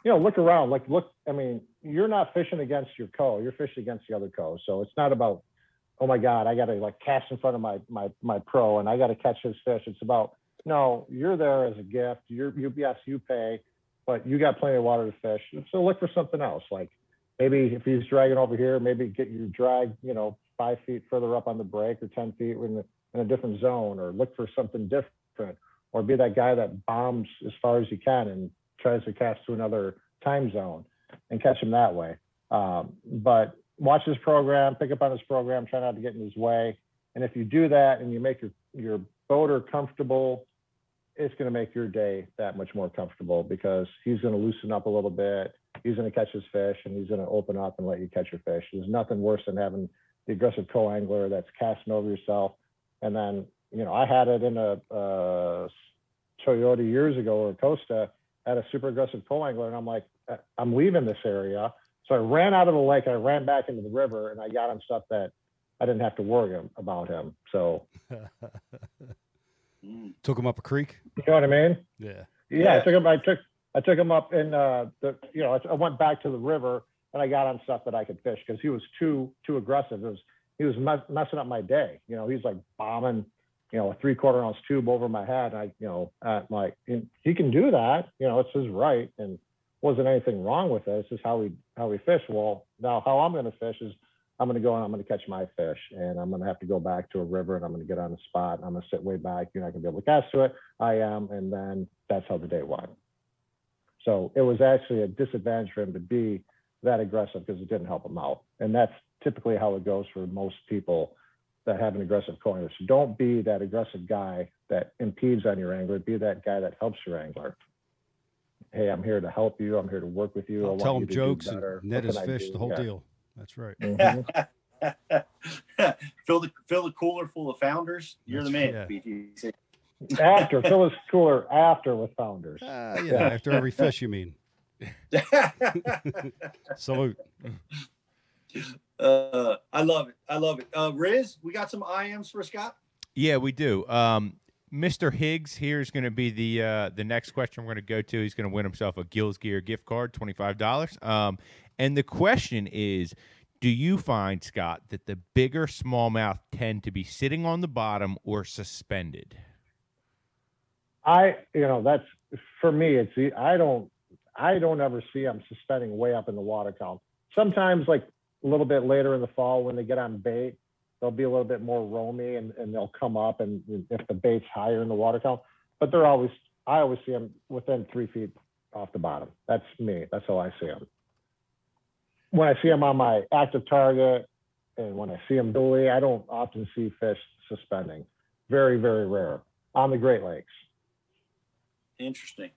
you know, look around. Like look. I mean, you're not fishing against your co. You're fishing against the other co. So it's not about oh my god, I got to like cast in front of my my my pro and I got to catch his fish. It's about no, you're there as a gift. You're you yes you pay, but you got plenty of water to fish. So look for something else. Like maybe if he's dragging over here, maybe get your drag you know five feet further up on the break or ten feet in the in a different zone or look for something different or be that guy that bombs as far as you can and tries to cast to another time zone and catch him that way. Um, but watch his program, pick up on his program, try not to get in his way. And if you do that and you make your, your boater comfortable, it's going to make your day that much more comfortable because he's going to loosen up a little bit. He's going to catch his fish and he's going to open up and let you catch your fish. There's nothing worse than having the aggressive co-angler that's casting over yourself. And then, you know, I had it in a, Toyota years ago or Costa had a super aggressive co-angler and I'm like, "Uh, I'm leaving this area. So I ran out of the lake, I ran back into the river and I got him stuff that I didn't have to worry about him. So, <laughs> Mm. Took him up a creek. you know what I mean? Yeah. Yeah, Yeah. I took him. I took I took him up in uh, the you know I, I went back to the river and I got on stuff that I could fish because he was too too aggressive. It was he was mess, messing up my day. You know, he's like bombing, you know, a three quarter ounce tube over my head. And I you know I'm like and he can do that. You know, it's his right and wasn't anything wrong with it. It's just how we how we fish. Well, now how I'm going to fish is I'm going to go and I'm going to catch my fish and I'm going to have to go back to a river and I'm going to get on a spot. I'm going to sit way back. You're not going to be able to cast to it. I am, and then that's how the day went. So it was actually a disadvantage for him to be that aggressive because it didn't help him out. And that's typically how it goes for most people that have an aggressive co-angler. So don't be that aggressive guy that impedes on your angler. Be that guy that helps your angler. Hey, I'm here to help you. I'm here to work with you. I'll tell him jokes and net his fish, the whole Yeah. deal. That's right. Mhm. <laughs> fill the fill the cooler full of founders. You're the man. That's- BTC. after fill his cooler after with founders. Ah, yeah, after every fish, you mean? <laughs> Salute. uh, I love it. I love it. Uh, Riz, we got some IMs for Scott. Yeah, we do. Um, Mr. Higgs here is going to be the uh, the next question we're going to go to. He's going to win himself a Gills Gear gift card, twenty five dollars. Um, and the question is, do you find Scott that the bigger smallmouth tend to be sitting on the bottom or suspended? I, you know, that's for me. It's I don't, I don't ever see them suspending way up in the water column. Sometimes, like a little bit later in the fall, when they get on bait, they'll be a little bit more roamy and, and they'll come up. And if the bait's higher in the water column, but they're always, I always see them within three feet off the bottom. That's me. That's how I see them. When I see them on my active target, and when I see them buoy, I don't often see fish suspending. Very, very rare on the Great Lakes. Interesting.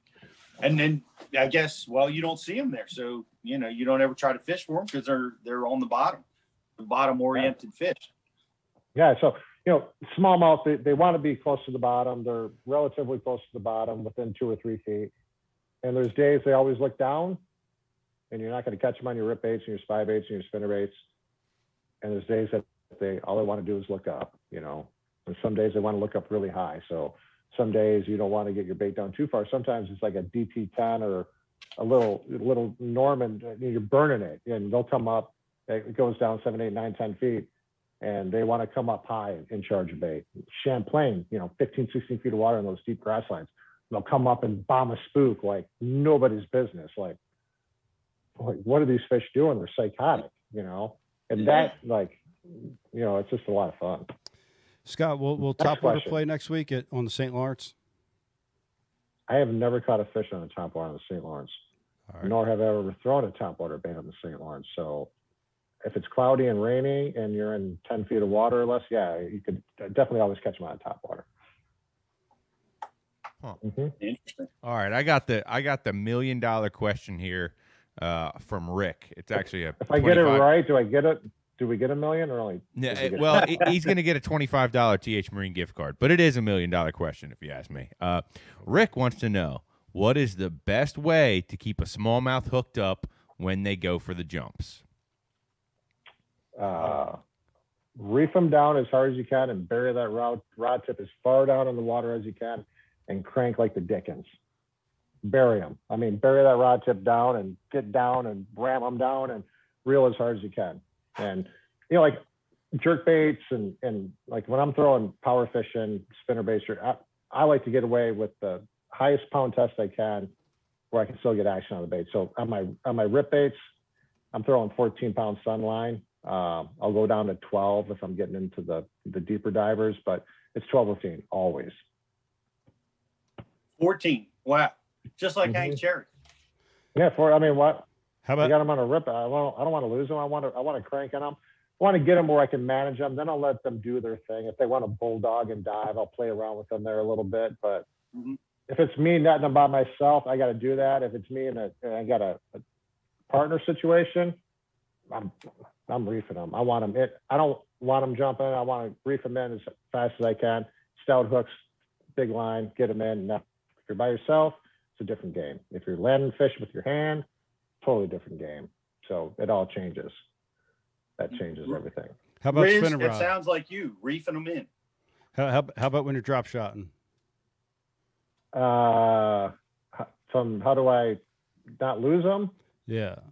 And then I guess well, you don't see them there, so you know you don't ever try to fish for them because they're they're on the bottom, the bottom oriented fish. Yeah, so you know, smallmouth, they, they want to be close to the bottom. They're relatively close to the bottom, within two or three feet. And there's days they always look down, and you're not going to catch them on your rip baits and your spy baits and your spinner baits. And there's days that they all they want to do is look up, you know. And some days they want to look up really high. So some days you don't want to get your bait down too far. Sometimes it's like a DT10 or a little little Norman. You're burning it, and they'll come up. It goes down seven, eight, nine, ten feet, and they want to come up high and charge a bait. Champlain, you know, 15, 16 feet of water in those deep grass lines. They'll come up and bomb a spook like nobody's business. Like, like what are these fish doing? They're psychotic, you know. And that, like, you know, it's just a lot of fun. Scott, will will Next Top Water play next week at on the St. Lawrence? I have never caught a fish on the top water in the St. Lawrence, All right. nor have I ever thrown a top water bait on the St. Lawrence. So if it's cloudy and rainy and you're in 10 feet of water or less, yeah, you could definitely always catch them on top water. Huh. Mhm. Interesting. All right, I got the I got the million dollar question here uh, from Rick. It's actually a If I get it right, do I get it? Do we get a million or only? Yeah, uh, well, he- he's <laughs> going to get a twenty-five dollar TH Marine gift card, but it is a million-dollar question if you ask me. Uh, Rick wants to know what is the best way to keep a smallmouth hooked up when they go for the jumps. uh, reef them down as hard as you can and bury that rod, rod tip as far down in the water as you can and crank like the dickens. Bury them. I mean, bury that rod tip down and get down and ram them down and reel as hard as you can. And, you know, like jerk baits and, and like when I'm throwing power fishing, spinner baits, I, I like to get away with the highest pound test I can where I can still get action on the bait. So on my, on my rip baits, I'm throwing 14 pound sunline. Um, I'll go down to 12 if I'm getting into the the deeper divers, but it's 12 or 15 always. 14. Wow. Just like Hank Mhm. Cherry. Yeah, for I mean, what How about I got them on a rip. I want I don't want to lose them. I want to I want to crank on them. I want to get them where I can manage them. Then I'll let them do their thing. If they want to bulldog and dive, I'll play around with them there a little bit. But Mhm. if it's me netting them by myself, I got to do that. If it's me and a, and I got a, a partner situation, I'm I'm reefing them. I want them. It, I don't want them jumping. I want to reef them in as fast as I can. Stout hooks, big line, get them in. Now, if you're by yourself, it's a different game. If you're landing fish with your hand, totally different game. So it all changes. That changes everything. how about Riz, spinner it sounds like you reefing them in. How, how, how about when you're drop shotting? Uh, from how do I not lose them? Yeah. <sighs>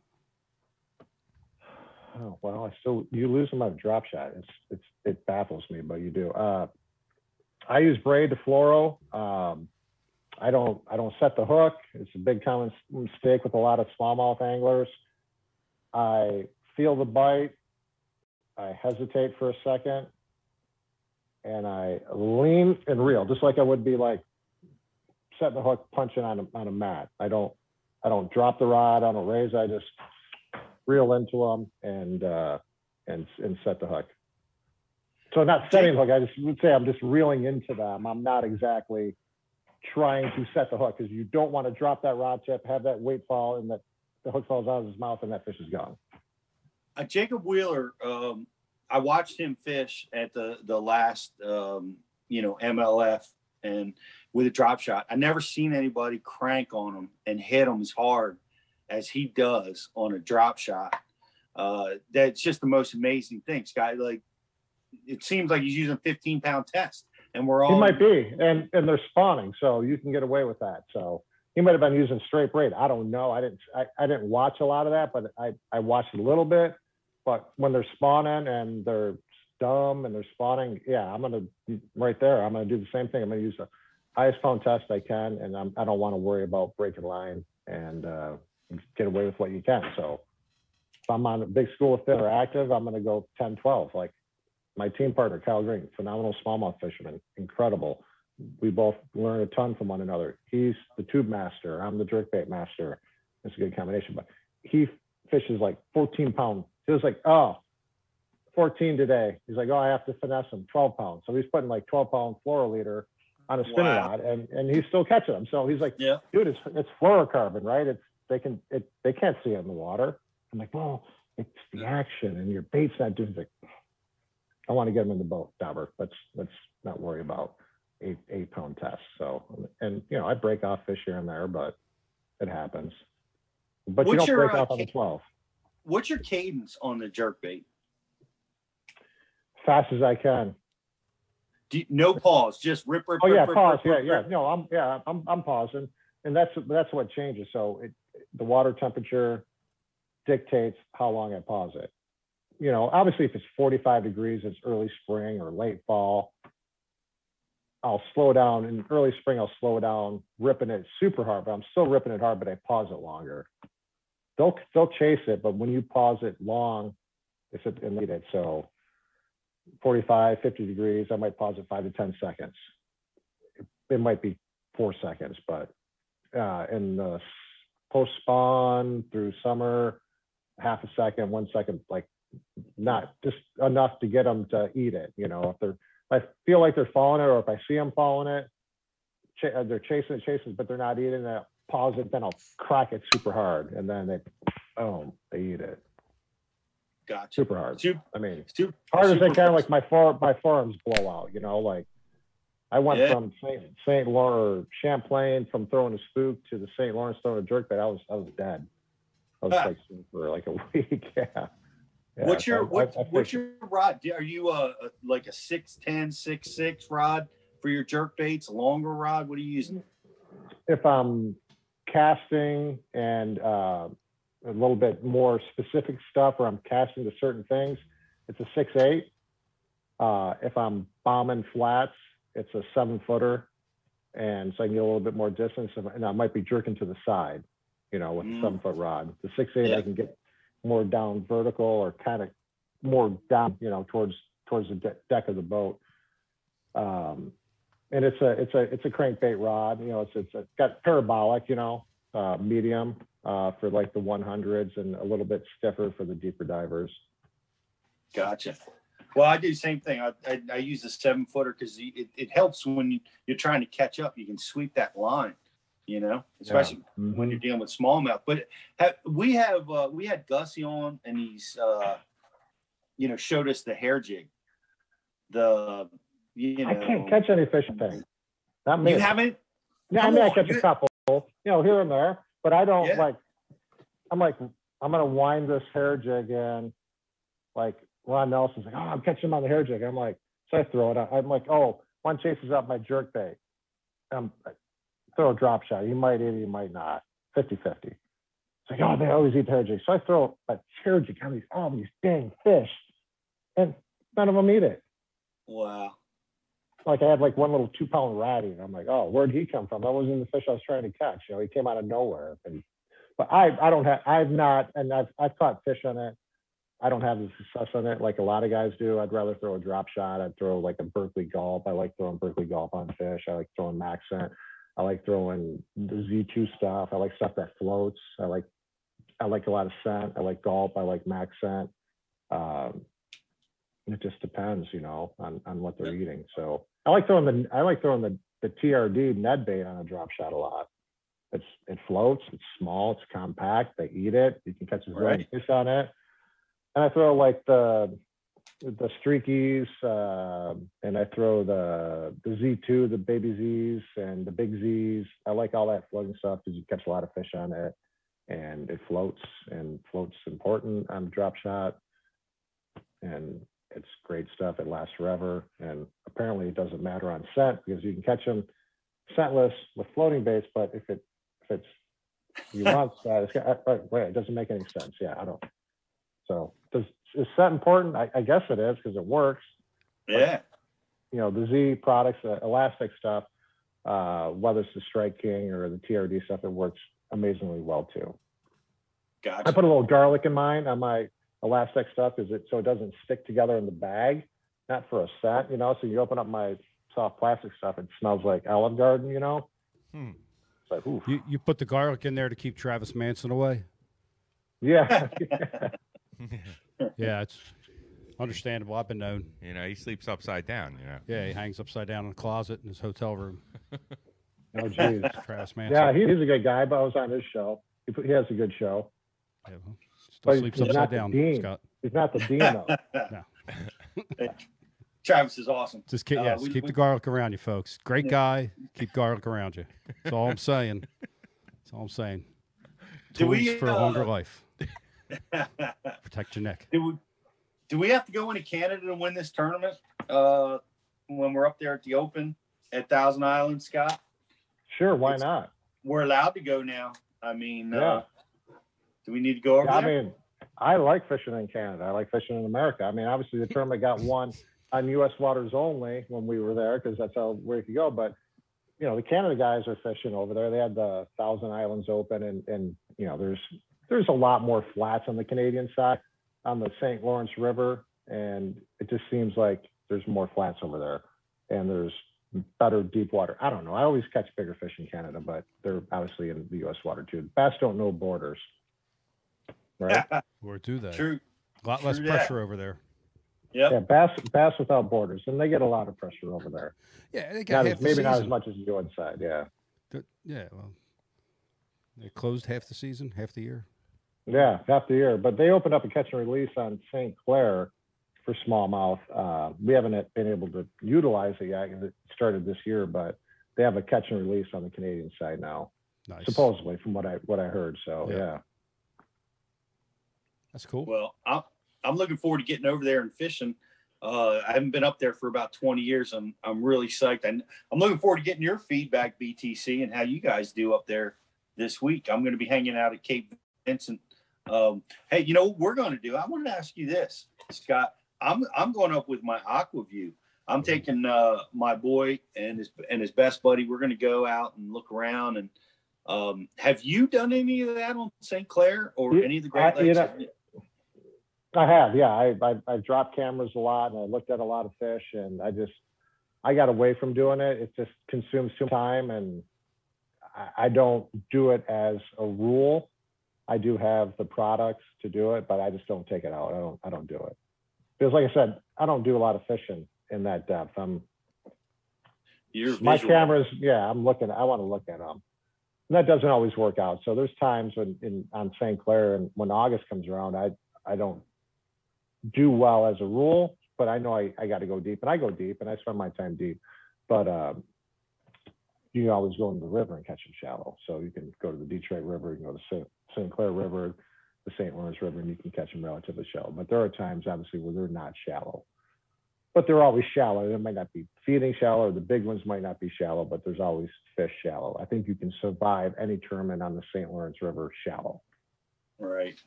Oh, well, I still you lose them on a drop shot. It's it's it baffles me, but you do. Uh, I use braid to fluoro. Um, I don't I don't set the hook. It's a big common mistake with a lot of smallmouth anglers. I feel the bite. I hesitate for a second, and I lean and reel, just like I would be like setting the hook, punching on a on a mat. I don't I don't drop the rod. I don't raise. I just reel into them and uh, and and set the hook. So not setting the hook. I just would say I'm just reeling into them. I'm not exactly trying to set the hook because you don't want to drop that rod tip, have that weight fall, and that the hook falls out of his mouth and that fish is gone. uh, Jacob Wheeler, um, I watched him fish at the the last um, you know MLF and with a drop shot. I never seen anybody crank on him and hit him as hard as he does on a drop shot. Uh, that's just the most amazing thing, Scott. Like it seems like he's using 15 pound test, and we're all He might be, and and they're spawning, so you can get away with that. So he might have been using straight braid. I don't know. I didn't I, I didn't watch a lot of that, but I I watched a little bit. But when they're spawning and they're dumb and they're spawning, yeah, I'm gonna right there. I'm gonna do the same thing. I'm gonna use the highest pound test I can, and I'm, I don't want to worry about breaking line and uh, get away with what you can. So if I'm on a big school of fish or active, I'm gonna go 10, 12. Like my team partner, Kyle Green, phenomenal smallmouth fisherman, incredible. We both learn a ton from one another. He's the tube master. I'm the jerkbait master. It's a good combination. But he fishes like 14 pound. He was like, oh, 14 today. He's like, oh, I have to finesse him 12 pounds. So he's putting like 12 pound fluoro leader on a spinner Wow. rod, and and he's still catching them. So he's like, Yeah. dude, it's it's fluorocarbon, right? It's they can it they can't see it in the water. I'm like, well, it's the action, and your bait's not doing. Like, I want to get them in the boat, Dauber. Let's let's not worry about eight eight pound tests. So and you know I break off fish here and there, but it happens. But you don't your, break uh, off on the twelve. What's your cadence on the jerk bait? Fast as I can. Do you, no pause, just rip, rip, Oh rip, yeah, rip, pause. rip, Yeah, yeah. No, I'm yeah, I'm I'm pausing, and that's that's what changes. So it the water temperature dictates how long I pause it. You know, obviously, if it's 45 degrees, it's early spring or late fall. I'll slow down in early spring. I'll slow down, ripping it super hard, but I'm still ripping it hard, but I pause it longer. They'll they'll chase it, but when you pause it long, it's it need it. So 45, 50 degrees, I might pause it five to 10 seconds. It might be four seconds, but uh, in the post spawn through summer, half a second, one second, like not just enough to get them to eat it. You know, if they're, if I feel like they're following it, or if I see them following it, ch- uh, they're chasing it, chasing, it, but they're not eating it. Pause it, then I'll crack it super hard, and then they, boom, they eat it Gotcha. super hard. Super, I mean, super, hard as super I can, like my fore, my forearms blow out, you know, like I went Yeah. from St. St. Lawrence, Champlain, from throwing a spook to the St. Lawrence throwing a jerk bait. I was, I was dead. I was Ah. like for like a <laughs> week. Yeah. Yeah, what's your I- what, I- I what's your rod? Are you a, a like a 6'10", 6'6 rod for your jerk baits? Longer rod? What are you using? if I'm casting and uh, a little bit more specific stuff, or I'm casting to certain things, it's a six eight. Uh, if I'm bombing flats, it's a seven footer, and so I can get a little bit more distance, and and I might be jerking to the side, you know, with Mm. a seven foot rod. The six eight, Yeah. I can get more down vertical or kind of more down, you know, towards towards the de- deck of the boat. Um, and it's a it's a it's a crankbait rod. You know, it's it's, it's got parabolic. You know, uh, medium uh, for like the 100s and a little bit stiffer for the deeper divers. Gotcha. Well, I do the same thing. I, I, I use the seven footer because it, it helps when you're trying to catch up. You can sweep that line, you know, especially when you're dealing with smallmouth. But have, we have uh, we had Gussie on, and he's uh, you know showed us the hair jig. The you know I can't catch any fish thing. Not me. You haven't? Yeah, I Come mean, I catch you- a couple, you know, here and there, but I don't Yeah. like. I'm like, I'm gonna wind this hair jig in, like Ron Nelson's like, oh, I'm catching him on the hair jig. I'm like, so I throw it. out. I'm like, oh, one chases up my jerk bait. Um, I throw a drop shot. He might eat it, he might not. 50 50. It's like, oh, they always eat jig. So I throw a jig on these, all these dang fish, and none of them eat it Wow. like I had like one little two pound ratty, and I'm like, oh, where'd he come from? That wasn't the fish I was trying to catch. You know, he came out of nowhere. And but I I don't have I've not and I've I've caught fish on it. I don't have the success on it like a lot of guys do. I'd rather throw a drop shot. I'd throw like a Berkley gulp. I like throwing Berkley gulp on fish. I like throwing MaxScent. I like throwing the Z2 stuff. I like stuff that floats. I like I like a lot of scent. I like gulp. I like MaxScent. Um, it just depends, you know, on, on what they're eating. So I like throwing the I like throwing the the TRD Ned bait on a drop shot a lot. It's it floats. It's small. It's compact. They eat it. You can catch a Right. fish on it. And I throw like the the streakies, uh, and I throw the the Z2, the baby Z's, and the big Z's. I like all that floating stuff because you catch a lot of fish on it, and it floats. And floats important on drop shot, and it's great stuff. It lasts forever, and apparently it doesn't matter on scent because you can catch them scentless with floating baits. But if it if it's you <laughs> want that, it's got, uh, wait, it doesn't make any sense. Yeah, I don't. So does is that important? I, I guess it is because it works. Yeah. You know, the Z products, the elastic stuff, uh, whether it's the Strike King or the TRD stuff, it works amazingly well too. Gotcha. I put a little garlic in mine on my elastic stuff is it so it doesn't stick together in the bag, not for a scent, you know. So you open up my soft plastic stuff, it smells like Olive Garden, you know. Hmm. It's like, ooh, You you put the garlic in there to keep Travis Manson away. yeah. <laughs> <laughs> <laughs> <laughs> Yeah, it's understandable. I've been known. you know, he sleeps upside down. You know. Yeah, he hangs upside down in a closet in his hotel room. <laughs> oh, geez. <laughs> Travis Manson. Yeah, he, he's a good guy, but I was on his show. He, put, he has a good show. Yeah, well, still he's sleeps not upside the down, dean. Scott. He's not the dean though. No. Travis is awesome. Just keep, Uh, yes, we- keep we- the garlic around you, folks. Great Yeah. guy. Keep garlic around you. That's all I'm saying. That's all I'm saying. Do Tools we, for a longer uh, life. <laughs> Protect your neck. do we do we have to go into Canada to win this tournament? Uh, when we're up there at the Open at Thousand Islands, Scott, Sure, why It's- not? we're allowed to go now. I mean, Yeah. uh, do we need to go over Yeah, I mean, I like fishing in Canada. I like fishing in America. I mean, obviously the tournament got won on U.S. waters only when we were there because that's how where you could go. But you know, the Canada guys are fishing over there. They had the Thousand Islands Open, and and you know, there's there's a lot more flats on the Canadian side on the St. Lawrence River, and it just seems like there's more flats over there, and there's better deep water. I don't know. I always catch bigger fish in Canada, but they're obviously in the U.S. water too. Bass don't know borders, right? Or do they? True. A lot less True that. pressure over there. Yep. Yeah, bass bass without borders, and they get a lot of pressure over there. Yeah, they got Not half as, the maybe not as much as you do inside. Yeah, Th- Yeah, well, they closed half the season, half the year. Yeah, half the year. But they opened up a catch and release on St. Clair for smallmouth. Uh, we haven't been able to utilize it yet. 'cause It started this year, but they have a catch and release on the Canadian side now, Nice. supposedly, from what I what I heard. So Yeah. yeah, That's cool. Well, I'm I'm looking forward to getting over there and fishing. Uh, I haven't been up there for about 20 years. I'm I'm really psyched. And I'm looking forward to getting your feedback, BTC, and how you guys do up there this week. I'm going to be hanging out at Cape Vincent. Um, hey, you know what we're going to do? I wanted to ask you this, Scott. I'm I'm going up with my Aqua-Vu. I'm taking uh, my boy and his and his best buddy. We're going to go out and look around. And um, have you done any of that on St. Clair or You- any of the Great I- you Lakes? know, I have. Yeah, I, I I've dropped cameras a lot, and I looked at a lot of fish, and I just I got away from doing it. It just consumes too much time, and I, I don't do it as a rule. I do have the products to do it, but I just don't take it out. I don't I don't do it because, like I said, I don't do a lot of fishing in that depth. I'm You're my visual. cameras. Yeah, I'm looking. I want to look at them. And that doesn't always work out. So there's times when in on St. Clair and when August comes around, I I don't do well as a rule, but I know I, I got to go deep and I go deep and I spend my time deep. But um, you can always go into the river and catch them shallow. So you can go to the Detroit River, you can go to St. St. Clair River, the St. Lawrence River, and you can catch them relatively shallow. But there are times, obviously, where they're not shallow. But they're always shallow. They might not be feeding shallow, or the big ones might not be shallow, but there's always fish shallow. I think you can survive any tournament on the St. Lawrence River shallow. Right.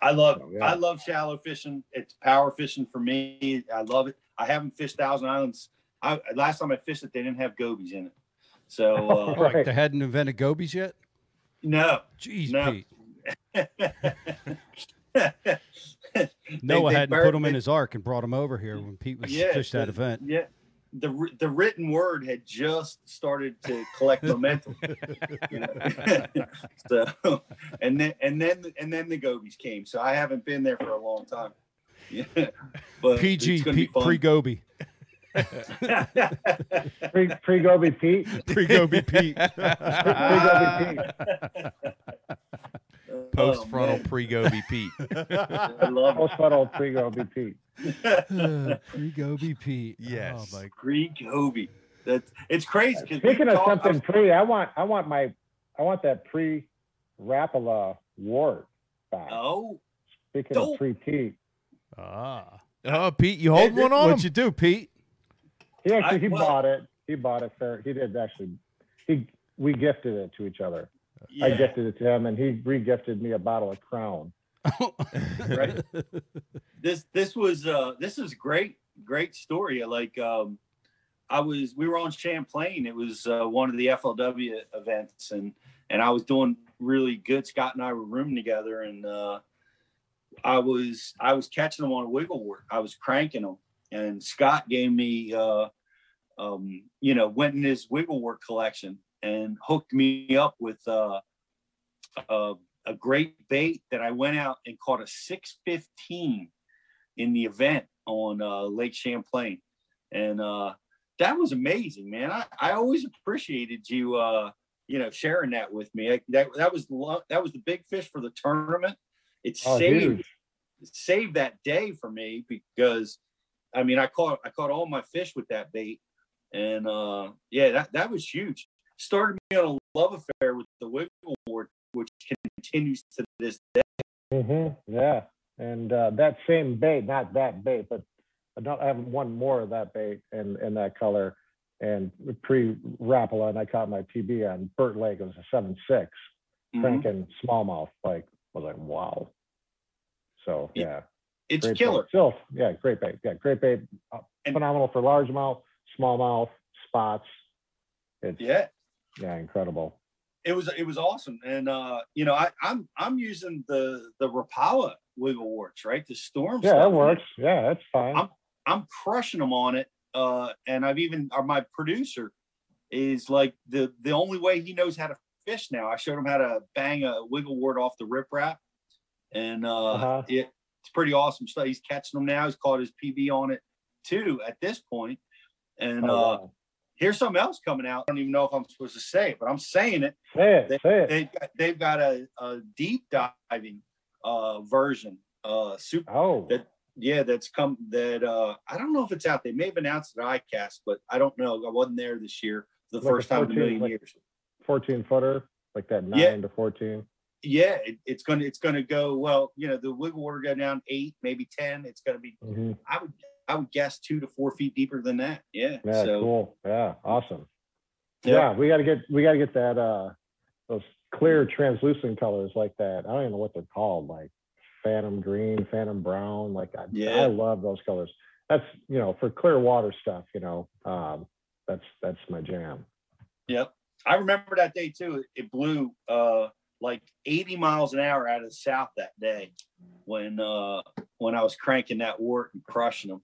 I love So, yeah. I love shallow fishing. It's power fishing for me. I love it. I haven't fished Thousand Islands. I last time I fished it, they didn't have gobies in it. So <laughs> uh, Right. they hadn't invented gobies yet. No. Jeez, No. Pete. <laughs> Noah they hadn't bur- put them they- in his ark and brought them over here when Pete was Yeah, fished that event. Yeah. The, the written word had just started to collect momentum. you know? <laughs> so and then and then and then the gobies came. So I haven't been there for a long time. <laughs> Yeah. But PG, it's gonna be pre-goby, Pre pre Gobi Pete. pre-goby Pete. <laughs> Pre Gobi Pete. Post Oh, frontal man. pre Goby Pete. <laughs> I love Post funnel pre Gobi Pete. <laughs> it. pre-goby Pete. Yes. Oh my Pre Kobe. That's it's crazy. 'cause we Speaking of talk- I something pre, I want I want my I want that pre Rapala wart back. Oh, Speaking don't- of pre Pete, Ah. Oh, Pete, you hold Hey, one on What'd him? you do, Pete? He actually I- he well- bought it. He bought it for he did actually. He we gifted it to each other. I gifted it to him, and he re-gifted me a bottle of Crown. <laughs> Right. this this was uh this is great great story like um i was we were on champlain it was uh, one of the flw events and and i was doing really good scott and i were rooming together and uh i was i was catching them on a wiggle wart i was cranking them and scott gave me uh um you know went in his wiggle wart collection and hooked me up with uh uh a great bait that I went out and caught a 615 in the event on uh, Lake Champlain. And uh, that was amazing, man. I, I always appreciated you, uh, you know, sharing that with me. I, that, that was the lo- that was the big fish for the tournament. It Oh, saved it saved that day for me because I mean, I caught I caught all my fish with that bait, and uh, yeah, that that was huge. Started me on a love affair with the wiggle wart, which continues to this day. Mm-hmm. Yeah, and uh, that same bait, not that bait, but I have one more of that bait in in that color. And pre Rapala, and I caught my PB on Burt Lake. It was a seven six, Mhm. cranking smallmouth. Like I was like, wow. So Yeah, yeah, It's great killer. Bait. Still, yeah, great bait. Yeah, great bait. Uh, And- phenomenal for largemouth, smallmouth, spots. It's Yeah, yeah, incredible. it was it was awesome, and uh, you know, I, I'm I'm using the the Rapala wiggle warts, right? The storm. Yeah, stuff. that works. Yeah, that's fine. I'm I'm crushing them on it. Uh, and I've even or my producer is like the the only way he knows how to fish now. I showed him how to bang a wiggle wart off the riprap, and uh, Uh-huh. it, it's pretty awesome stuff. He's catching them now. He's caught his PB on it too at this point. And Oh, uh, wow. here's something else coming out. I don't even know if I'm supposed to say it, but I'm saying it. Say it. They, say it. they've got, they've got a, a deep diving uh, version, uh, super oh, that yeah that's come that uh i don't know if it's out they may have announced it at icast but i don't know i wasn't there this year for the Like first time in a 14 million like- years 14 footer, like that nine Yeah. to 14. yeah it, it's gonna it's gonna go well you know the wiggle wart go down eight maybe ten it's gonna be Mhm. i would i would guess two to four feet deeper than that yeah, Yeah, so cool. Yeah, awesome. yeah. Yeah, we got to get we got to get that uh those clear translucent colors like that. I don't even know what they're called, like phantom green, phantom brown. Like I, Yeah. I love those colors. That's you know for clear water stuff. You know, um, that's that's my jam. Yep. I remember that day too. It, blew uh like 80 miles an hour out of the south that day when uh when I was cranking that wart and crushing them.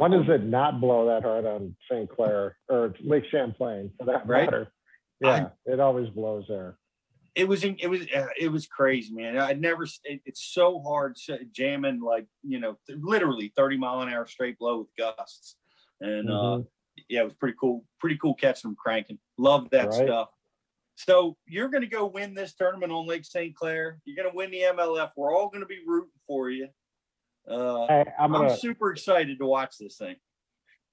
When does it not blow that hard on St. Clair or Lake Champlain for that Right. matter? I- Yeah, it always blows there. It was it was uh, it was crazy, man. I'd never it, it's so hard jamming like, you know, th- literally 30 mile an hour straight blow with gusts. And uh Mhm. yeah, it was pretty cool. Pretty cool catching them cranking. Love that Right. stuff. So you're going to go win this tournament on Lake St. Clair. You're going to win the MLF. We're all going to be rooting for you. Uh, I'm I'm, gonna. super excited to watch this thing.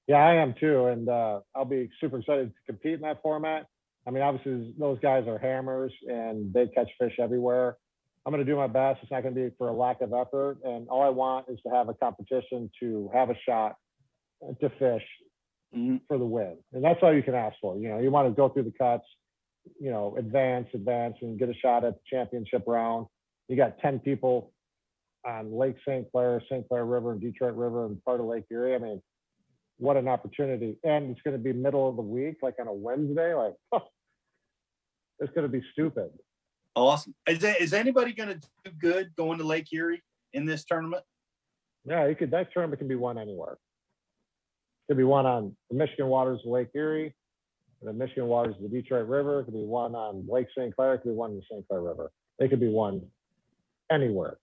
Yeah, I am too, and uh, I'll be super excited to compete in that format. I mean, obviously those guys are hammers and they catch fish everywhere. I'm going to do my best. It's not going to be for a lack of effort, and all I want is to have a competition to have a shot to fish Mhm. for the win, and that's all you can ask for. You know, you want to go through the cuts, you know, advance, advance, and get a shot at the championship round. You got 10 people on Lake St. Clair, St. Clair River, and Detroit River, and part of Lake Erie. I mean, what an opportunity! And it's going to be middle of the week, like on a Wednesday. Like, it's going to be stupid. Awesome. Is, there- is anybody going to do good going to Lake Erie in this tournament? Yeah, you could. That tournament can be won anywhere. It Could be won on the Michigan waters of Lake Erie, the Michigan waters of the Detroit River. It could be won on Lake St. Clair. It could be won in the St. Clair River. They could be won anywhere,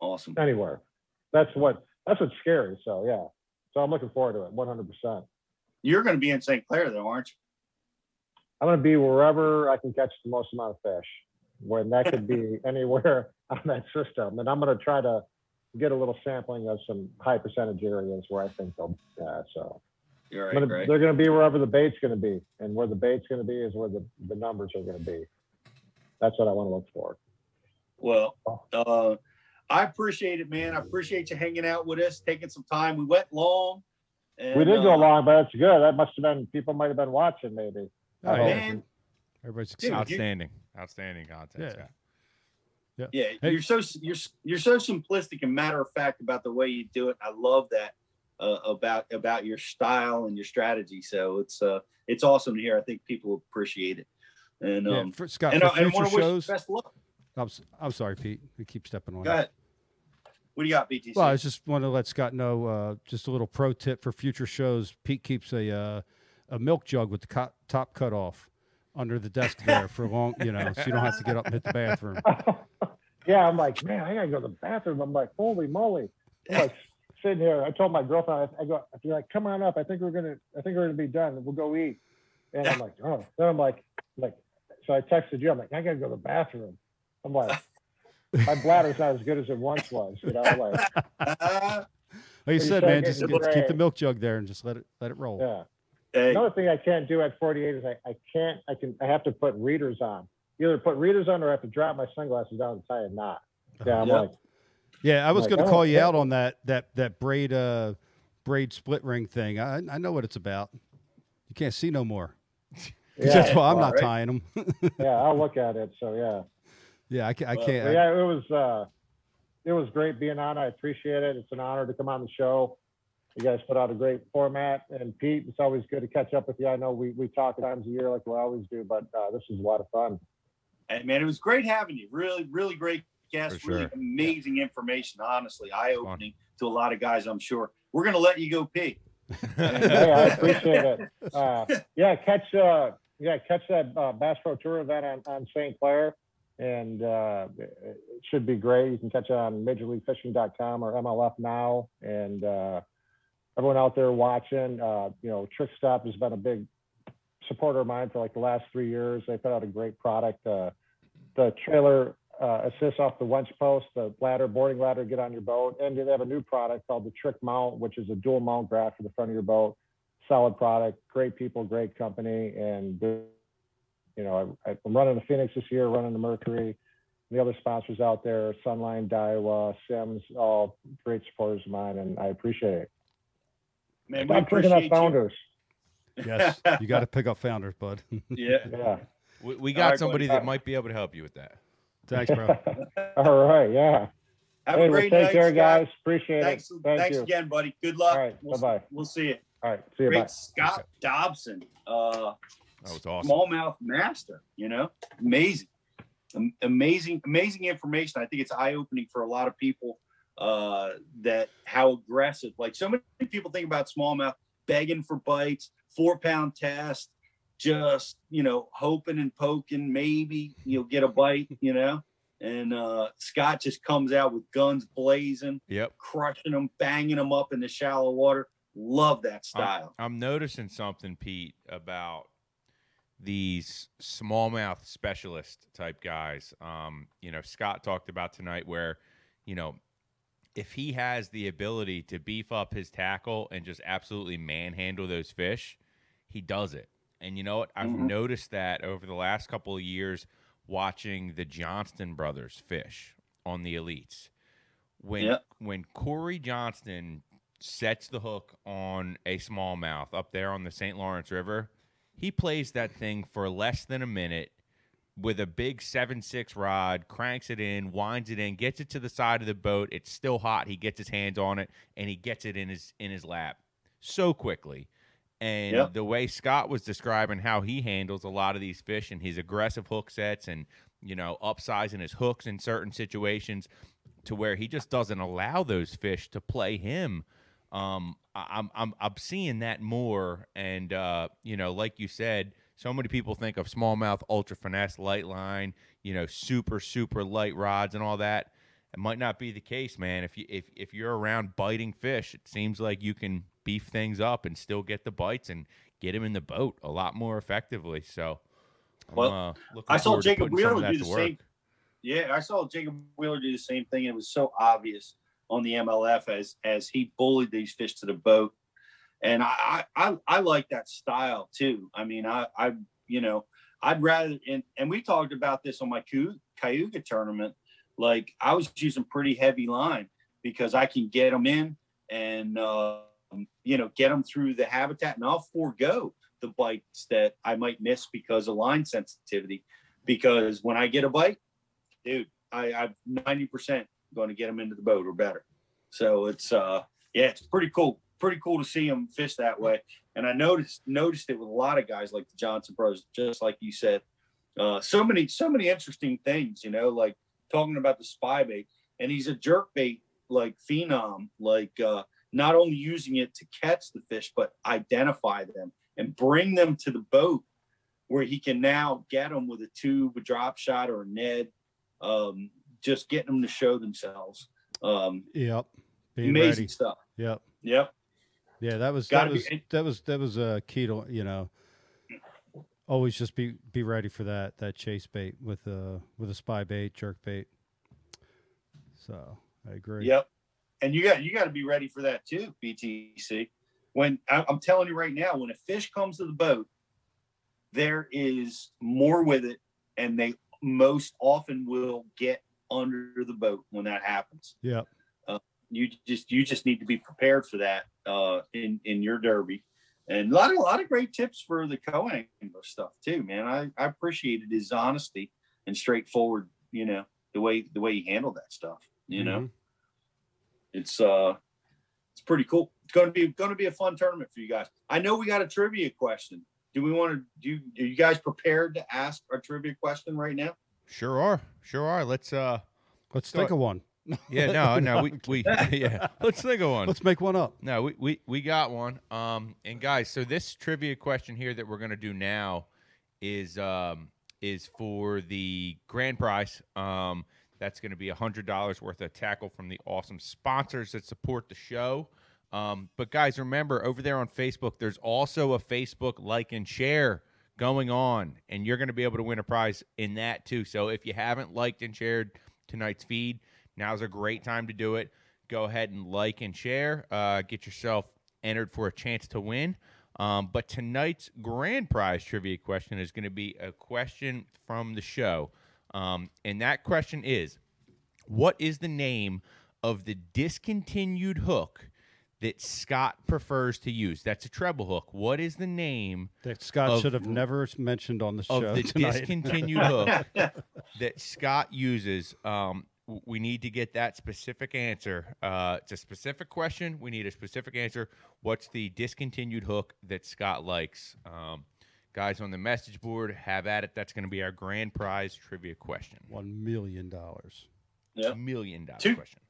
Awesome. anywhere. That's what. That's what's scary. So yeah. So I'm looking forward to it. 100. percent You're going to be in St. Clair, though, aren't you? I'm going to be wherever I can catch the most amount of fish. When that could be <laughs> anywhere on that system, and I'm going to try to get a little sampling of some high percentage areas where I think they'll. Yeah, so. You're I'm right, gonna- right. They're going to be wherever the bait's going to be, and where the bait's going to be is where the, the numbers are going to be. That's what I want to look for. Well, uh, I appreciate it, man. I appreciate you hanging out with us, taking some time. We went long. And, we did go uh, long, but it's good. That must have been people might have been watching, maybe. Oh, I yeah. hope. Man, Everybody's Dude, excited. you- Outstanding, outstanding content. Yeah. Scott. Yeah, Hey. you're so you're you're so simplistic and matter of fact about the way you do it. I love that uh, about about your style and your strategy. So it's uh it's awesome to hear. I think people appreciate it. And Yeah, um for, Scott, and, for I- and future want to wish you shows. best of luck. I'm, s- I'm sorry, Pete. We keep stepping on. Go ahead. What do you got, BTC? Well, I just want to let Scott know uh, just a little pro tip for future shows. Pete keeps a uh, a milk jug with the co- top cut off under the desk there for long, you know, so you don't have to get up and hit the bathroom. <laughs> yeah, I'm like, man, I gotta go to the bathroom. I'm like, holy moly! I'm like <laughs> sitting here. I told my girlfriend, I, I go, I feel like, come on up. I think we're gonna, I think we're gonna be done. We'll go eat. And I'm like, oh. Then I'm like, like, so I texted you. I'm like, I gotta go to the bathroom. I'm like, my bladder's not as good as it once was. You know, like, Uh, <laughs> Like you You said, man, getting just get- keep the milk jug there and just let it let it roll. Yeah. Hey, Another thing I can't do at 48 is I, I can't, I can, I have to put readers on. Either put readers on or I have to drop my sunglasses down and tie a knot. Yeah, I'm Yep. like, Yeah, I was Like, going to oh, call you out on that that that braid uh braid split ring thing. I I know what it's about. You can't see no more. 'Cause <laughs> yeah, that's why I'm not right. tying them. <laughs> yeah, I'll look at it. So yeah. Yeah, I, ca- I can't. But I- yeah, it was uh, it was great being on. I appreciate it. It's an honor to come on the show. You guys put out a great format, and Pete, it's always good to catch up with you. I know we we talk times a year like we always do, but uh, this is a lot of fun. and man, it was great having you. Really, really great guest. For Really sure. amazing information. Honestly, eye opening to a lot of guys. I'm sure. We're gonna let you go Pete. <laughs> hey, I appreciate it. Uh, yeah, catch uh, yeah, catch that uh, Bass Pro Tour event on, on St. Clair, and uh, it should be great. You can catch it on MajorLeagueFishing.com or MLF now, and uh, everyone out there watching, uh, you know, Trick Stop has been a big supporter of mine for like the last three years. They put out a great product. Uh, the trailer uh, assists off the winch post, the ladder, boarding ladder, get on your boat. And they have a new product called the Trick Mount, which is a dual mount graph for the front of your boat. Solid product, great people, great company. And, you know, I, I'm running the Phoenix this year, running the Mercury. The other sponsors out there, Sunline, Daiwa, Simms, all great supporters of mine, and I appreciate it. Man, we Stop picking up appreciate you. founders. yes, you got to pick up founders, bud. <laughs> Yeah. Yeah. We, we got right, somebody buddy. that might be able to help you with that. Thanks, bro. <laughs> All right. Yeah. Have hey, a well, great take night, care, Scott. guys. Appreciate Thanks, it. Thank thanks you. again, buddy. Good luck. All right, We'll, bye-bye. we'll see you. All right. See you. Bye. Great Scott Dobson, uh, That was awesome. smallmouth master. You know, amazing, Am- amazing, amazing information. I think it's eye opening for a lot of people. Uh, that how aggressive. Like so many people think about smallmouth begging for bites, four pound test, just you know hoping and poking, maybe you'll get a bite. You know, and uh, Scott just comes out with guns blazing, Yep. crushing them, banging them up in the shallow water. Love that style. I'm noticing something, Pete, about these smallmouth specialist type guys. Um, you know, Scott talked about tonight where, you know, if he has the ability to beef up his tackle and just absolutely manhandle those fish, he does it. And you know what? I've Mhm. noticed that over the last couple of years watching the Johnston brothers fish on the elites. When Yep. when Cory Johnston sets the hook on a smallmouth up there on the St. Lawrence River, he plays that thing for less than a minute with a big seven six rod, cranks it in, winds it in, gets it to the side of the boat. It's still hot. He gets his hands on it and he gets it in his in his lap so quickly. And Yep. the way Scott was describing how he handles a lot of these fish and his aggressive hook sets and you know upsizing his hooks in certain situations to where he just doesn't allow those fish to play him. Um, I'm I'm I'm seeing that more, and uh, you know, like you said, so many people think of smallmouth, ultra finesse, light line, you know, super super light rods and all that. It might not be the case, man. If you if if you're around biting fish, it seems like you can beef things up and still get the bites and get them in the boat a lot more effectively. So, I'm, Well, uh, I saw Jacob putting some of Wheeler do the same. Yeah, I saw Jacob Wheeler do the same thing. It was so obvious on the MLF as as he bullied these fish to the boat, and I I I, like that style too. I mean, I I you know I'd rather and and we talked about this on my Cayuga tournament. Like I was using pretty heavy line because I can get them in and uh, you know get them through the habitat, and I'll forego the bites that I might miss because of line sensitivity. Because when I get a bite, dude, I, I'm 90% going to get them into the boat or better. So it's uh yeah, it's pretty cool. Pretty cool to see them fish that way. And I noticed noticed it with a lot of guys like the Johnson Bros, just like you said. Uh, so many so many interesting things, you know, like talking about the spy bait, and he's a jerk bait like phenom, like uh, not only using it to catch the fish, but identify them and bring them to the boat where he can now get them with a tube, a drop shot, or a Ned, um, just getting them to show themselves. Um, Yep. Being amazing ready. stuff. Yep. Yep. Yeah, that was Gotta that was that was that was a key to you know. Always just be be ready for that that chase bait with a with a spy bait, jerk bait. So I agree. Yep. and you got you got to be ready for that too, BTC. When I- I'm telling you right now, when a fish comes to the boat, there is more with it, and they most often will get under the boat when that happens. Yeah. You just you just need to be prepared for that uh, in in your derby, and a lot of a lot of great tips for the co-angler stuff too, man. I I appreciated his honesty and straightforward, you know, the way the way he handled that stuff. You know, Mhm. it's uh it's pretty cool. It's going to be going to be a fun tournament for you guys. I know we got a trivia question. Do we want to do? Are you guys prepared to ask our trivia question right now? Sure are. Sure are. Let's uh Let's think of one. <laughs> yeah, no, no, we <laughs> we <laughs> yeah. Let's think of one. Let's make one up. No, we, we we got one. Um, and guys, so this trivia question here that we're gonna do now is um is for the grand prize. Um, that's gonna be a hundred dollars worth of tackle from the awesome sponsors that support the show. Um, but guys, remember over there on Facebook, there's also a Facebook like and share going on, and you're gonna be able to win a prize in that too. So if you haven't liked and shared tonight's feed, now's a great time to do it go ahead and like and share. Uh, get yourself entered for a chance to win. Um, but tonight's grand prize trivia question is going to be a question from the show. Um, and that question is What is the name of the discontinued hook that Scott prefers to use? That's a treble hook. What is the name That Scott Of- should have never mentioned on the of show the tonight. discontinued <laughs> hook that Scott uses. Um, we need to get that specific answer. Uh, it's a specific question. We need a specific answer. What's the discontinued hook that Scott likes? Um, guys on the message board, have at it. That's going to be our grand prize trivia question. One million dollars. Yeah. Million dollar Two- question.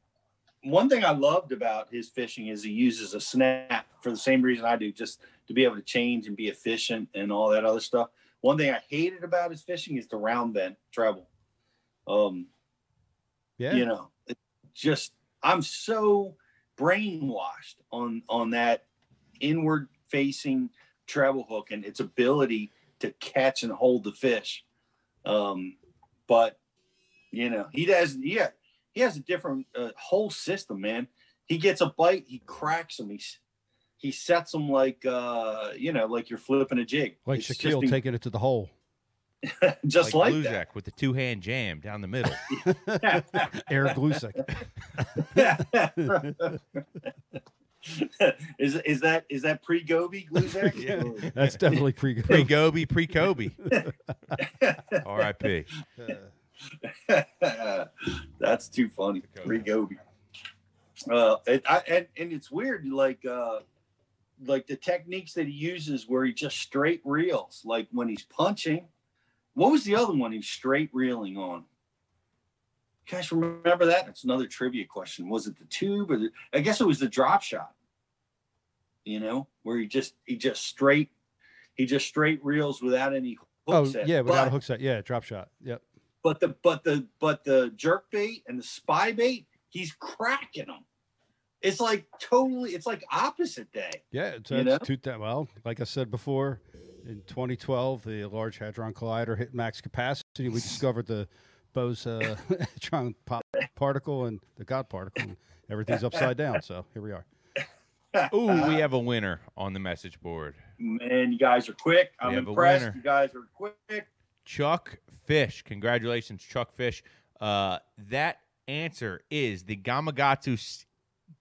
One thing I loved about his fishing is he uses a snap for the same reason I do, just to be able to change and be efficient and all that other stuff. One thing I hated about his fishing is the round bend treble. Um, Yeah. you know just i'm so brainwashed on on that inward facing treble hook and its ability to catch and hold the fish um but you know he doesn't. yeah he has a different uh, whole system man he gets a bite he cracks him he's he sets them like uh you know like you're flipping a jig Like It's Shaquille in- taking it to the hole. <laughs> just like like, with the two hand jam down the middle. <laughs> <laughs> Eric Glusek. is is that is that pre Gobi Gluzak? Yeah. That's definitely pre good. Gobi, pre Kobe. R.I.P. <laughs> That's too funny. Pre Gobi. Uh, it, I, and and it's weird, like uh, like the techniques that he uses, where he just straight reels, like when he's punching. What was the other one he's straight reeling on? You guys remember that? That's another trivia question. Was it the tube or the? I guess it was the drop shot. You know, where he just he just straight he just straight reels without any hook Oh set. yeah, without a hook set. Yeah, drop shot. Yep. But the but the but the jerk bait and the spy bait, he's cracking them. It's like totally. It's like opposite day. Yeah, it's, You it's know? two, that well, like I said before, in 2012, the Large Hadron Collider hit max capacity. We discovered the Bose uh, <laughs> hadron pop particle and the God particle, and everything's upside down. So here we are. Ooh, we have a winner on the message board. Man, you guys are quick. I'm We have a impressed. You guys are quick. Chuck Fish. Congratulations, Chuck Fish. Uh, that answer is the Gamakatsu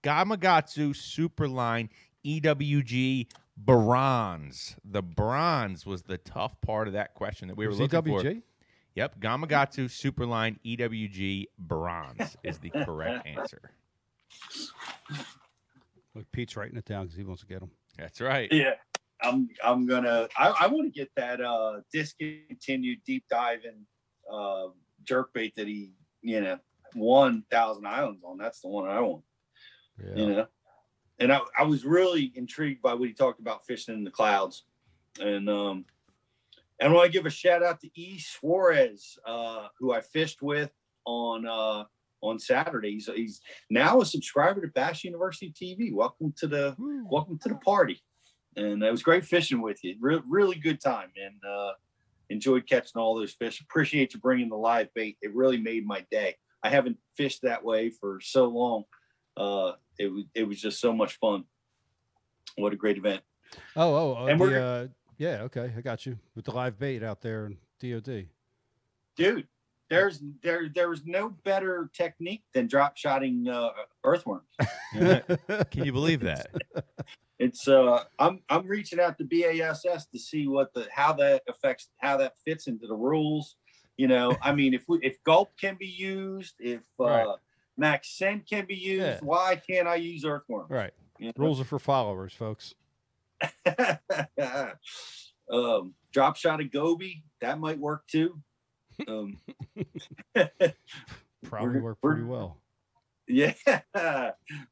Gamakatsu Superline EWG bronze. The bronze was the tough part of that question that we were Was looking for. EWG? Yep, Gamakatsu Superline EWG bronze is the correct answer. Look, Pete's writing it down because he wants to get them. That's right. Yeah, I'm. I'm gonna. I, I want to get that uh discontinued deep diving uh jerk bait that he you know won Thousand Islands on. That's the one I want. Yeah. you know and I, I was really intrigued by what he talked about fishing in the clouds and um and I want to give a shout out to E Suarez uh who I fished with on uh on Saturday he's, he's now a subscriber to Bass University TV welcome to the welcome to the party and it was great fishing with you Re- really good time and uh enjoyed catching all those fish appreciate you bringing the live bait it really made my day I haven't fished that way for so long uh, it was it was just so much fun. What a great event! Oh, oh, uh, And the, we're- uh, yeah, okay, I got you with the live bait out there in DOD. dude. There's there there was no better technique than drop shotting uh, earthworms. <laughs> Can you believe that? <laughs> It's uh I'm I'm reaching out to BASS to see what the how that affects how that fits into the rules. You know, I mean, if we if gulp can be used, if uh, Right. MaxScent can be used, Yeah. why can't I use earthworm? Right, You know? rules are for followers, folks. <laughs> um, drop shot of Gobi that might work too. Um, <laughs> <laughs> Probably work pretty well. yeah,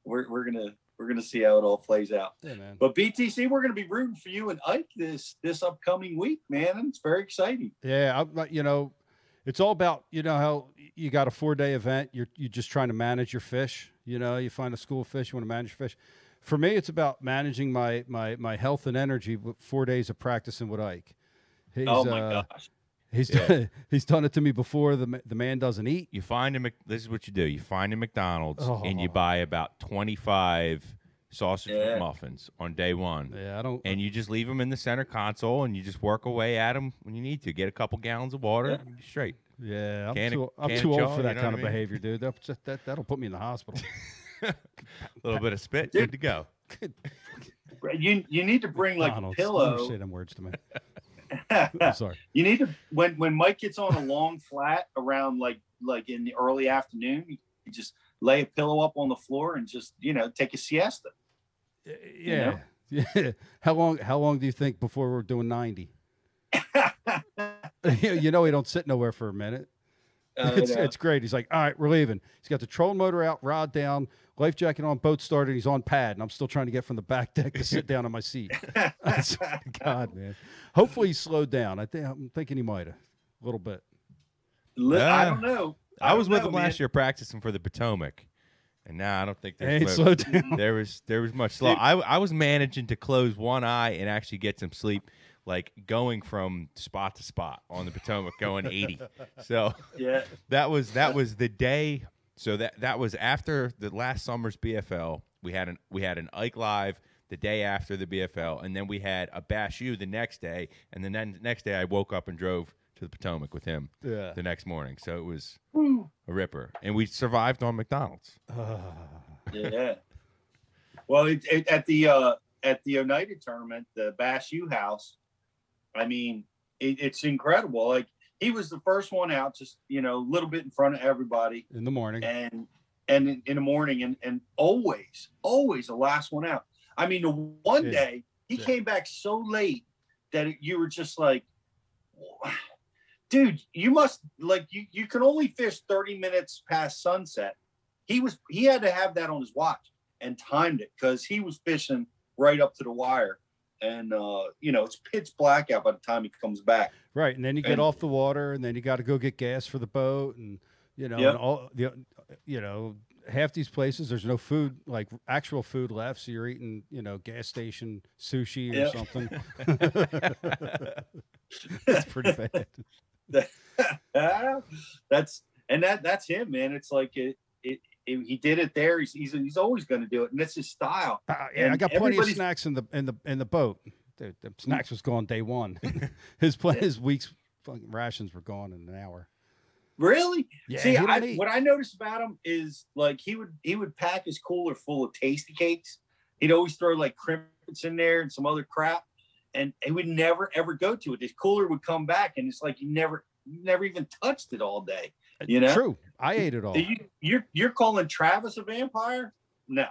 we're we're gonna we're gonna see how it all plays out. Yeah, man. But BTC, we're gonna be rooting for you and Ike this this upcoming week, man. and It's very exciting. Yeah, I'm not, you know, it's all about you know how you got a four day event. You're you just trying to manage your fish. You know, you find a school of fish, you want to manage your fish. For me, it's about managing my my my health and energy with four days of practicing with Ike. He's, oh my uh, gosh. He's Yeah. done, <laughs> he's done it to me before. The the man doesn't eat. You find a Mc- this is what you do. You find a McDonald's oh. and you Oh. buy about 25 sausage Yeah. muffins on day one. Yeah, I don't. And you just leave them in the center console and you just work away at them when you need to. Get a couple gallons of water, Yeah. and you're straight. yeah, I'm can of- too I'm too old chaw, for that you know kind of I mean? behavior, dude. That, that that that'll put me in the hospital. <laughs> <laughs> A little bit of spit, Dude. good to go. You you need to bring like a McDonald's. Don't ever pillow. say them words to me. I'm <laughs> sorry. you need to when when Mike gets on a long flat around like like in the early afternoon, you just lay a pillow up on the floor and just you know take a siesta. Yeah, <laughs> yeah. How long? How long do you think before we're doing ninety? <laughs> you know, we don't sit nowhere for a minute. Uh, it's, yeah. it's great. He's like, all right, we're leaving. He's got the trolling motor out, rod down, life jacket on, boat started. He's on pad, and I'm still trying to get from the back deck to sit down on my seat. I swear to God, man. Hopefully, he slowed down. I think I'm thinking he might have a little bit. Li- I don't know. I, was don't with know, him man. last year practicing for the Potomac, and now I don't think Hey, there's slow down. there was there was much slow. I I was managing to close one eye and actually get some sleep, like going from spot to spot on the Potomac, going <laughs> 80. So Yeah. that was that was the day. So that that was after the last summer's BFL. We had an we had an Ike live the day after the BFL, and then we had a Bass U the next day, and then the next day I woke up and drove to the Potomac with him Yeah. the next morning. So it was a ripper, and we survived on McDonald's. <sighs> Yeah. Well, it, it, at the uh, at the United tournament, the Bass U House, I mean, it, it's incredible. Like he was the first one out, just you know, a little bit in front of everybody, In the morning. and and in, in the morning, and and always, always the last one out. I mean, the one Yeah. day he Yeah. came back so late that you were just like, dude, you must like you you can only fish thirty minutes past sunset. He was he had to have that on his watch and timed it because he was fishing right up to the wire. And uh, you know, it's pitch black out by the time he comes back. Right, and then you get And- off the water, and then you got to go get gas for the boat, and you know, Yep. and all the, you know, half these places there's no food, like actual food left, so you're eating, you know, gas station sushi or Yep. something. <laughs> that's pretty bad. <laughs> that's and that that's him, man. It's like it, it, he did it there. He's he's, he's always going to do it, and that's his style. Uh, yeah, I got plenty of snacks in the in the in the boat. The, the snacks was gone day one. <laughs> <laughs> his his week's rations were gone in an hour. Really? Yeah, See, I, eat. what I noticed about him is like he would he would pack his cooler full of tasty cakes. He'd always throw like crimpets in there and some other crap, and he would never ever go to it. His cooler would come back, and it's like you never you never even touched it all day. You know? True, I ate it all. You, you're you're calling Travis a vampire? No.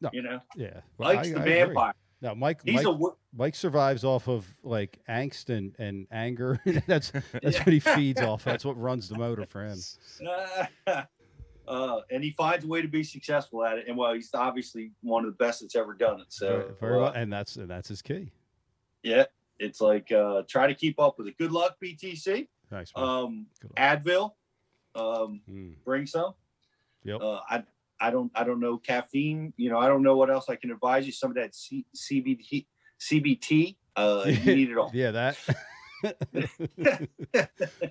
No. You know, yeah, Well, Mike's I- the I agree. vampire. No, Mike. He's Mike, a wo- Mike survives off of like angst and, and anger. <laughs> that's <laughs> that's Yeah. what he feeds off. Of. That's what runs the motor for him. <laughs> uh, and he finds a way to be successful at it. And well, he's obviously one of the best that's ever done it. So very, very uh, well, and that's and that's his key. Yeah, it's like uh, try to keep up with it. Good luck, BTC. Nice. man. Um. Advil, um, Mm, bring some. Yep. Uh, I I don't I don't know caffeine. You know I don't know what else I can advise you. Some of that C, CBT CBT. Uh, you <laughs> need it all. yeah, that. <laughs>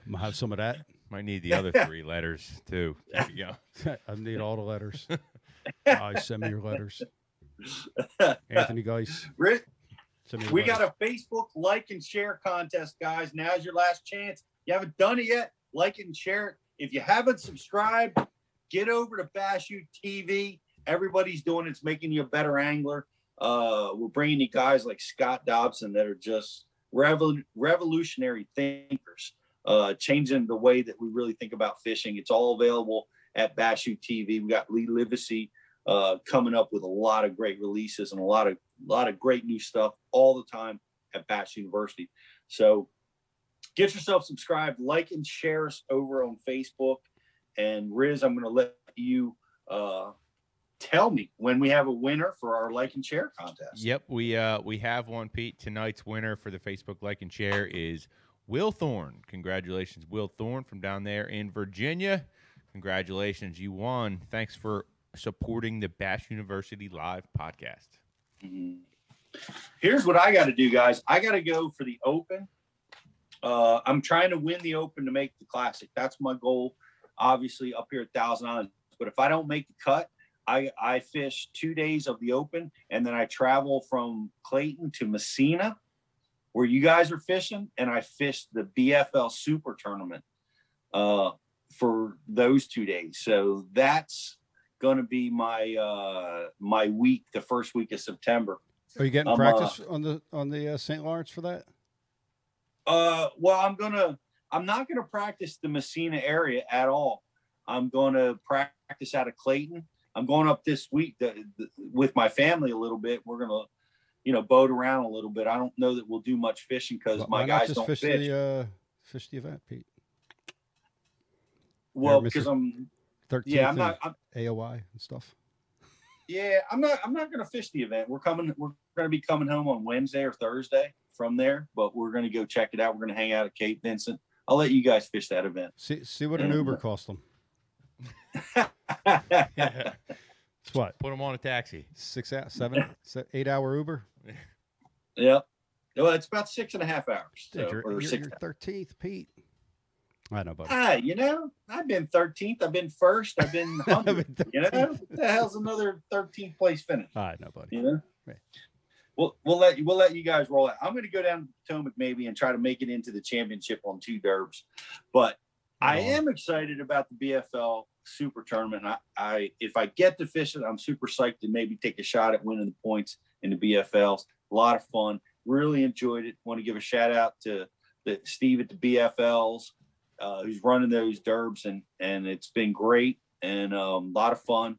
I'm have some of that. Might need the other three letters too. There you go. <laughs> I need all the letters. Guys, send me your letters. Anthony Geis. Rick, Send me your we got a Facebook like and share contest, guys. Now's your last chance. You haven't done it yet, like and share it. If you haven't subscribed, get over to Bass U TV. Everybody's doing it. It's making you a better angler. Uh, we're bringing you guys like Scott Dobson that are just revol- revolutionary thinkers, uh, changing the way that we really think about fishing. It's all available at Bass U TV. We got Lee Livesay uh, coming up with a lot of great releases and a lot of a lot of great new stuff all the time at Bass University. So get yourself subscribed, like and share us over on Facebook. And Riz, I'm going to let you uh, tell me when we have a winner for our like and share contest. Yep, we uh we have one, Pete. Tonight's winner for the Facebook like and share is Will Thorne. Congratulations, Will Thorne from down there in Virginia. Congratulations, you won. Thanks for supporting the Bass University Live podcast. Mhm. Here's what I got to do, guys. I got to go for the Open. Uh, I'm trying to win the Open to make the Classic. That's my goal. Obviously, up here at Thousand Islands. But if I don't make the cut, I I fish two days of the Open, and then I travel from Clayton to Massena, where you guys are fishing, and I fish the BFL Super Tournament uh, for those two days. So that's going to be my uh, my week, the first week of September. Are you getting uh, practice on the on the uh, St. Lawrence for that? Uh, well, I'm gonna. I'm not gonna practice the Massena area at all. I'm gonna practice out of Clayton. I'm going up this week the, the, with my family a little bit. We're gonna, you know, boat around a little bit. I don't know that we'll do much fishing because my guys don't fish, fish. the uh, fish the event, Pete? well, because I'm. Thirteenth. Yeah, I'm not. I'm, AOY and stuff. yeah, I'm not. I'm not gonna fish the event. We're coming. We're gonna be coming home on Wednesday or Thursday from there. But we're gonna go check it out. We're gonna hang out at Cape Vincent. I'll let you guys fish that event. See see what an Yeah. Uber cost them. Put <laughs> It's what them on a taxi. six out seven <laughs> eight hour Uber. <laughs> Yep. Well, it's about six and a half hours. Dude, so- you're, or you're, six. you're 13th, Pete. I know, buddy. Ah, you know, I've been 13th. I've been first. I've been 100. you know, what the hell's another 13th place finish? I know, buddy. You know. Right. We'll, we'll let you we'll let you guys roll out. I'm going to go down to Potomac maybe and try to make it into the championship on two derbs, but I am excited about the BFL Super Tournament. I, I if I get to fish it, I'm super psyched to maybe take a shot at winning the points in the BFLs. A lot of fun. Really enjoyed it. Want to give a shout out to the Steve at the BFLs, uh, who's running those derbs, and and it's been great and um, a lot of fun.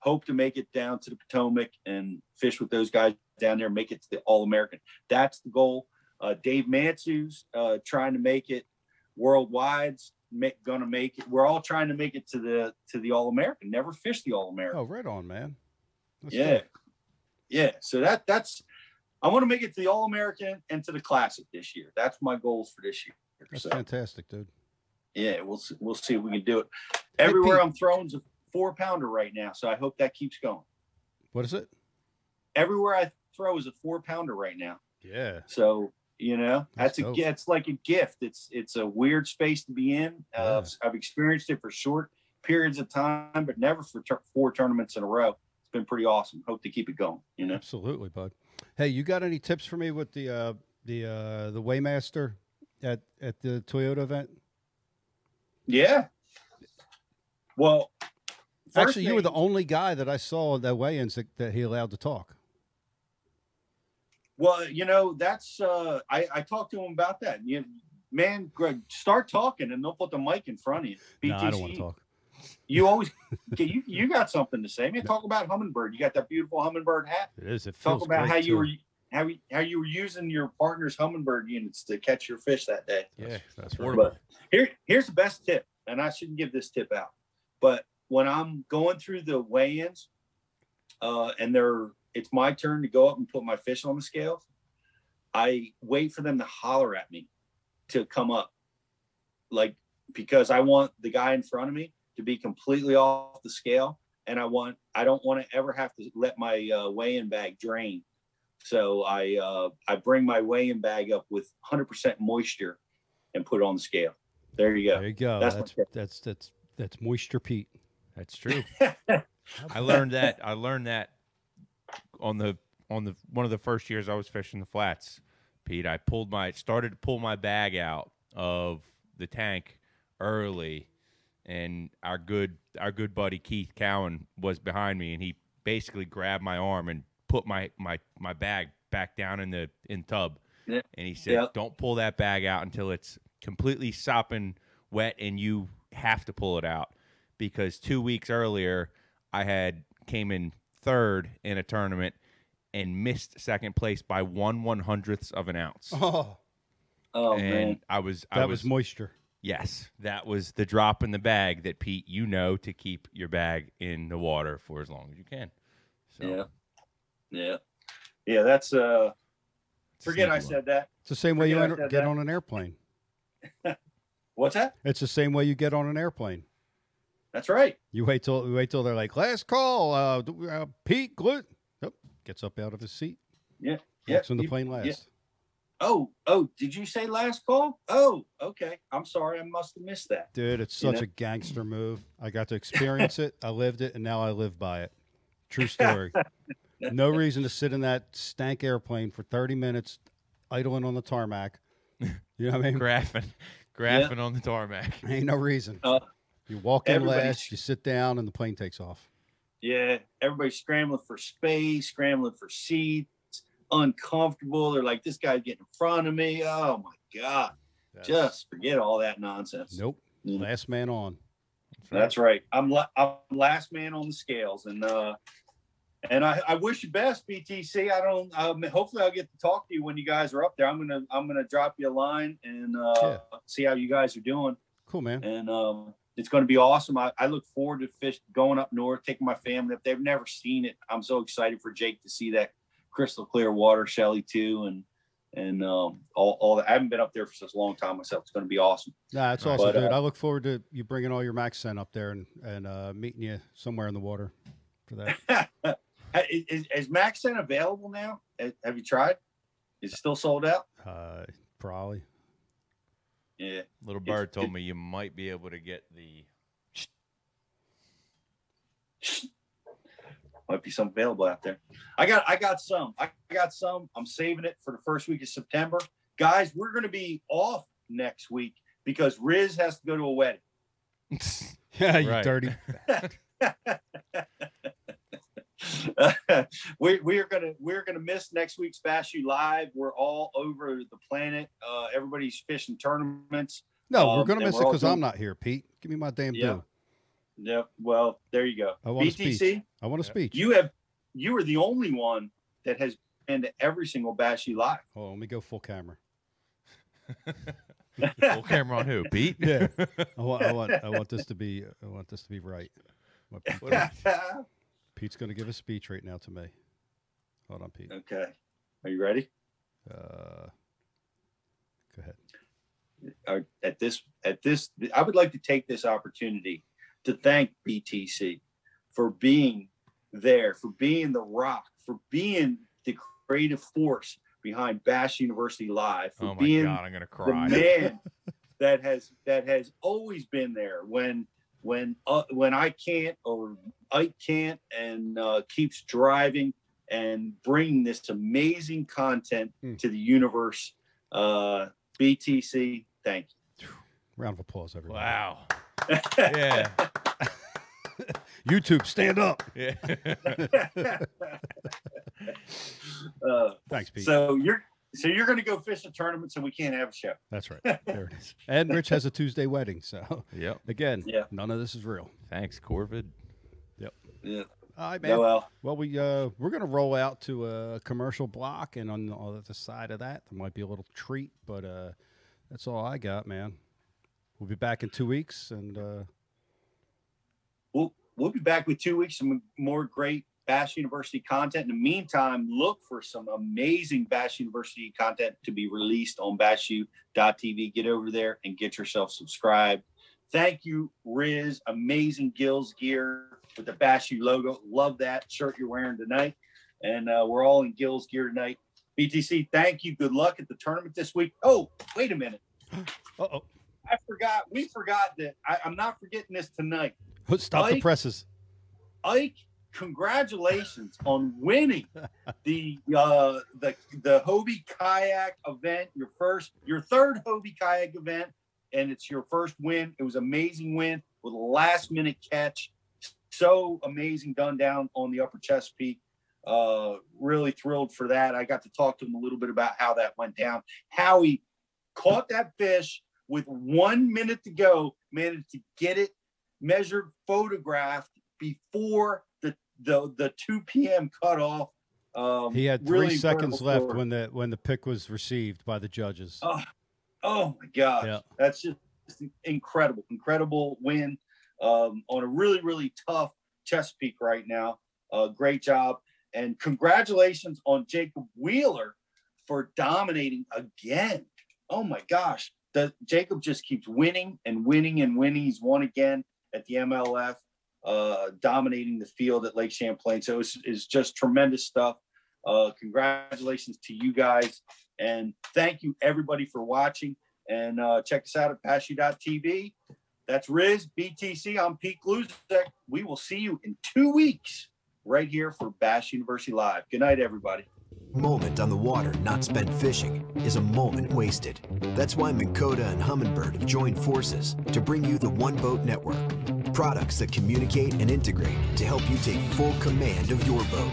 Hope to make it down to the Potomac and fish with those guys down there. Make it to the All American. That's the goal. Uh, Dave Mansu's uh, trying to make it worldwide's make, gonna make it. We're all trying to make it to the to the All American. Never fished the All American. Oh, right on, man. Let's yeah, yeah. So that that's I want to make it to the All American and to the Classic this year. That's my goals for this year. That's So fantastic, dude. yeah, we'll see, we'll see if we can do it. Everywhere Pete. I'm throwing is a four pounder right now, so I hope that keeps going. What is it? Everywhere I throw is a four pounder right now. Yeah. So you know That's that's, a it's like a gift. It's it's a weird space to be in. Uh, Yeah. I've experienced it for short periods of time, but never for tur four tournaments in a row. It's been pretty awesome. Hope to keep it going. You know. Absolutely, bud. Hey, you got any tips for me with the uh the uh the Waymaster at at the Toyota event? Yeah. Well, Actually, you were the only guy that I saw at that weigh-ins that, that he allowed to talk. Well, you know, that's uh I, I talked to him about that. You man, Greg, start talking and they'll put the mic in front of you. No, I don't want to talk. You always okay, <laughs> you you got something to say. Man, talk about Humminbird. You got that beautiful Humminbird hat. It is. It Talk about great, how you were how you, how you were using your partner's Humminbird units to catch your fish that day. Yeah, That's right. But here, here's the best tip, and I shouldn't give this tip out, but when I'm going through the weigh-ins, uh, and they're it's my turn to go up and put my fish on the scales, I wait for them to holler at me to come up, like because I want the guy in front of me to be completely off the scale, and I want I don't want to ever have to let my uh, weigh-in bag drain. So I uh, I bring my weigh-in bag up with 100% moisture and put it on the scale. There you go. There you go. That's That's that's that's that's, moisture Pete. That's true. <laughs> I learned that. I learned that on the on the one of the first years I was fishing the flats. Pete, I pulled my started to pull my bag out of the tank early, and our good our good buddy Keith Cowan was behind me, and he basically grabbed my arm and put my my my bag back down in the in tub, Yeah. and he said, Yeah. "Don't pull that bag out until it's completely sopping wet, and you have to pull it out." Because two weeks earlier, I had came in third in a tournament and missed second place by one one hundredths of an ounce. Oh, Oh and man. I was I that was, was moisture. yes, that was the drop in the bag that Pete you know to keep your bag in the water for as long as you can. So Yeah. Yeah. Yeah, that's uh it's forget I one. said that. It's the same way you enter, get that. on an airplane. <laughs> What's that? It's the same way you get on an airplane. That's right. You wait till you wait till they're like last call. Uh, uh, Pete Glut yep, gets up out of his seat. Yeah. Walks Yeah, in the you- plane last. Oh, oh, did you say last call? Oh, okay. I'm sorry. I must have missed that. Dude, it's You such know? a gangster <laughs> move. I got to experience it. I lived it, and now I live by it. True story. <laughs> no reason to sit in that stank airplane for 30 minutes, idling on the tarmac. You know what I mean? <laughs> graphing, graphing on the tarmac. Ain't no reason. Uh, You walk in last, you sit down, and the plane takes off. Yeah, everybody's scrambling for space, scrambling for seats, uncomfortable. They're like, this guy's getting in front of me. Oh my God. Just forget all that nonsense. nope. Mm. Last man on. That's right. I'm, la- I'm last man on the scales, and uh, and I, I wish you best, BTC. I don't. Um, hopefully, I'll get to talk to you when you guys are up there. I'm gonna I'm gonna drop you a line and uh, Yeah. see how you guys are doing. Cool, man. and um, it's going to be awesome. I, I look forward to fish going up north, taking my family up. They've never seen it. I'm so excited for Jake to see that crystal clear water, Shelly too, and and um, all all that. I haven't been up there for such a long time myself. It's going to be awesome. Yeah, it's awesome, But, dude. uh, I look forward to you bringing all your MaxScent up there and and uh, meeting you somewhere in the water for that. <laughs> is, is, is MaxScent available now? Have you tried? Is it still sold out? Uh, probably. Yeah. Little It's- bird told me you might be able to get the. might be some available out there. I got I got some. I got some. I'm saving it for the first week of September. Guys, we're gonna be off next week because Riz has to go to a wedding. <laughs> Yeah, you dirty. <laughs> <laughs> <laughs> we we are gonna we're gonna miss next week's Bass U Live. We're all over the planet. Uh, everybody's fishing tournaments. No, we're Um, gonna miss we're it because I'm not here, Pete. Give me my damn Yeah. due. Yep. Well, there you go. I want a BTC, speech. I want a Yep. speech. you have you are the only one that has been to every single Bass U Live. Oh, let me go full camera. <laughs> Full camera on who? Pete? Yeah. <laughs> I want, I want, I want this to be, I want this to be right. What What are Pete's going to give a speech right now to me. Hold on, Pete. okay. Are you ready? Uh, go ahead. Or at this at this I would like to take this opportunity to thank BTC for being there, for being the rock, for being the creative force behind Bass University Live, for Oh my being god, I'm gonna cry. the cry. man <laughs> that has that has always been there when when uh, when I can't or Ike can't and uh, keeps driving and bringing this amazing content Hmm. to the universe. Uh, BTC, thank you. Round of applause, everybody. Wow. <laughs> Yeah. <laughs> YouTube, stand up. Yeah. <laughs> uh, Thanks, Pete. so you're so you're going to go fish a tournament, so we can't have a show. That's right. There it is. <laughs> And Rich has a Tuesday wedding. So, <laughs> yep. again, Yeah. none of this is real. Thanks, Corvid. Yep. Yeah. All right, man. No, well, Well, we uh, we're gonna roll out to a commercial block, and on the other side of that, there might be a little treat, but uh, that's all I got, man. We'll be back in two weeks, and uh, we'll we'll be back with two weeks and more great Bass University content. In the meantime, look for some amazing Bass University content to be released on bassu.tv. Get over there and get yourself subscribed. Thank you, Riz. Amazing Gills gear with the Bass U logo. Love that shirt you're wearing tonight. And uh, we're all in Gills gear tonight. BTC, thank you. Good luck at the tournament this week. Oh, wait a minute. <gasps> uh oh, I forgot. We forgot that. I, I'm not forgetting this tonight. stop the presses. Ike, congratulations on winning the uh, the the Hobie kayak event. Your first, your third Hobie kayak event, and it's your first win. It was amazing win with a last minute catch. So amazing done down on the Upper Chesapeake. Uh, really thrilled for that. I got to talk to him a little bit about how that went down, how he caught that fish with one minute to go, managed to get it measured, photographed before the the, the 2 p.m. cutoff. Um, He had three really seconds left when the when the pick was received by the judges. Oh, oh my gosh, Yeah. that's just incredible, incredible win um, on a really, really tough Chesapeake right now. Uh, great job, and congratulations on Jacob Wheeler for dominating again. Oh my gosh, the Jacob just keeps winning and winning and winning. He's won again at the MLF, uh, dominating the field at Lake Champlain. So it's, it's just tremendous stuff. Uh, congratulations to you guys. And thank you everybody for watching. And uh, check us out at bassu.tv. That's Riz, BTC. I'm Pete Gluszek. We will see you in two weeks right here for Bass University Live. Good night, everybody. Moment on the water not spent fishing is a moment wasted. That's why Minn Kota and Humminbird have joined forces to bring you the One Boat Network. Products that communicate and integrate to help you take full command of your boat.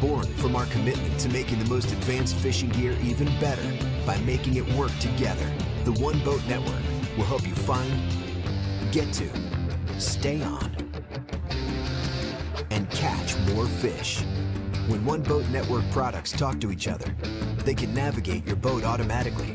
Born from our commitment to making the most advanced fishing gear even better by making it work together. The One Boat Network will help you find, get to, stay on, and catch more fish. When One Boat Network products talk to each other, they can navigate your boat automatically.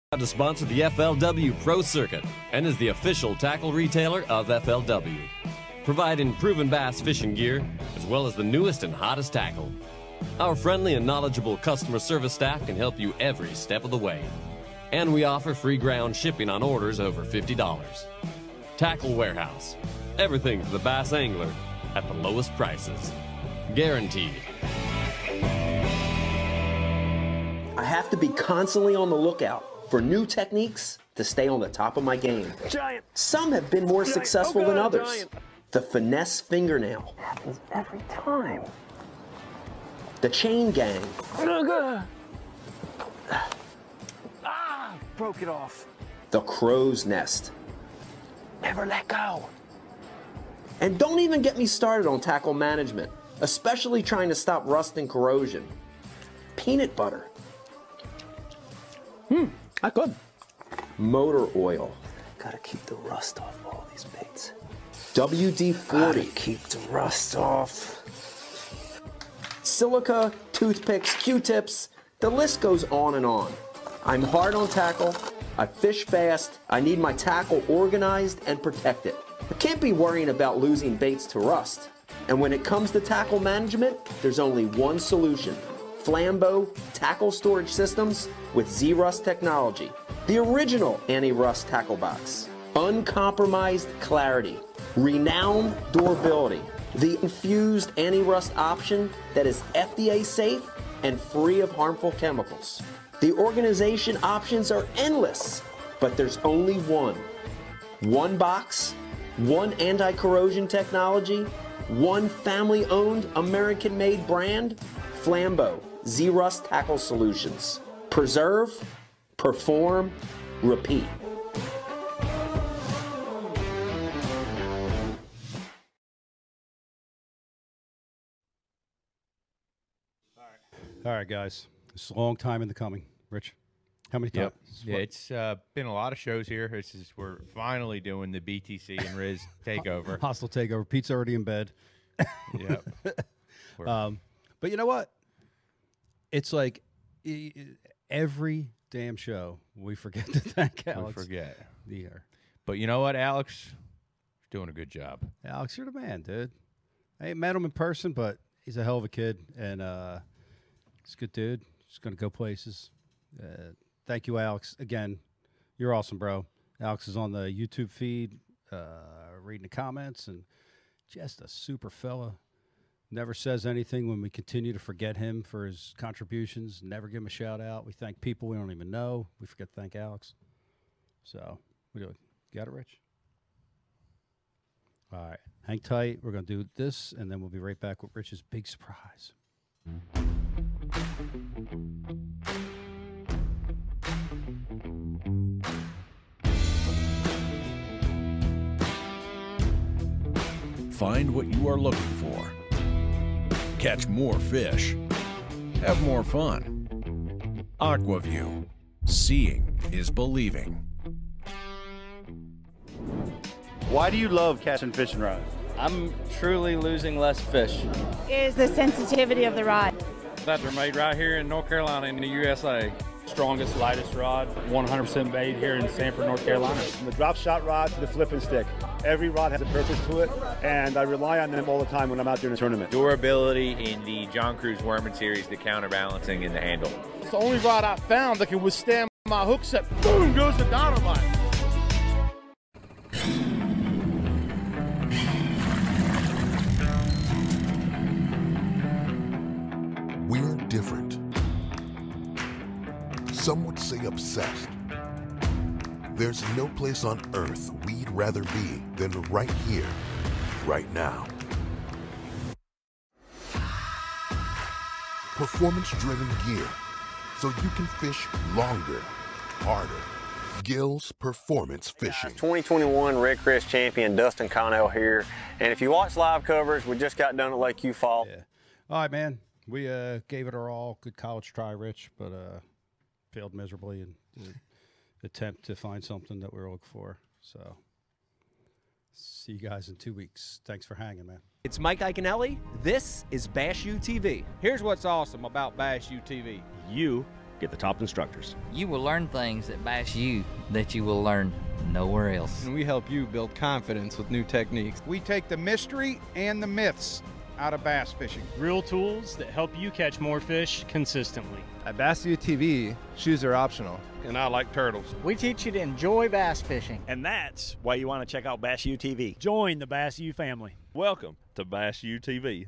to sponsor the FLW Pro Circuit and is the official tackle retailer of FLW, providing proven bass fishing gear as well as the newest and hottest tackle. Our friendly and knowledgeable customer service staff can help you every step of the way. And we offer free ground shipping on orders over $50. Tackle Warehouse. Everything for the bass angler at the lowest prices. Guaranteed. I have to be constantly on the lookout for new techniques to stay on the top of my game. Giant. Some have been more Giant. successful Oh, than others. giant. The finesse fingernail, Happens every time. the chain gang, Ah, broke it off. the crow's nest. Never let go. And don't even get me started on tackle management, especially trying to stop rust and corrosion. Peanut butter. Hmm, Ah, I could. Motor oil. Gotta keep the rust off all these baits. WD 40. Keep the rust off. Silica, toothpicks, Q-tips, the list goes on and on. I'm hard on tackle, I fish fast, I need my tackle organized and protected. I can't be worrying about losing baits to rust. And when it comes to tackle management, there's only one solution. Flambeau Tackle Storage Systems with Z-Rust technology. The original anti-rust tackle box. Uncompromised clarity. Renowned durability. The infused anti-rust option that is FDA safe and free of harmful chemicals. The organization options are endless, but there's only one. One box, one anti-corrosion technology, one family-owned American-made brand, Flambeau Z-Rust Tackle Solutions. Preserve, perform, repeat. All right, guys. It's a long time in the coming. Rich, how many times? Yep. Yeah, it's uh, been a lot of shows here. This is we're finally doing the BTC and Riz <laughs> takeover. Hostile takeover. Pete's already in bed. Yep. <laughs> Um, but you know what? It's like every damn show we forget to <laughs> thank Alex. we forget. The air. But you know what, Alex? You're doing a good job. Alex, you're the man, dude. I ain't met him in person, but he's a hell of a kid, and uh, He's a good dude. He's going to go places. Uh, thank you, Alex. Again, you're awesome, bro. Alex is on the YouTube feed, uh, reading the comments, and just a super fella. Never says anything when we continue to forget him for his contributions. Never give him a shout out. We thank people we don't even know. We forget to thank Alex. So we do it. Got it, Rich? All right. Hang tight. We're going to do this, and then we'll be right back with Rich's big surprise. Find what you are looking for. Catch more fish. Have more fun. Aqua-Vu. Seeing is believing. Why do you love Cashion fishing rods? I'm truly losing less fish. Is the sensitivity of the rod. That they're made right here in North Carolina in the USA. Strongest, lightest rod, 100% made here in Sanford, North Carolina. From the drop shot rod to the flipping stick. Every rod has a purpose to it, and I rely on them all the time when I'm out there in a tournament. Durability in the John Crews Worming series, the counterbalancing in the handle. It's the only rod I found that can withstand my hook set. Boom goes the dynamite. We're different. Some would say obsessed. There's no place on earth we'd rather be than right here, right now. Performance driven gear so you can fish longer, harder. Gills Performance Fishing. 2021 REDCREST champion Dustin Connell here. And if you watch live coverage, we just got done at Lake Eufaula. Yeah. All right, man. We uh, gave it our all. Good college try, Rich, but uh, failed miserably in the attempt to find something that we're looking for. So, see you guys in two weeks. Thanks for hanging, man. It's Mike Iaconelli. This is Bass U TV. Here's what's awesome about Bass U TV. You get the top instructors. You will learn things at Bass U that you will learn nowhere else. And we help you build confidence with new techniques. We take the mystery and the myths out of bass fishing. Real tools that help you catch more fish consistently. At Bass U TV, shoes are optional. And I like turtles. We teach you to enjoy bass fishing. And that's why you want to check out Bass U TV. Join the Bass U family. Welcome to Bass U TV.